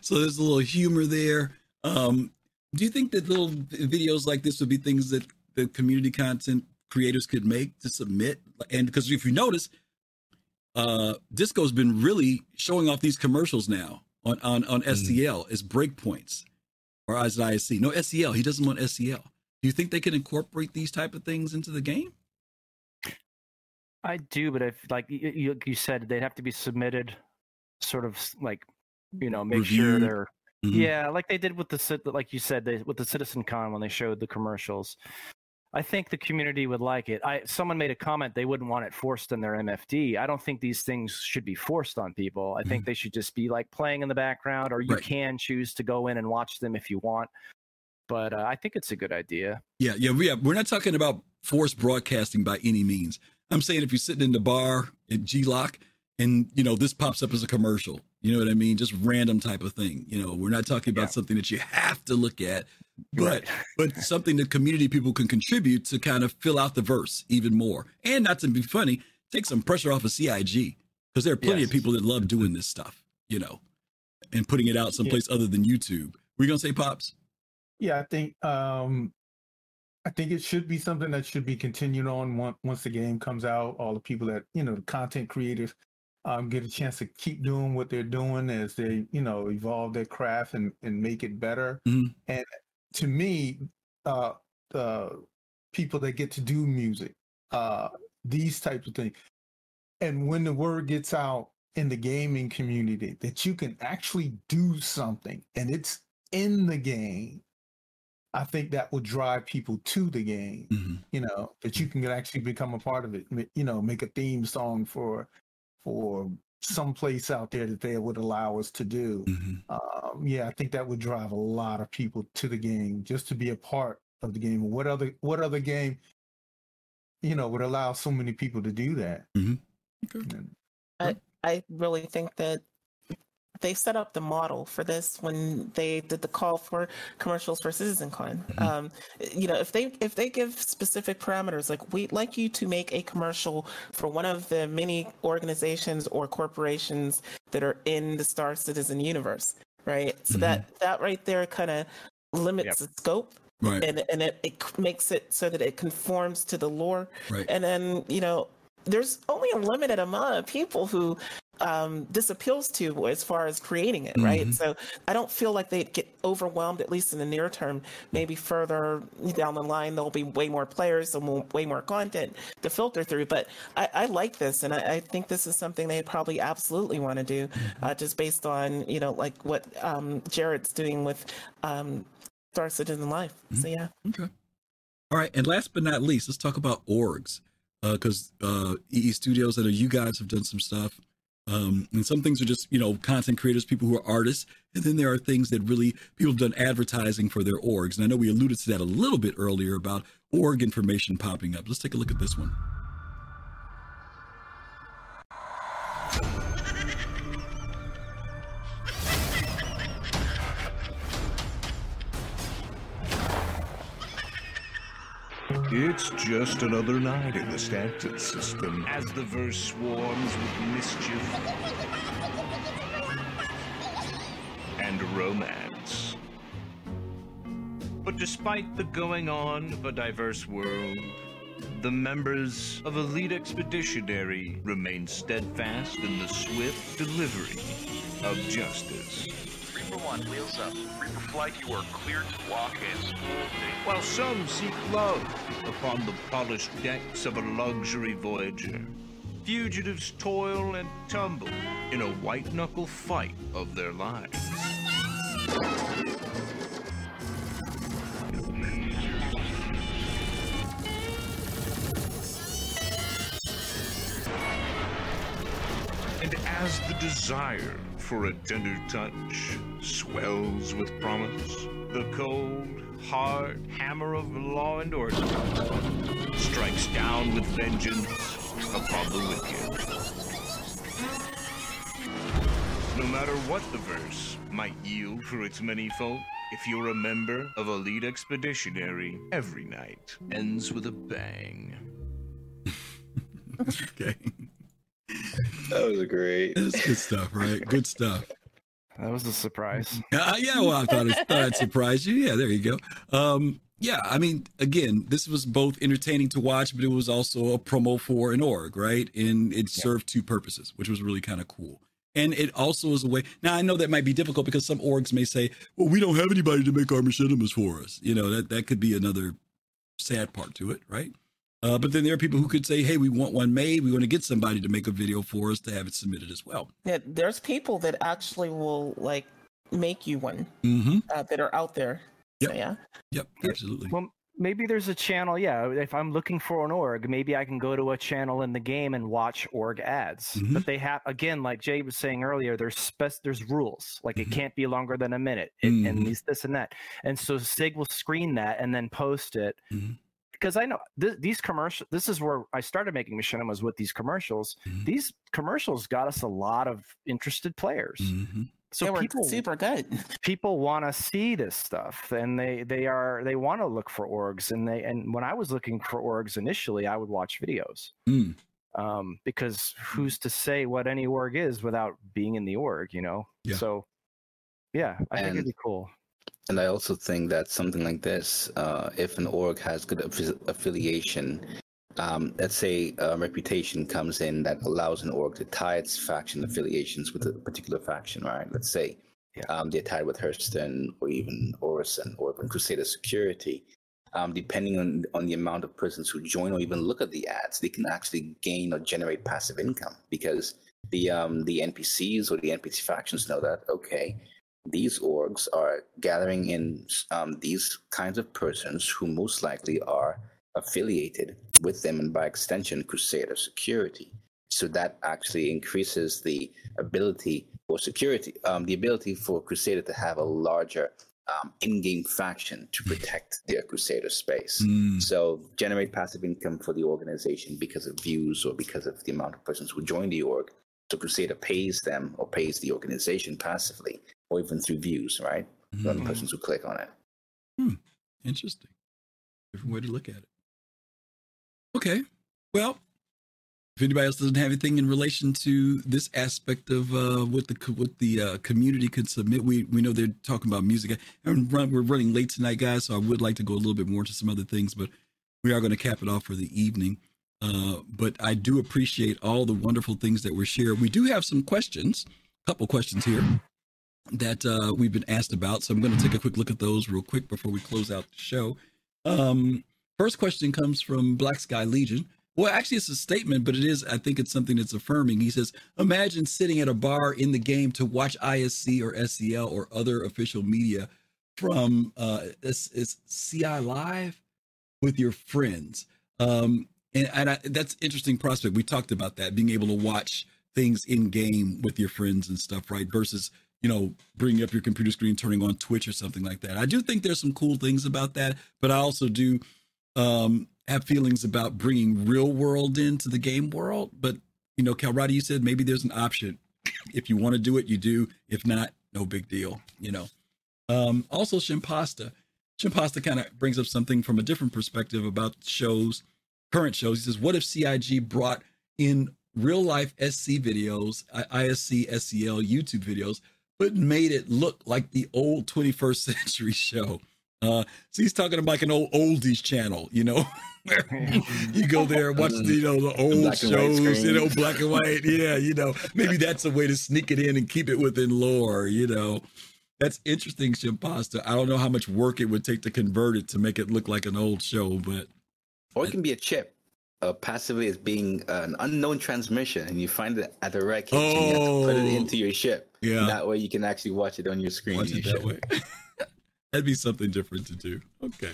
So there's a little humor there. Um, do you think that little videos like this would be things that the community content creators could make to submit. And because if you notice, uh, Disco's been really showing off these commercials now on on, on mm. SCL as breakpoints or as an ISC. No SCL. He doesn't want SCL. Do you think they can incorporate these type of things into the game? I do, but if like you, you, you said, they'd have to be submitted, sort of like you know, make sure they're Mhm. yeah, like they did with the like you said, they, with the Citizen Con when they showed the commercials. I think the community would like it. I someone made a comment they wouldn't want it forced in their MFD. I don't think these things should be forced on people. I think they should just be like playing in the background, or you Right. can choose to go in and watch them if you want. But uh, I think it's a good idea. Yeah, yeah, yeah. We're not talking about forced broadcasting by any means. I'm saying if you're sitting in the bar at G-Loc and you know this pops up as a commercial, you know what I mean? Just random type of thing. You know, we're not talking about something that you have to look at, but but something that community people can contribute to kind of fill out the verse even more. And not to be funny, take some pressure off of CIG because there are plenty of people that love doing this stuff, you know, and putting it out someplace other than YouTube. Were you gonna say pops? Yeah, I think um I think it should be something that should be continued on once once the game comes out. All the people that you know, the content creators, um, get a chance to keep doing what they're doing as they you know evolve their craft and and make it better. Mhm. And to me, uh, the people that get to do music, uh, these types of things, and when the word gets out in the gaming community that you can actually do something and it's in the game I think that will drive people to the game. Mm-hmm. You know that you can actually become a part of it. You know, make a theme song for for some place out there that they would allow us to do. Mm-hmm. Um, yeah, I think that would drive a lot of people to the game just to be a part of the game. What other what other game, you know, would allow so many people to do that? And- I I really think that they set up the model for this when they did the call for commercials for CitizenCon. Um, you know, if they if they give specific parameters, like we'd like you to make a commercial for one of the many organizations or corporations that are in the Star Citizen universe, right? So that that right there kind of limits the scope. Right. And and it, it makes it so that it conforms to the lore. Right. And then, you know, there's only a limited amount of people who um, this appeals to as far as creating it, right? Mhm. So I don't feel like they'd get overwhelmed, at least in the near term. Maybe further down the line, there'll be way more players and way more content to filter through. But I, I like this, and I, I think this is something they probably absolutely want to do, uh, just based on you know like what um, Jared's doing with um, Star Citizen Life. So yeah. Okay. All right, and last but not least, let's talk about orgs, because uh, EE Studios, I know you guys have done some stuff, um, and some things are just you know content creators, people who are artists, and then there are things that really people have done advertising for their orgs, and I know we alluded to that a little bit earlier about org information popping up. Let's take a look at this one. It's just another night in the Stanton system as the verse swarms with mischief and romance. But despite the going on of a diverse world, the members of Elite Expeditionary remain steadfast in the swift delivery of justice. Reaper 1, wheels up. Reaper Flight, you are cleared to walk While some seek love upon the polished decks of a luxury Voyager, fugitives toil and tumble in a white knuckle fight of their lives. And as the desire for a tender touch swells with promise, the cold, hard hammer of law and order strikes down with vengeance upon the wicked. No matter what the verse might yield for its many folk, if you're a member of Elite Expeditionary, every night ends with a bang. okay. That was great. That's good stuff, right? Good stuff. That was a surprise. Uh, yeah, well, I thought, it, thought I'd surprise you. Yeah, there you go. Um, yeah, I mean, again, this was both entertaining to watch, but it was also a promo for an org, right? And it served two purposes, which was really kind of cool. And it also is a way. Now, I know that might be difficult because some orgs may say, "Well, we don't have anybody to make our machinimas for us." You know, that that could be another sad part to it, right? Uh, but then there are people who could say, "Hey, we want one made. We want to get somebody to make a video for us to have it submitted as well." Yeah, there's people that actually will like make you one Mm-hmm. uh, that are out there. So, yeah. Yep, absolutely. Well, maybe there's a channel. Yeah, if I'm looking for an org, maybe I can go to a channel in the game and watch org ads. Mm-hmm. But they have again, like Jay was saying earlier, there's spec- there's rules. Like Mm-hmm. it can't be longer than a minute, it, and these this and that. And so CIG will screen that and then post it. Because I know th- these commercials. This is where I started making machinimas with these commercials. Mm-hmm. These commercials got us a lot of interested players. Mm-hmm. So they were people super good. people want to see this stuff and they they are they want to look for orgs and they and when i was looking for orgs initially i would watch videos Mm. um because who's to say what any org is without being in the org you know Yeah. so yeah i think it'd be cool And I also think that something like this, uh, if an org has good affi- affiliation, um, let's say a reputation comes in that allows an org to tie its faction affiliations with a particular faction, right? Let's say um, they're tied with Hurston or even Orison or even Crusader Security. Um, depending on, on the amount of persons who join or even look at the ads, they can actually gain or generate passive income because the um, the NPCs or the NPC factions know that okay, these orgs are gathering in um, these kinds of persons who most likely are affiliated with them and by extension Crusader security. So that actually increases the ability for security, um, the ability for Crusader to have a larger um, in-game faction to protect their Crusader space. Mm. So generate passive income for the organization because of views or because of the amount of persons who join the org. So Crusader pays them or pays the organization passively or even through views, right? On the persons who click on it. Hmm. Interesting. Different way to look at it. Okay. Well, if anybody else doesn't have anything in relation to this aspect of uh, what the what the uh, community could submit, we we know they're talking about music. And run, we're running late tonight, guys, so I would like to go a little bit more into some other things, but we are going to cap it off for the evening. Uh, but I do appreciate all the wonderful things that were shared. We do have some questions, a couple questions here that uh, we've been asked about. So I'm going to take a quick look at those real quick before we close out the show. Um, first question comes from Black Sky Legion. Well, actually, it's a statement, but it is, I think it's something that's affirming. He says, Imagine sitting at a bar in the game to watch ISC or SCL or other official media from uh, it's, it's CI Live with your friends. Um, and and I, that's interesting prospect. We talked about that, being able to watch things in game with your friends and stuff, right? Versus, you know, bringing up your computer screen, turning on Twitch or something like that. I do think there's some cool things about that, but I also do um, have feelings about bringing real world into the game world. But, you know, Kalrati, you said maybe there's an option. If you want to do it, you do. If not, no big deal, you know. Um, also, Shimpasta. Shimpasta kind of brings up something from a different perspective about shows, current shows. He says, What if CIG brought in real life SC videos, ISC, SCL, YouTube videos, but made it look like the old 21st century show? Uh, so he's talking about like an old oldies channel, you know. you go there and watch the, you know the old Black shows, you know, black and white. Yeah, you know, maybe that's a way to sneak it in and keep it within lore. You know, that's interesting, Shimpasta. I don't know how much work it would take to convert it to make it look like an old show, but Or it can be a chip. Uh, passively as being an unknown transmission, and you find it at the wreckage, and you have to put it Oh. into your ship. Yeah. That way you can actually watch it on your screen. Watch it that way. That'd be something different to do. Okay.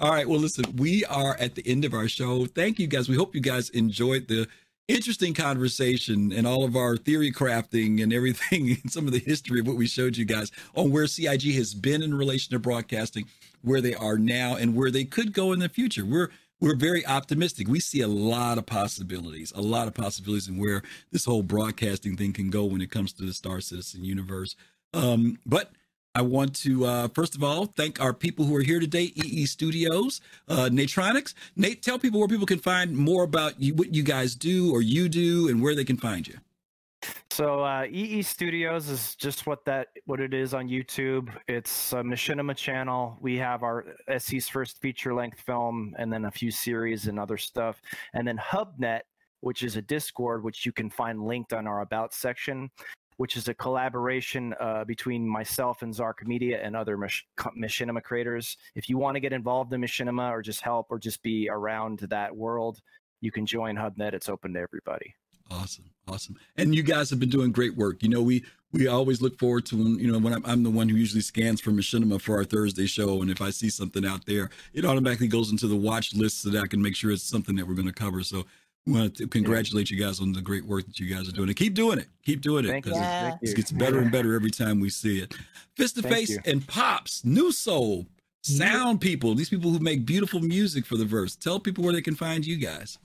All right. Well, listen, we are at the end of our show. Thank you guys. We hope you guys enjoyed the interesting conversation and all of our theory crafting and everything and some of the history of what we showed you guys on where CIG has been in relation to broadcasting, where they are now, and where they could go in the future. We're we're very optimistic. We see a lot of possibilities, a lot of possibilities in where this whole broadcasting thing can go when it comes to the Star Citizen universe. Um, but I want to uh, first of all thank our people who are here today, EE Studios, uh, Natronix. Nate, tell people where people can find more about you, what you guys do or you do, and where they can find you. So uh, EE Studios is just what that what it is on YouTube. It's a Machinima channel. We have our SC's first feature length film, and then a few series and other stuff. And then HubNet, which is a Discord, which you can find linked on our About section. which is a collaboration uh, between myself and Zark Media and other Mach- Machinima creators. If you want to get involved in Machinima or just help or just be around that world, you can join HubNet. It's open to everybody. Awesome, awesome. And you guys have been doing great work. You know, we we always look forward to when you know when I'm, I'm the one who usually scans for Machinima for our Thursday show, and if I see something out there, it automatically goes into the watch list so that I can make sure it's something that we're going to cover. So we want to congratulate you guys on the great work that you guys are doing, and keep doing it. Keep doing it because Yeah. it, it gets better and better every time we see it. Fist2Face you. and pops, Nu Soul, sound people. These people who make beautiful music for the verse. Tell people where they can find you guys.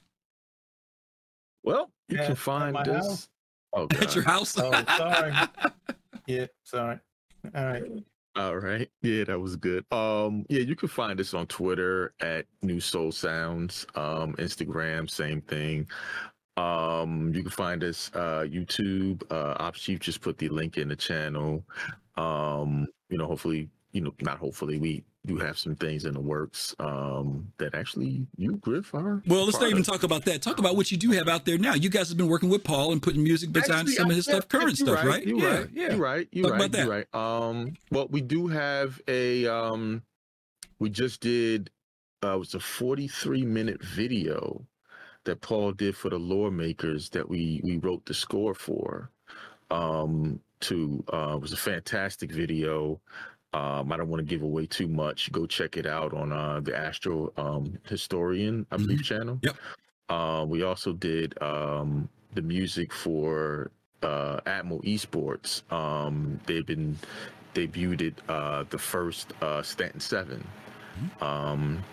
Well, you Yeah, can find my this. house. Oh, At your house. Oh, sorry. yeah, sorry. All right. All right. Yeah, that was good. Um, yeah, you can find us on Twitter at Nu Soul Sounds. Um, Instagram, same thing. Um, you can find us uh YouTube. Uh Ops Chief just put the link in the channel. Um, you know, hopefully, you know, not hopefully, we do have some things in the works um that actually you, Griff, are Well, let's not even of. talk about that. Talk about what you do have out there now. You guys have been working with Paul and putting music behind some of his yeah, stuff, current stuff, right? You're yeah, right. yeah. You're right. You're Talk right. You're right. Um, well, we do have a um, we just did uh, it was a 43 minute video that Paul did for the lore makers that we we wrote the score for. Um, to uh, it was a fantastic video. Um, I don't want to give away too much. Go check it out on uh, the Astro um, Historian, I believe, channel. Yep. Uh, we also did um, the music for uh, Atmo Esports. Um, they've been debuted it, uh, the first uh, Stanton 7 um,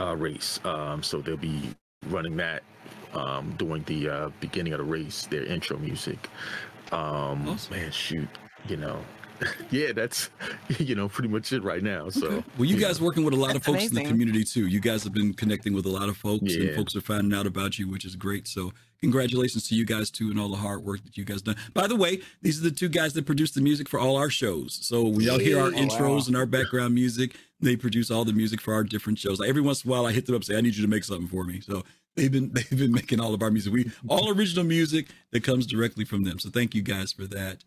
uh, race. Um, so they'll be running that um, during the uh, beginning of the race, their intro music. Um, Man, shoot, you know. yeah, that's you know pretty much it right now. So Well, you yeah. guys working with a lot of That's folks in the community too. You guys have been connecting with a lot of folks, and folks are finding out about you, which is great. So, congratulations to you guys too, and all the hard work that you guys done. By the way, these are the two guys that produce the music for all our shows. So when y'all hear our Oh, intros wow. and our background music, they produce all the music for our different shows. Like every once in a while, I hit them up and say, "I need you to make something for me." So they've been they've been making all of our music. We all original music that comes directly from them. So thank you guys for that.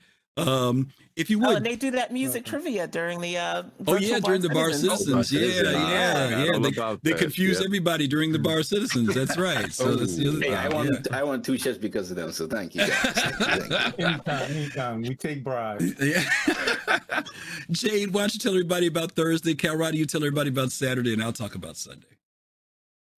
Um, if you Oh, and they do that music trivia during the. Uh, Oh yeah, during the bar citizens. Yeah, Citizens. yeah, Ah, yeah. They, they confuse yeah. everybody during the bar citizens. That's right. So that's the other hey, I thing, won. I won two chips because of them. So thank you. Guys. Anytime, anytime. We take bribes. Yeah. Jade, why don't you tell everybody about Thursday? Kalrati, you tell everybody about Saturday, and I'll talk about Sunday.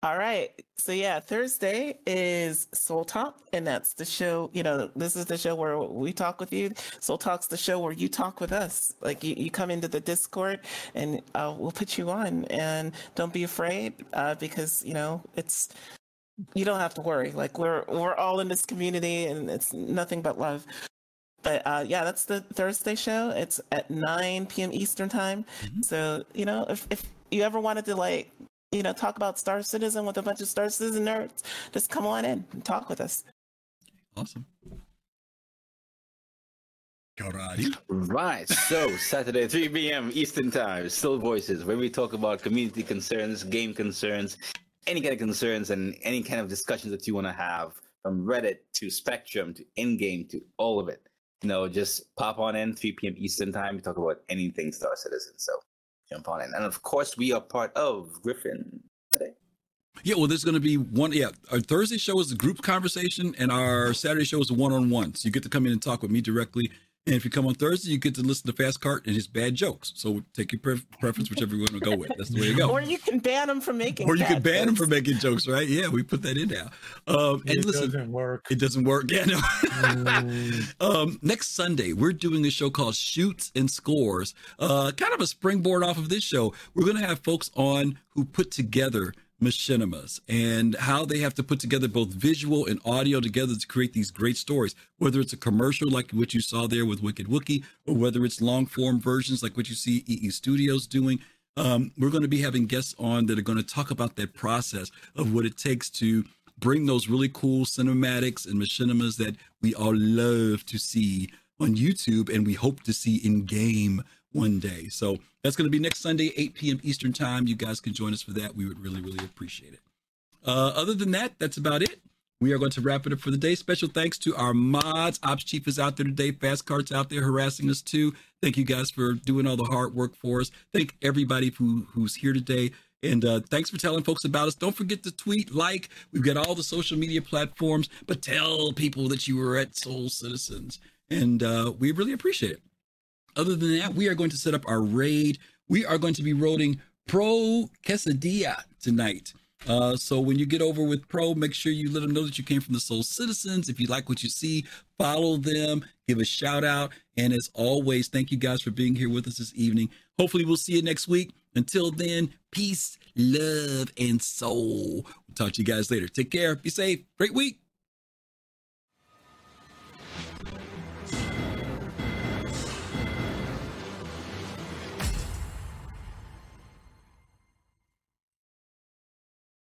All right. So yeah, Thursday is SOL Talk, and that's the show. You know, this is the show where we talk with you. SOL Talk's the show where you talk with us. Like you, you come into the Discord, and uh, we'll put you on. And don't be afraid, uh, because you know it's you don't have to worry. Like we're we're all in this community, and it's nothing but love. But uh, yeah, that's the Thursday show. It's at 9 p.m. Eastern time. So you know, if if you ever wanted to like you know, talk about Star Citizen with a bunch of Star Citizen nerds, just come on in and talk with us. Awesome. Cal Right. So Saturday, 3 p.m. Eastern Time, Still Voices, where we talk about community concerns, game concerns, any kind of concerns, and any kind of discussions that you want to have, from Reddit to Spectrum to in-game to all of it. You know, just pop on in 3 p.m. Eastern Time. We talk about anything Star Citizen. So jump on in, and of course, we are part of Griffin. today. Yeah, well, there's going to be one. Yeah, our Thursday show is a group conversation, and our Saturday show is a one-on-one. So you get to come in and talk with me directly. And if you come on Thursday, you get to listen to Fast Cart and his bad jokes. So take your pref- preference, whichever you want to go with. That's the way you go. Or you can ban them from making. Or you could bad ban him jokes. for making jokes, right? Yeah, we put that in now. Um, and It listen, doesn't work. It doesn't work. Yeah, no. um, next Sunday, we're doing a show called Shoots and Scores. Uh, kind of a springboard off of this show. We're going to have folks on who put together machinimas and how they have to put together both visual and audio together to create these great stories, whether it's a commercial like what you saw there with Wicked Wookie, or whether it's long form versions like what you see EE Studios doing. Um, we're going to be having guests on that are going to talk about that process of what it takes to bring those really cool cinematics and machinimas that we all love to see on YouTube and we hope to see in game one day. So that's going to be next Sunday, 8 p.m. Eastern Time. You guys can join us for that. We would really, really appreciate it. Uh, other than that, that's about it. we are going to wrap it up for the day. Special thanks to our mods. Ops Chief is out there today. Fast Cart's out there harassing us too. Thank you guys for doing all the hard work for us. Thank everybody who, who's here today. And uh, thanks for telling folks about us. Don't forget to tweet, like. We've got all the social media platforms, but tell people that you were at SOL Citizens. And uh, we really appreciate it. Other than that, we are going to set up our raid. We are going to be rolling Pro Quesadilla tonight. Uh, so when you get over with Pro, make sure you let them know that you came from the SOL Citizens. If you like what you see, follow them, give a shout out. And as always, thank you guys for being here with us this evening. Hopefully, we'll see you next week. Until then, peace, love, and soul. We'll talk to you guys later. Take care. Be safe. Great week.